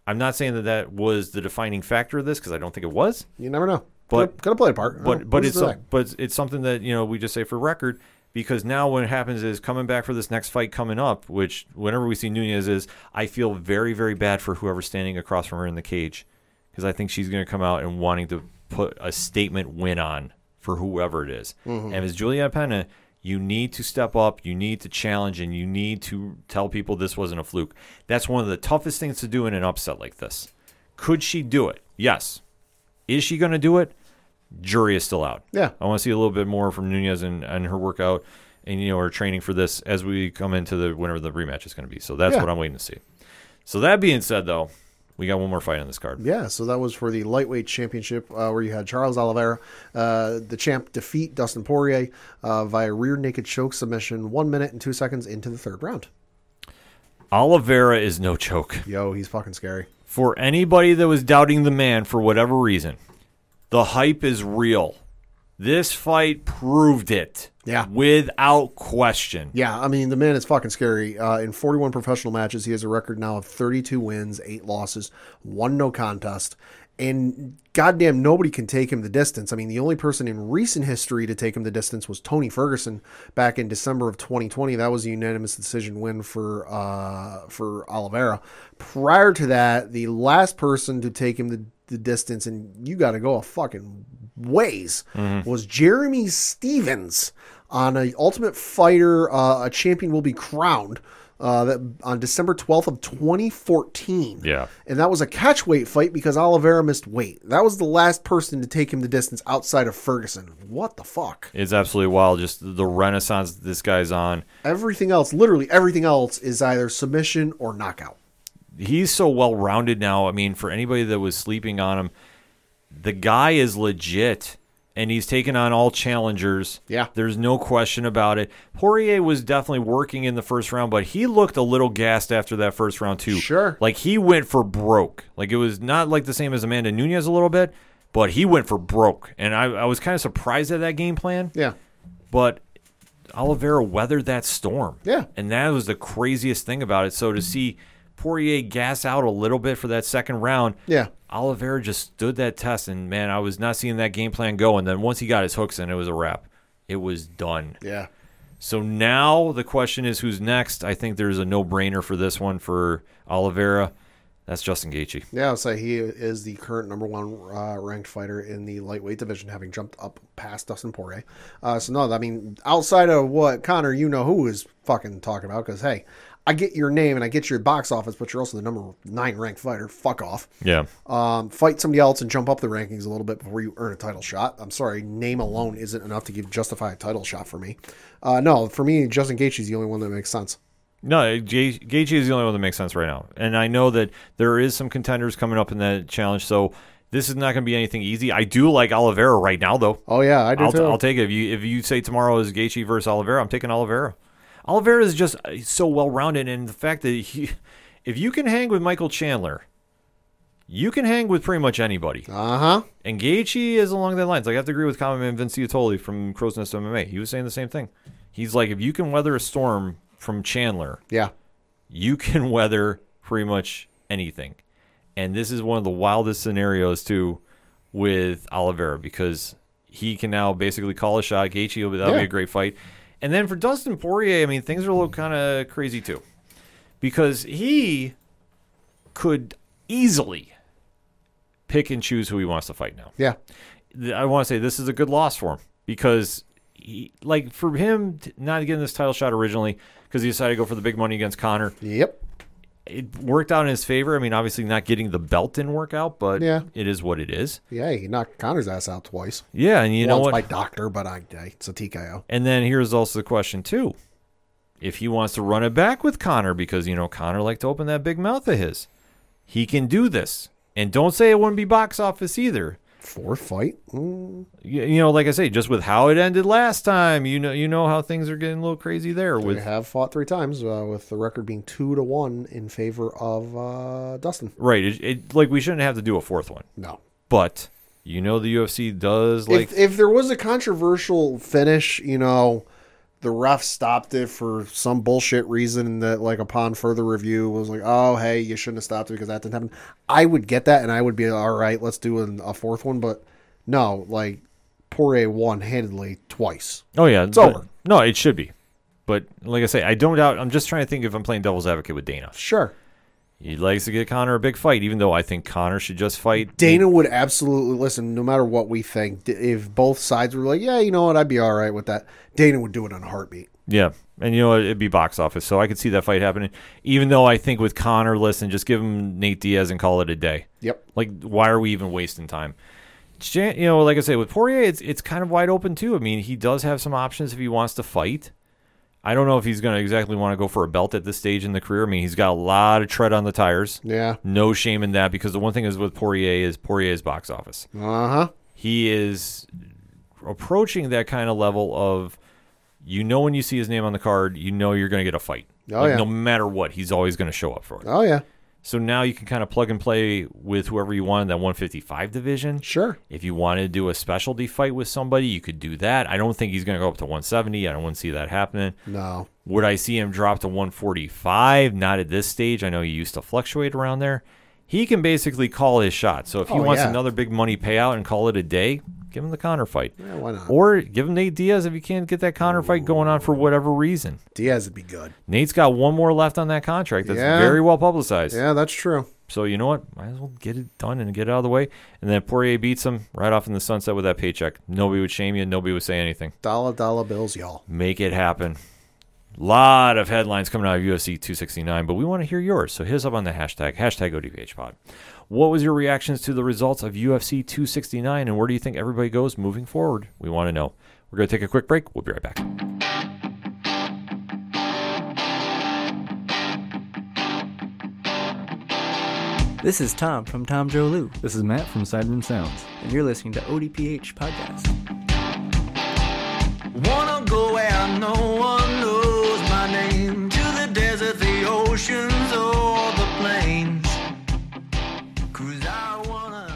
A: I'm not saying that that was the defining factor of this because I don't think it was.
C: You never know.
A: But-
C: have played a part.
A: But but it's
C: say?
A: but it's- something that you know we just say for record because now what happens is coming back for this next fight coming up, which whenever we see Nunes is, I feel very very bad for whoever's standing across from her in the cage because I think she's going to come out and wanting to put a statement win on for whoever it is.
C: Mm-hmm.
A: And as it's Juliana Pena, you need to step up, you need to challenge, and you need to tell people this wasn't a fluke. That's one of the toughest things to do in an upset like this. Could she do it? Yes. Is she going to do it? Jury is still out.
C: Yeah.
A: I want to see a little bit more from Nunes and, and her workout and you know her training for this as we come into the whenever the rematch is going to be. So that's
C: Yeah.
A: what I'm waiting to see. So that being said, though, We got one more fight on this card.
C: Yeah, so that was for the lightweight championship uh, where you had Charles Oliveira, uh, the champ, defeat Dustin Poirier uh, via rear naked choke submission, one minute and two seconds into the third round.
A: Oliveira is no choke.
C: Yo, he's fucking scary.
A: For anybody that was doubting the man for whatever reason, the hype is real. This fight proved it.
C: Yeah.
A: Without question.
C: Yeah, I mean, the man is fucking scary. Uh, in 41 professional matches, he has a record now of 32 wins, 8 losses, 1 no contest. And goddamn, nobody can take him the distance. I mean, the only person in recent history to take him the distance was Tony Ferguson back in December of 2020. That was a unanimous decision win for uh, for Oliveira. Prior to that, the last person to take him the, the distance, and you got to go a fucking ways, was Jeremy Stephens on a Ultimate Fighter. Uh, a champion will be crowned. Uh, that on December 12th of 2014.
A: Yeah.
C: And that was a catchweight fight because Oliveira missed weight. That was the last person to take him the distance outside of Ferguson. What the fuck?
A: It's absolutely wild. Just the renaissance this guy's on.
C: Everything else, literally everything else, is either submission or knockout.
A: He's so well rounded now. I mean, for anybody that was sleeping on him, the guy is legit. And he's taken on all challengers.
C: Yeah.
A: There's no question about it. Poirier was definitely working in the first round, but he looked a little gassed after that first round, too.
C: Sure.
A: Like he went for broke. Like it was not like the same as Amanda Nunes a little bit, but he went for broke. And I, I was kind of surprised at that game plan.
C: Yeah.
A: But Oliveira weathered that storm.
C: Yeah.
A: And that was the craziest thing about it. So to see Poirier gas out a little bit for that second round,
C: Yeah.
A: Oliveira just stood that test. And man, I was not seeing that game plan go. And then once he got his hooks in, it was a wrap. It was done.
C: Yeah.
A: So now the question is who's next? I think there's a no brainer for this one for Oliveira. That's Justin Gaethje.
C: Yeah, I'll say he is the current number one uh, ranked fighter in the lightweight division, having jumped up past Dustin Poirier. Uh, so no, I mean, outside of what Conor, you know who is fucking talking about? Because hey, I get your name and I get your box office, but you're also the number nine ranked fighter. Fuck off.
A: Yeah.
C: Um, fight somebody else and jump up the rankings a little bit before you earn a title shot. I'm sorry, name alone isn't enough to give justify a title shot for me. Uh, no, for me, Justin Gaethje is the only one that makes sense.
A: No, Ga- Gaethje is the only one that makes sense right now, and I know that there is some contenders coming up in that challenge. So this is not going to be anything easy. I do like Oliveira right now, though.
C: Oh yeah, I do
A: I'll,
C: too.
A: I'll take it. If you if you say tomorrow is Gaethje versus Oliveira, I'm taking Oliveira. Oliveira is just uh, so well rounded, and the fact that he, if you can hang with Michael Chandler, you can hang with pretty much anybody.
C: uh huh.
A: And Gaethje is along that lines. Like, I have to agree with common man Vince Iatoli from Crow's Nest MMA. He was saying the same thing. He's like, if you can weather a storm from Chandler,
C: Yeah.
A: you can weather pretty much anything. And this is one of the wildest scenarios too with Oliveira because he can now basically call a shot. Gaethje, will be- that'll be a great fight. And then for Dustin Poirier, I mean, things are a little kind of crazy too because he could easily pick and choose who he wants to fight now.
C: Yeah.
A: I want to say this is a good loss for him because, he, like, for him not getting this title shot originally because he decided to go for the big money against Conor,
C: Yep.
A: It worked out in his favor. I mean, obviously, not getting the belt didn't work out, but
C: Yeah.
A: it is what it is.
C: Yeah, he knocked Conor's ass out twice.
A: Yeah, and you know
C: Once
A: what?
C: by doctor, but I, I it's a TKO.
A: And then here's also the question too: if he wants to run it back with Conor, because you know Conor liked to open that big mouth of his, he can do this. And don't say it wouldn't be box office either.
C: Fourth fight. Mm.
A: you, you know, like I say, just with how it ended last time, you know, you know how things are getting a little crazy there.
C: They
A: With
C: have fought three times, uh, with the record being two to one in favor of uh, Dustin.
A: right, it, it, like we shouldn't have to do a fourth one,
C: No.
A: but you know, the UFC does like
C: if, if there was a controversial finish, you know, the ref stopped it for some bullshit reason that, like, upon further review, was like, oh, hey, you shouldn't have stopped it because that didn't happen. I would get that, and I would be all right. Let's do an, a fourth one, but no, like, Poirier one-handedly twice.
A: oh yeah,
C: It's
A: but-
C: over.
A: No, it should be, but like I say, I don't doubt. I'm just trying to think if I'm playing devil's advocate with Dana.
C: Sure.
A: He likes to get Conor a big fight, even though I think Conor should just fight
C: Dana would absolutely listen, no matter what we think. If both sides were like, yeah, you know what, I'd be all right with that, Dana would do it on a heartbeat.
A: Yeah, and you know? It'd be box office, so I could see that fight happening. Even though I think with Conor, listen, just give him Nate Diaz and call it a day.
C: Yep.
A: Like, why are we even wasting time? You know, like I say, with Poirier, it's it's kind of wide open too. I mean, he does have some options if he wants to fight. I don't know if he's going to exactly want to go for a belt at this stage in the career. I mean, he's got a lot of tread on the tires.
C: Yeah.
A: No shame in that because the one thing is with Poirier is Poirier's box office.
C: Uh huh.
A: He is approaching that kind of level of you know when you see his name on the card, you know you're going to get a fight.
C: Oh,
A: Like,
C: yeah.
A: No matter what, he's always going to show up for it.
C: Oh yeah.
A: So now you can kind of plug and play with whoever you want in that 155 division.
C: Sure.
A: If you wanted to do a specialty fight with somebody, you could do that. I don't think he's going to go up to 170. I don't want to see that happening.
C: No.
A: Would I see him drop to 145? Not at this stage. I know he used to fluctuate around there. He can basically call his shot. So if he
C: Oh,
A: wants
C: yeah.
A: another big money payout and call it a day, give him the Conor fight.
C: Yeah, why not?
A: Or give him Nate Diaz if you can't get that Conor fight going on for whatever reason.
C: Diaz would be good.
A: Nate's got one more left on that contract that's
C: Yeah.
A: very well publicized.
C: Yeah, that's true.
A: So you know what? Might as well get it done and get it out of the way. And then Poirier beats him right off in the sunset with that paycheck. Nobody would shame you. Nobody would say anything.
C: Dollar dollar bills, y'all.
A: Make it happen. Lot of headlines coming out of UFC 269, but we want to hear yours. So hit us up on the hashtag, hashtag ODPHpod. What was your reactions to the results of UFC 269, and where do you think everybody goes moving forward? We want to know. We're going to take a quick break. We'll be right back.
F: This is Tom from Tom Joe Lou,
G: This is Matt from Sideroom Sounds.
F: and you're listening to ODPH Podcast.
B: Wanna go where no one knows my name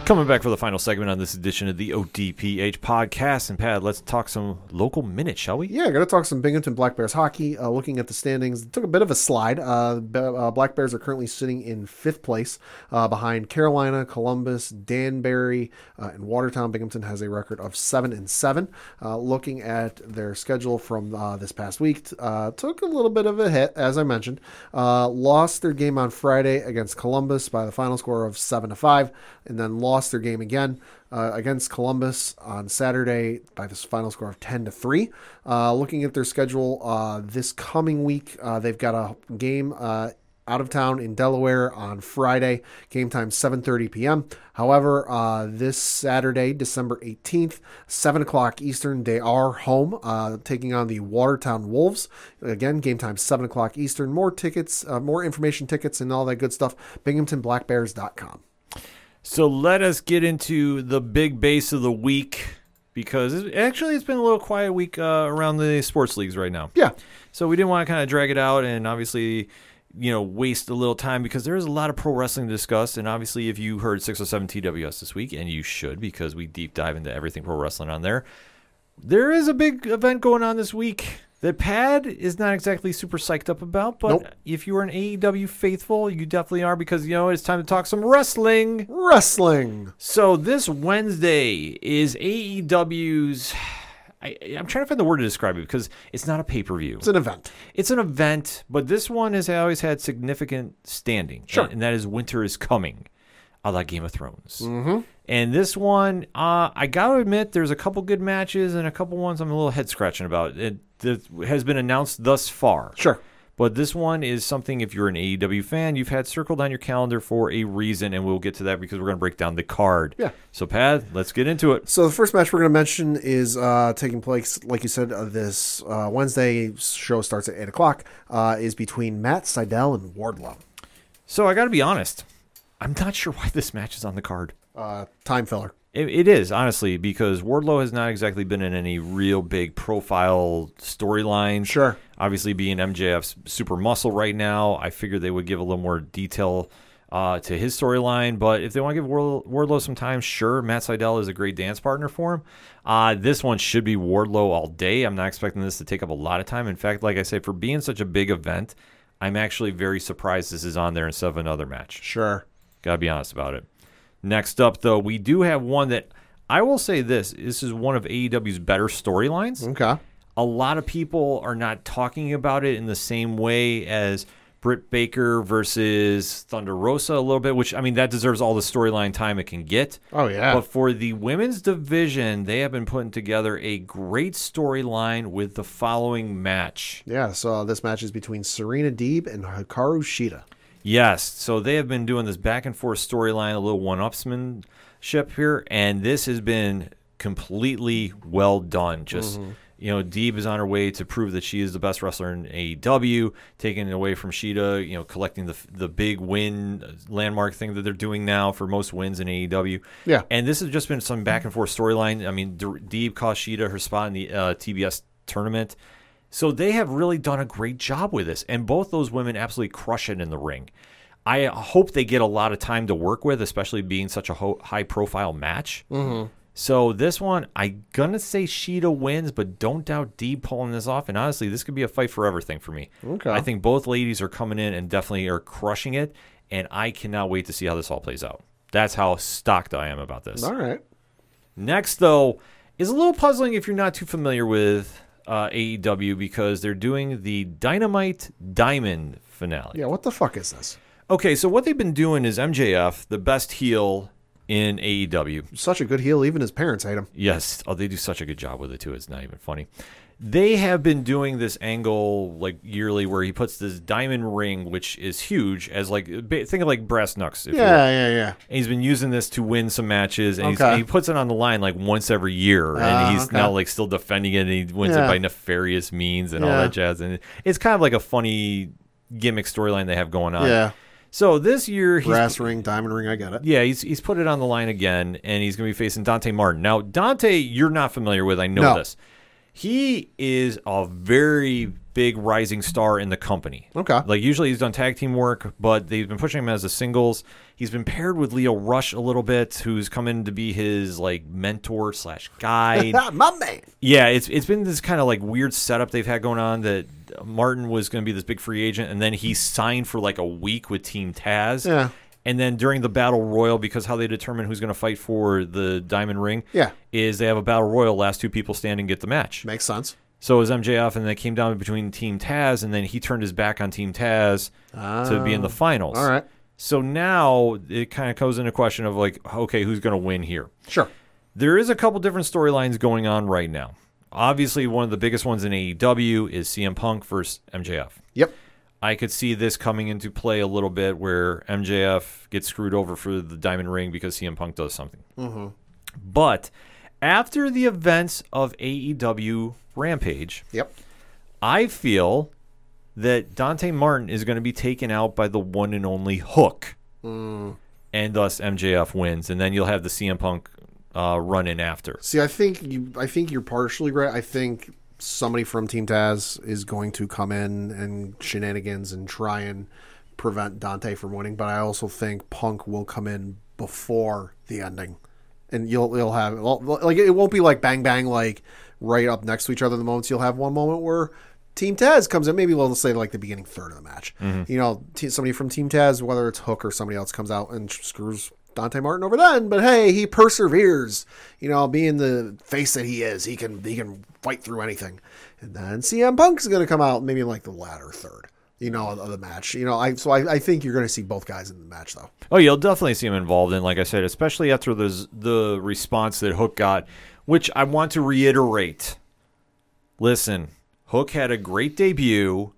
A: Coming back for the final segment on this edition of the ODPH podcast. And Pat, let's talk some local minutes, shall we?
C: Yeah, got to talk some Binghamton Black Bears hockey. Uh, looking at the standings, it took a bit of a slide. Uh, uh, Black Bears are currently sitting in fifth place uh, behind Carolina, Columbus, Danbury, uh, and Watertown. Binghamton has a record of seven and seven. Uh, looking at their schedule from this past week, took a little bit of a hit, as I mentioned. Lost their game on Friday against Columbus by the final score of seven to five, and then lost their game again uh, against Columbus on Saturday by this final score of 10 to 3. Uh, looking at their schedule uh, this coming week, uh, they've got a game uh, out of town in Delaware on Friday. Game time 7:30 p.m. However, uh, this Saturday, December 18th, 7 o'clock Eastern, they are home uh, taking on the Watertown Wolves. Again, game time 7 o'clock Eastern. More tickets, uh, more information, tickets, and all that good stuff. BinghamtonBlackBears.com.
A: So let us get into the big base of the week because actually it's been a little quiet week uh, around the sports leagues right now.
C: Yeah.
A: So we didn't want to kind of drag it out and obviously, you know, waste a little time because there is a lot of pro wrestling to discuss. And obviously, if you heard 607 TWS this week, and you should because we deep dive into everything pro wrestling on there, there is a big event going on this week that Pad is not exactly super psyched up about. But
C: Nope.
A: if you are an AEW faithful, you definitely are because, you know, it's time to talk some wrestling.
C: Wrestling.
A: So this Wednesday is AEW's. I, I'm trying to find the word to describe it because it's not a pay per view.
C: It's an event.
A: It's an event, but this one has always had significant standing.
C: Sure.
A: And, and that is Winter is Coming, a la Game of Thrones. Mm-hmm. And this one, uh, I got to admit, there's a couple good matches and a couple ones I'm a little head scratching about. It that has been announced thus far.
C: Sure.
A: But this one is something, if you're an AEW fan, you've had circled on your calendar for a reason, and we'll get to that because we're going to break down the card.
C: Yeah.
A: So, Pat, let's get into it.
C: So the first match we're going to mention is uh, taking place, like you said, uh, this uh, Wednesday. Show starts at eight o'clock. Uh, is between Matt Sydal and Wardlow.
A: So, I got to be honest. I'm not sure why this match is on the card.
C: Uh, time filler.
A: It, it is honestly because Wardlow has not exactly been in any real big profile storylines.
C: Sure.
A: Obviously, being MJF's super muscle right now, I figured they would give a little more detail uh, to his storyline. But if they want to give Ward- Wardlow some time, sure. Matt Sydal is a great dance partner for him. Uh, this one should be Wardlow all day. I'm not expecting this to take up a lot of time. In fact, like I said, for being such a big event, I'm actually very surprised this is on there instead of another match.
C: Sure.
A: Gotta be honest about it. Next up, though, we do have one that I will say this this is one of AEW's better storylines.
C: Okay.
A: A lot of people are not talking about it in the same way as Britt Baker versus Thunder Rosa a little bit, which I mean that deserves all the storyline time it can get.
C: Oh, yeah.
A: But for the women's division, they have been putting together a great storyline with the following match.
C: Yeah. So this match is between Serena Deeb and Hikaru Shida.
A: Yes. So they have been doing this back and forth storyline, a little one upsmanship here, and this has been completely well done. Just You know, Deeb is on her way to prove that she is the best wrestler in AEW, taking it away from Shida. You know, collecting the the big win uh, landmark thing that they're doing now for most wins in AEW.
C: Yeah.
A: and this has just been some back and forth storyline. I mean, Deeb cost Shida her spot in the uh, TBS tournament. So they have really done a great job with this, and both those women absolutely crush it in the ring. I hope they get a lot of time to work with, especially being such a ho- high profile match. Mm-hmm. So this one, I'm gonna say Shida wins, but don't doubt Deeb pulling this off. And honestly, this could be a fight for everything for me.
C: Okay.
A: I think both ladies are coming in and definitely are crushing it, and I cannot wait to see how this all plays out. That's how stocked I am about this.
C: All right.
A: Next, though, is a little puzzling if you're not too familiar with uh, AEW because they're doing the Dynamite Diamond finale.
C: Yeah, what the fuck is this?
A: Okay, so what they've been doing is MJF, the best heel in AEW.
C: Such a good heel, even his parents hate him.
A: Yes, oh, they do such a good job with it too. It's not even funny. They have been doing this angle like yearly where he puts this diamond ring, which is huge, as like think of like brass knucks.
C: Yeah, yeah, yeah.
A: And he's been using this to win some matches, and, he's,
C: Okay.
A: and he puts it on the line like once every year, and ah, he's
C: okay.
A: now like still defending it, and he wins it by nefarious means and all that jazz. And it's kind of like a funny gimmick storyline they have going on.
C: Yeah.
A: So this year, he's
C: Brass ring, diamond ring, I get it.
A: yeah, he's he's put it on the line again, and he's going to be facing Dante Martin. Now, Dante, you're not familiar with. I know
C: No.
A: this. He is a very big rising star in the company.
C: Okay.
A: Like usually he's done tag team work, but they've been pushing him as a singles. He's been paired with Lio Rush a little bit, who's come in to be his like mentor slash guide.
C: My man.
A: Yeah, it's it's been this kind of like weird setup they've had going on that Martin was going to be this big free agent, and then he signed for like a week with Team Taz.
C: Yeah.
A: And then during the battle royal, because how they determine who's going to fight for the diamond ring,
C: Yeah.
A: is they have a battle royal. Last two people standing get the match.
C: Makes sense.
A: So it was MJF, and then it came down between Team Taz, and then he turned his back on Team Taz to be in the finals.
C: Ah. All right.
A: So now it kind of goes into question of like, okay, who's going to win here?
C: Sure.
A: There is a couple different storylines going on right now. Obviously, one of the biggest ones in AEW is CM Punk versus MJF.
C: Yep.
A: I could see this coming into play a little bit where MJF gets screwed over for the diamond ring because CM Punk does something. But after the events of AEW Rampage,
C: Yep.
A: I feel that Dante Martin is going to be taken out by the one and only Hook, and thus MJF wins, and then you'll have the CM Punk uh, run in after.
C: See, I think you. I think you're partially right. I think somebody from Team Taz is going to come in and shenanigans and try and prevent Dante from winning. But I also think Punk will come in before the ending, and you'll you'll have like it won't be like bang bang like right up next to each other. The moments you'll have one moment where. Team Taz comes in, maybe we'll say like the beginning third of the match. Mm-hmm. You know, somebody from Team Taz, whether it's Hook or somebody else, comes out and screws Dante Martin over then. But hey, he perseveres. You know, being the face that he is, he can he can fight through anything. And then CM Punk's going to come out maybe like the latter third. You know, of the match. You know, I so I, I think you're going to see both guys in the match though.
A: Oh, you'll definitely see him involved in, like I said, especially after the the response that Hook got, which I want to reiterate. Listen, Hook had a great debut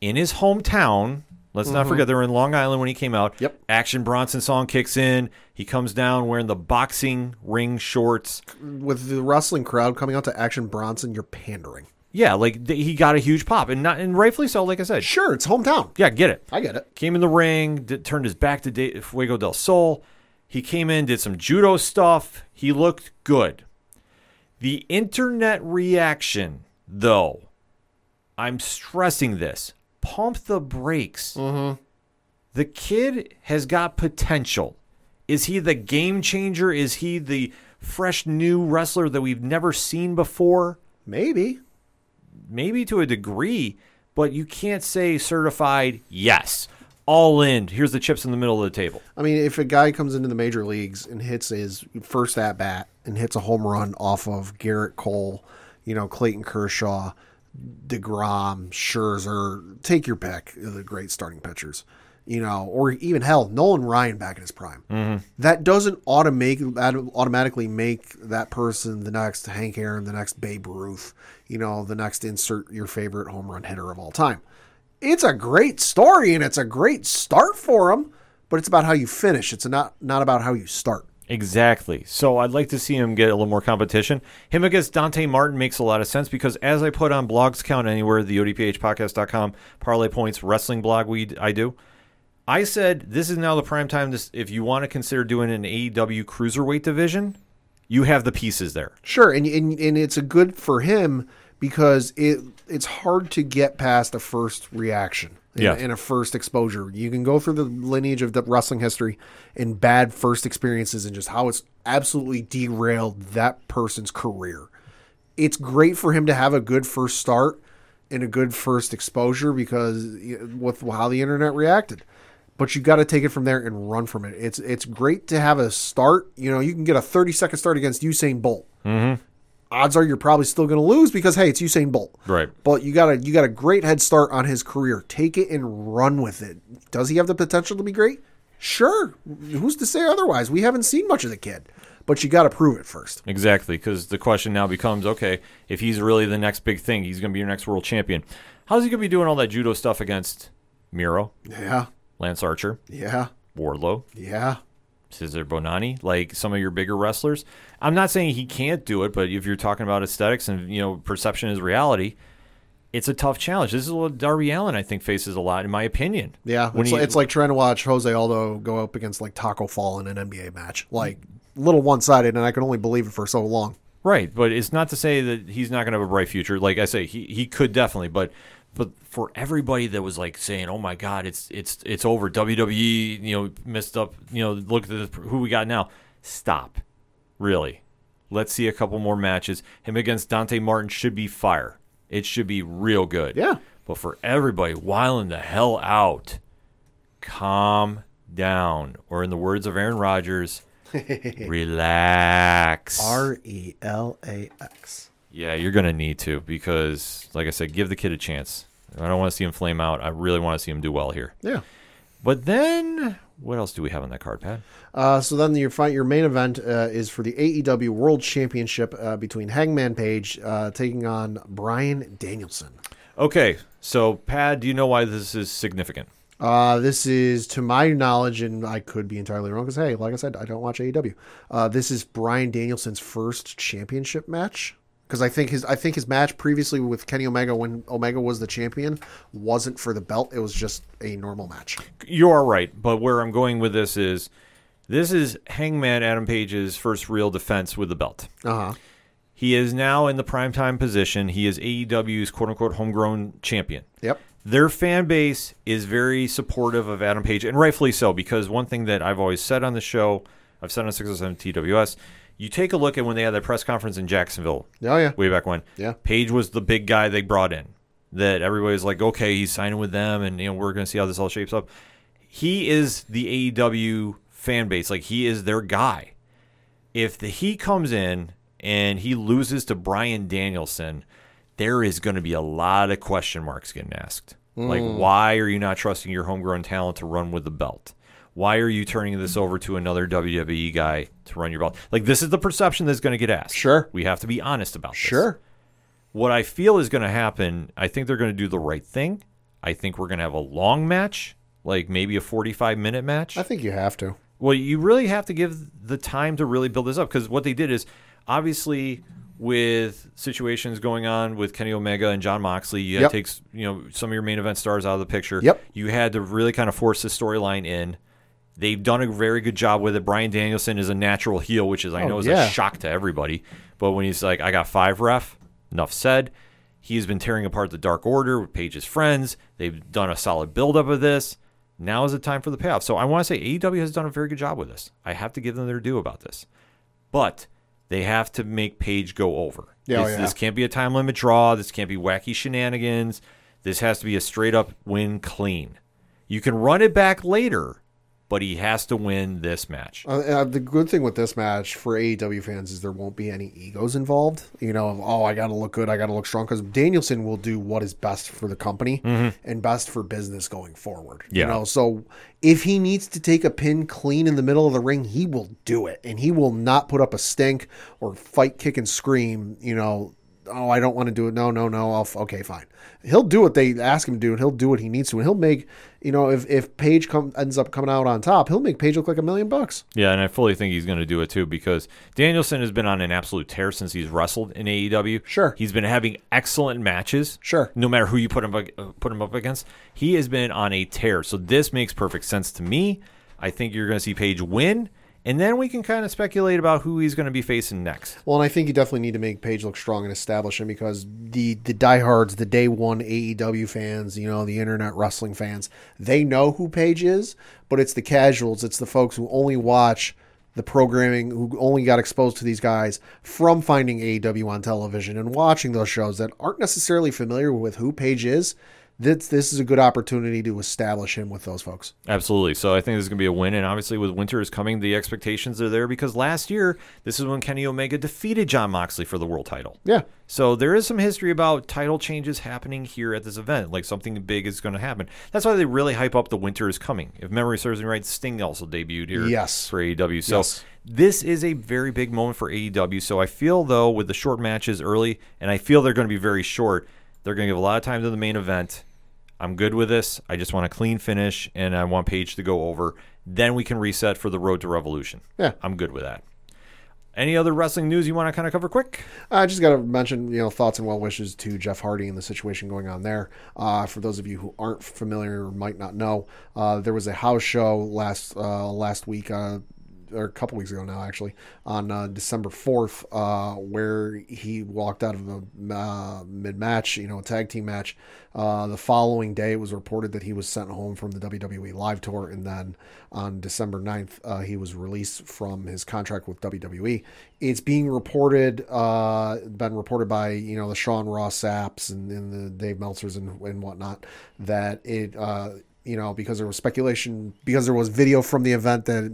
A: in his hometown. Let's not forget mm-hmm. they were in Long Island when he came out.
C: Yep.
A: Action Bronson song kicks in. He comes down wearing the boxing ring shorts.
C: With the wrestling crowd coming out to Action Bronson, you're pandering.
A: Yeah, like th- he got a huge pop, and not and rightfully so. Like I said,
C: Sure, it's hometown.
A: yeah, get it.
C: I get it.
A: Came in the ring, did, turned his back to De- Fuego del Sol. He came in, did some judo stuff. He looked good. The internet reaction, though, I'm stressing this. Pump the brakes. Mm-hmm. The kid has got potential. Is he the game changer? Is he the fresh new wrestler that we've never seen before?
C: Maybe.
A: maybe to a degree, but you can't say certified yes. All in. Here's the chips in the middle of the table.
C: I mean, if a guy comes into the major leagues and hits his first at bat and hits a home run off of Gerrit Cole, you know, Clayton Kershaw, DeGrom, Scherzer, take your pick, the great starting pitchers, you know, or even hell, Nolan Ryan back in his prime. Mm-hmm. That doesn't automate, automatically make that person the next Hank Aaron, the next Babe Ruth, you know, the next insert your favorite home run hitter of all time it's a great story and it's a great start for him, but it's about how you finish. It's not not about how you start.
A: Exactly. So I'd like to see him get a little more competition. Him against Dante Martin makes a lot of sense because as I put on blogs count anywhere, the odphpodcast.com parlay points wrestling blog we I do. I said this is now the prime time this if you want to consider doing an AEW cruiserweight division, you have the pieces there.
C: Sure, and, and and it's a good for him because it it's hard to get past the first reaction and,
A: Yeah.
C: and a first exposure. You can go through the lineage of the wrestling history and bad first experiences and just how it's absolutely derailed that person's career. It's great for him to have a good first start and a good first exposure because with how the internet reacted. But you got to take it from there and run from it. It's it's great to have a start. You know, you can get a 30 second start against Usain Bolt mm-hmm. Odds are you're probably still going to lose because hey, it's Usain Bolt.
A: Right.
C: But you got a you got a great head start on his career. Take it and run with it. Does he have the potential to be great? Sure. Who's to say otherwise? We haven't seen much of the kid, but you got to prove it first.
A: Exactly, because the question now becomes okay, if he's really the next big thing, he's going to be your next world champion. How's he going to be doing all that judo stuff against Miro,
C: Yeah.
A: Lance Archer,
C: Yeah.
A: Wardlow,
C: Yeah.
A: Cesar Bononi, like some of your bigger wrestlers? I'm not saying he can't do it, but if you're talking about aesthetics and you know perception is reality, it's a tough challenge. This is what Darby Allin I think faces a lot, in my opinion.
C: Yeah.
A: When
C: It's,
A: he-
C: like, it's like trying to watch Jose Aldo go up against like Tacko Fall in an NBA match. Like little one sided, and I can only believe it for so long.
A: Right, but it's not to say that he's not going to have a bright future. Like I say, he he could definitely, but but for everybody that was like saying, "Oh my God, it's it's it's over." WWE, you know, messed up. You know, look at this, who we got now. Stop, really. Let's see a couple more matches. Him against Dante Martin should be fire. It should be real good.
C: Yeah.
A: But for everybody, wiling the hell out, calm down, or in the words of Aaron Rodgers, relax.
C: R E L A X.
A: Yeah, you're gonna need to because, like I said, give the kid a chance. I don't want to see him flame out. I really want to see him do well here.
C: Yeah.
A: But then, what else do we have on that card, Pat?
C: Uh, so then your fight, your main event uh, is for the AEW World Championship uh, between Hangman Page uh, taking on Bryan Danielson.
A: Okay, so Pat, do you know why this is significant?
C: Uh, this is, to my knowledge, and I could be entirely wrong because, hey, like I said, I don't watch AEW. Uh, this is Bryan Danielson's first championship match because I think his I think his match previously with Kenny Omega when Omega was the champion wasn't for the belt. It was just a normal match.
A: You are right, but where I'm going with this is, this is Hangman Adam Page's first real defense with the belt.
C: Uh huh.
A: He is now in the primetime position. He is AEW's quote unquote homegrown champion.
C: Yep.
A: their fan base is very supportive of Adam Page, and rightfully so, because one thing that I've always said on the show, I've said on 607 TWS, you take a look at when they had that press conference in Jacksonville
C: Oh yeah.
A: way back when.
C: Yeah.
A: Page was the big guy they brought in. That everybody's like, okay, he's signing with them, and you know we're going to see how this all shapes up. He is the AEW fan base, like he is their guy. If the, he comes in and he loses to Bryan Danielson, there is going to be a lot of question marks getting asked. Like, hmm. why are you not trusting your homegrown talent to run with the belt? Why are you turning this over to another WWE guy to run your belt? Like, this is the perception that's going to get asked.
C: Sure.
A: We have to be honest about this.
C: Sure.
A: What I feel is going to happen, I think they're going to do the right thing. I think we're going to have a long match, like maybe a 45 minute match.
C: I think you have to.
A: Well, you really have to give the time to really build this up because what they did is obviously with situations going on with Kenny Omega and Jon Moxley, you had
C: Yep.
A: to take you know some of your main event stars out of the picture.
C: Yep.
A: You had to really kind of force the storyline in. They've done a very good job with it. Bryan Danielson is a natural heel, which is I
C: Oh,
A: know is
C: yeah.
A: a shock to everybody. But when he's like, "I got five ref," enough said. He's been tearing apart the Dark Order with Page's friends. They've done a solid buildup of this. Now is the time for the payoff. So I want to say AEW has done a very good job with this. I have to give them their due about this. But they have to make Page go over.
C: Yeah, oh,
A: this,
C: yeah.
A: this can't be a time limit draw. This can't be wacky shenanigans. This has to be a straight up win clean. You can run it back later, but he has to win this match.
C: Uh, uh, the good thing with this match for AEW fans is there won't be any egos involved. You know, of, oh, I got to look good, I got to look strong, because Danielson will do what is best for the company and best for business going forward.
A: Mm-hmm. Yeah.
C: You know, so if he needs to take a pin clean in the middle of the ring, he will do it, and he will not put up a stink or fight, kick, and scream. You know, oh, I don't want to do it. No, no, no. I'll, f- okay, fine. He'll do what they ask him to do, and he'll do what he needs to, and he'll make, you know, if if Page come, ends up coming out on top, he'll make Page look like a million bucks.
A: Yeah, and I fully think he's going to do it too because Danielson has been on an absolute tear since he's wrestled in AEW.
C: Sure.
A: he's been having excellent matches.
C: Sure.
A: no matter who you put him uh, put him up against, he has been on a tear. So this makes perfect sense to me. I think you're going to see Page win, and then we can kind of speculate about who he's going to be facing next.
C: Well, and I think you definitely need to make Page look strong and establish him because the the diehards, the day one AEW fans, you know, the internet wrestling fans, they know who Page is, but it's the casuals, it's the folks who only watch the programming, who only got exposed to these guys from finding AEW on television and watching those shows that aren't necessarily familiar with who Page is. This this is a good opportunity to establish him with those folks.
A: Absolutely. So I think this is going to be a win. And obviously, with winter is coming, the expectations are there because last year, this is when Kenny Omega defeated Jon Moxley for the world title.
C: Yeah.
A: So there is some history about title changes happening here at this event. Like something big is going to happen. That's why they really hype up the winter is coming. If memory serves me right, Sting also debuted here
C: Yes.
A: for AEW. So
C: Yes.
A: this is a very big moment for AEW. So I feel, though, with the short matches early, and I feel they're going to be very short, they're going to give a lot of time to the main event. I'm good with this. I just want a clean finish, and I want Page to go over. Then we can reset for the road to Revolution.
C: Yeah.
A: I'm good with that. Any other wrestling news you want to kind of cover quick?
C: I just got to mention, you know, thoughts and well wishes to Jeff Hardy and the situation going on there. Uh, for those of you who aren't familiar or might not know, uh, there was a house show last uh, last week, uh, or a couple weeks ago now, actually, on uh, December fourth, uh, where he walked out of a uh, mid match, you know, a tag team match. Uh, the following day, it was reported that he was sent home from the WWE live tour, and then on December 9th, uh, he was released from his contract with WWE. It's being reported, uh, been reported by you know the Sean Ross Sapps and, and the Dave Meltzers and, and whatnot that it. You know, because there was speculation, because there was video from the event that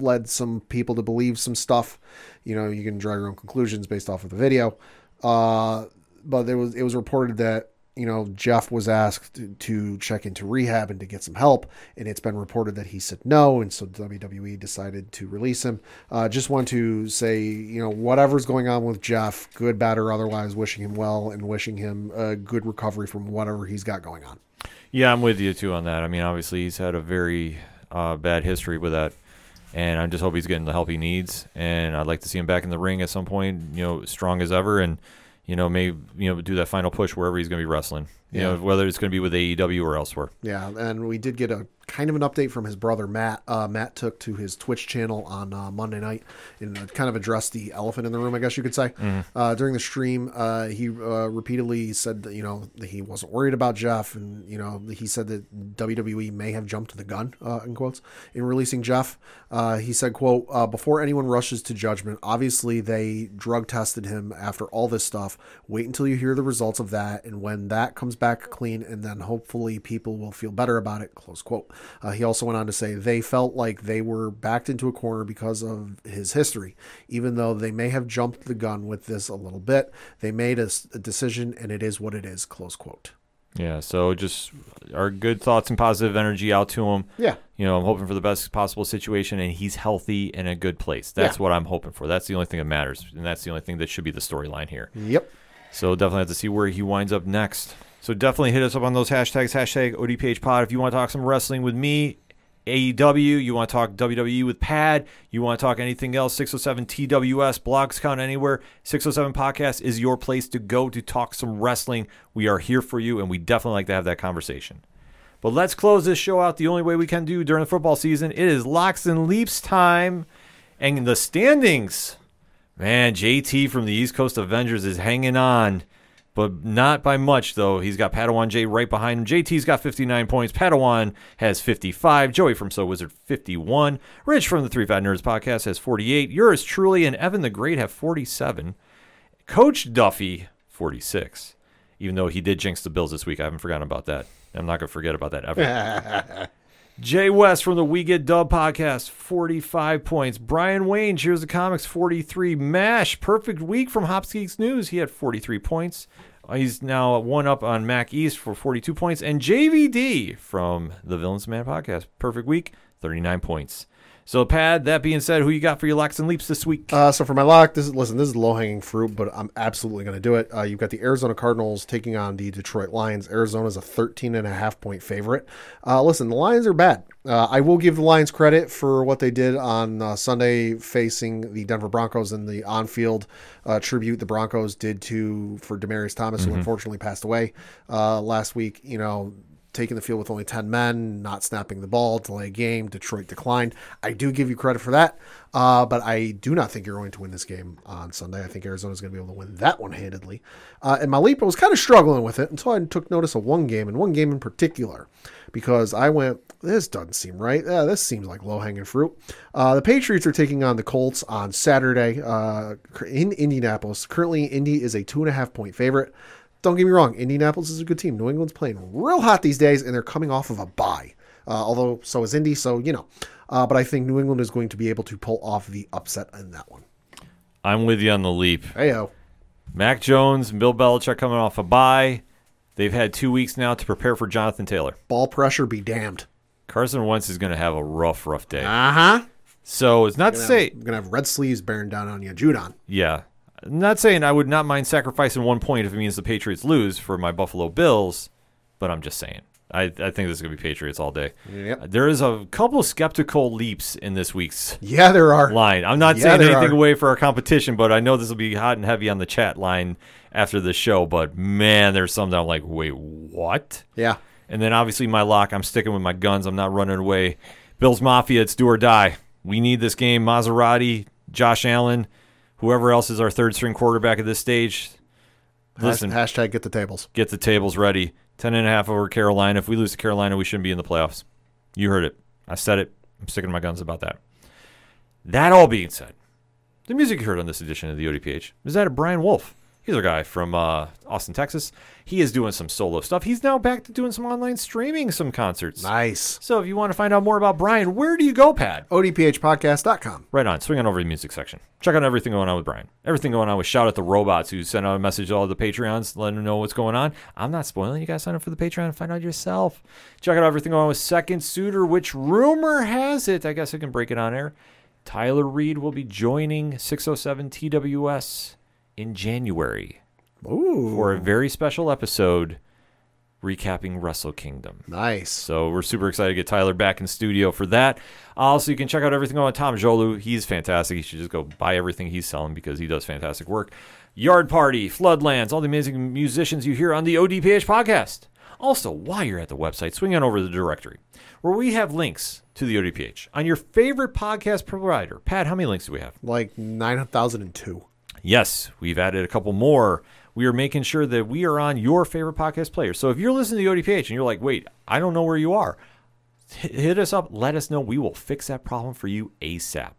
C: led some people to believe some stuff. You know, you can draw your own conclusions based off of the video. Uh, but there was it was reported that you know Jeff was asked to, check into rehab and to get some help, and it's been reported that he said no, and so WWE decided to release him. Uh, just want to say, you know, whatever's going on with Jeff, good, bad, or otherwise, wishing him well and wishing him a good recovery from whatever he's got going on.
A: Yeah, I'm with you too on that. I mean, obviously he's had a very uh, bad history with that, and I just hope he's getting the help he needs. And I'd like to see him back in the ring at some point, you know, strong as ever, and you know, maybe you know, do that final push wherever he's going to be wrestling. You
C: Yeah.
A: know, whether it's going to be with AEW or elsewhere.
C: Yeah, and we did get a kind of an update from his brother Matt. Uh, Matt took to his Twitch channel on uh, Monday night and uh, kind of addressed the elephant in the room, I guess you could say. Uh, during the stream, uh, he uh, repeatedly said that you know that he wasn't worried about Jeff, and you know he said that WWE may have jumped the gun uh, in quotes in releasing Jeff. Uh, he said, "quote uh, Before anyone rushes to judgment, obviously they drug tested him after all this stuff. Wait until you hear the results of that, and when that comes back clean, and then hopefully people will feel better about it." Close quote. Uh, he also went on to say they felt like they were backed into a corner because of his history, even though they may have jumped the gun with this a little bit. They made a decision, and it is what it is. Close quote.
A: Yeah, so just our good thoughts and positive energy out to him.
C: Yeah.
A: You know, I'm hoping for the best possible situation, and he's healthy and in a good place. That's
C: Yeah.
A: what I'm hoping for. That's the only thing that matters, and that's the only thing that should be the storyline here.
C: Yep.
A: So definitely have to see where he winds up next. So definitely hit us up on those hashtags, hashtag ODPH pod. If you want to talk some wrestling with me, AEW, you want to talk WWE with Pad, you want to talk anything else, 607 TWS, blogs count anywhere. 607 podcast is your place to go to talk some wrestling. We are here for you, and we definitely like to have that conversation. But let's close this show out the only way we can do during the football season. It is locks and leaps time. And the standings. Man, JT from the East Coast Avengers is hanging on, but not by much, though. He's got Padawan J right behind him. JT's got 59 points. Padawan has 55. Joey from So Wizard, 51. Rich from the Three Fat Nerds podcast has 48. Yours truly and Evan the Great have 47. Coach Duffy, 46. Even though he did jinx the Bills this week, I haven't forgotten about that. I'm not to forget about that ever. Jay West from the We Get Dub podcast, 45 points. Brian Wayne, Cheers the Comics, 43. Mash, perfect week from Hops Geeks News. He had 43 points. Uh, He's now one up on Mac East for 42 points. And JVD from the Villains Man podcast, perfect week, 39 points. So, Pad, that being said, who you got for your locks and leaps this week?
C: Uh, so for my lock, this is listen. This is low hanging fruit, but I'm absolutely going to do it. Uh, you've got the Arizona Cardinals taking on the Detroit Lions. Arizona's a 13 and a half point favorite. Uh, listen, the Lions are bad. Uh, I will give the Lions credit for what they did on uh, Sunday, facing the Denver Broncos in the on-field uh, tribute the Broncos did to for Demaryius Thomas, who unfortunately passed away uh, last week. You know, taking the field with only 10 men, not snapping the ball, delay a game. Detroit declined. I do give you credit for that, uh, but I do not think you're going to win this game on Sunday. I think Arizona's going to be able to win that one handedly. Uh, and leap, was kind of struggling with it until I took notice of one game, and one game in particular, because I went, this doesn't seem right. Yeah, this seems like low hanging fruit. Uh, the Patriots are taking on the Colts on Saturday uh, in Indianapolis. Currently, Indy is a two and a half point favorite. Don't get me wrong, Indianapolis is a good team. New England's playing real hot these days, and they're coming off of a bye. Uh, although so is Indy, so you know. Uh, but I think New England is going to be able to pull off the upset in that one.
A: I'm with you on the leap.
C: Heyo.
A: Mac Jones and Bill Belichick coming off a bye. They've had two weeks now to prepare for Jonathan Taylor.
C: Ball pressure be damned.
A: Carson Wentz is going to have a rough, rough day.
C: Uh huh.
A: So it's not to say,
C: I'm gonna have red sleeves bearing down on you, Judon.
A: yeah, not saying I would not mind sacrificing one point if it means the Patriots lose for my Buffalo Bills, but I'm just saying. I, I think this is going to be Patriots all day.
C: Yep.
A: There is a couple skeptical leaps in this week's
C: Yeah, there are.
A: line. I'm not
C: Yeah,
A: saying anything
C: are.
A: away for our competition, but I know this will be hot and heavy on the chat line after the show. But man, there's some that I'm like, wait, what?
C: Yeah.
A: And then obviously my lock, I'm sticking with my guns. I'm not running away. Bills Mafia, it's do or die. We need this game. Maserati, Josh Allen, whoever else is our third string quarterback at this stage. Listen,
C: hashtag get the tables.
A: get the tables ready. Ten and a half over Carolina. If we lose to Carolina, we shouldn't be in the playoffs. You heard it. I said it. I'm sticking to my guns about that. That all being said, the music you heard on this edition of the ODPH is that of Brian Wolf. He's a guy from uh, Austin, Texas. He is doing some solo stuff. He's now back to doing some online streaming, some concerts.
C: Nice.
A: So if you want to find out more about Brian, where do you go, Pat?
C: ODPHpodcast.com.
A: Right on. Swing on over to the music section. Check out everything going on with Brian. Everything going on with Shout Out the Robots, who sent out a message to all the Patreons, letting them know what's going on. I'm not spoiling. You guys sign up for the Patreon and find out yourself. Check out everything going on with Second Suitor, which rumor has it, I guess I can break it on air. Tyler Reed will be joining 607 TWS in January
C: Ooh.
A: for a very special episode recapping Wrestle Kingdom.
C: Nice.
A: So we're super excited to get Tyler back in studio for that. Also, you can check out everything on Tom Jolu. He's fantastic. You should just go buy everything he's selling because he does fantastic work. Yard Party, Floodlands, all the amazing musicians you hear on the ODPH podcast. Also, while you're at the website, swing on over to the directory where we have links to the ODPH on your favorite podcast provider. Pat, how many links do we have?
C: Like 9,002.
A: Yes, we've added a couple more. We are making sure that we are on your favorite podcast player. So if you're listening to the ODPH and you're like, wait, I don't know where you are, hit us up. Let us know. We will fix that problem for you ASAP.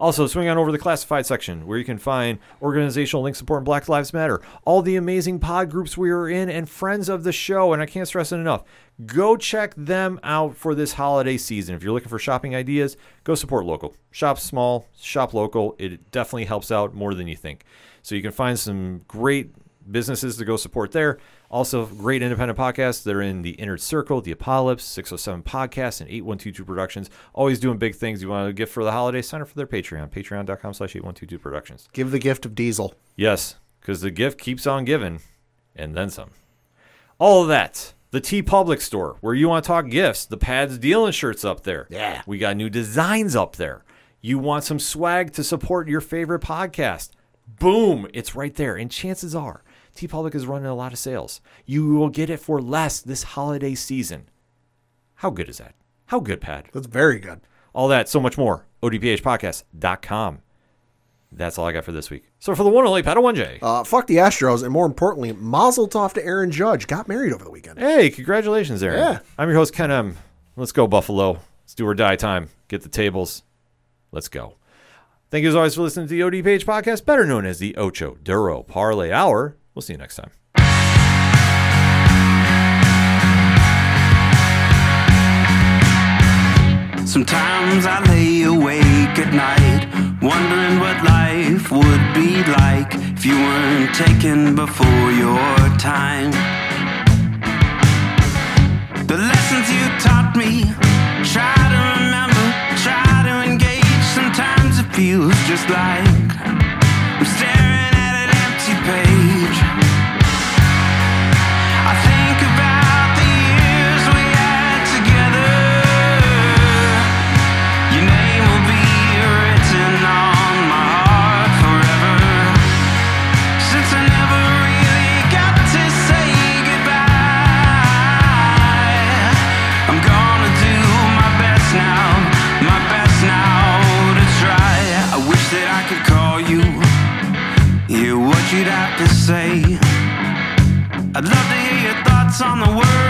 A: Also, swing on over to the classified section where you can find organizational links supporting Black Lives Matter, all the amazing pod groups we are in, and friends of the show. And I can't stress it enough. Go check them out for this holiday season. If you're looking for shopping ideas, go support local. Shop small, shop local. It definitely helps out more than you think. So you can find some great businesses to go support there. Also, great independent podcasts They're in the Inner Circle, The Apocalypse, 607 Podcasts, and 8122 Productions. Always doing big things. You want a gift for the holiday? Sign up for their Patreon, patreon.com slash 8122 Productions.
C: Give the gift of diesel.
A: Yes, because the gift keeps on giving, and then some. All of that. The TeePublic store, where you want to talk gifts. The Pads Dealing shirts up there.
C: Yeah.
A: We got new designs up there. You want some swag to support your favorite podcast. Boom, it's right there. And chances are, TeePublic is running a lot of sales. You will get it for less this holiday season. How good is that? How good, Pat?
C: That's very good.
A: All that, so much more. ODPHpodcast.com. That's all I got for this week. So for the one and only Pat 1J.
C: Uh, fuck the Astros, and more importantly, Mazel Tov to Aaron Judge. Got married over the weekend.
A: Hey, congratulations, Aaron.
C: Yeah.
A: I'm your host, Ken M. Let's go, Buffalo. Let's do or die time. Get the tables. Let's go. Thank you as always for listening to the ODPH podcast, better known as the Ocho Duro Parlay Hour. We'll see you next time.
B: Sometimes I lay awake at night, wondering what life would be like if you weren't taken before your time. The lessons you taught me, try to remember, try to engage. Sometimes it feels just like on the word.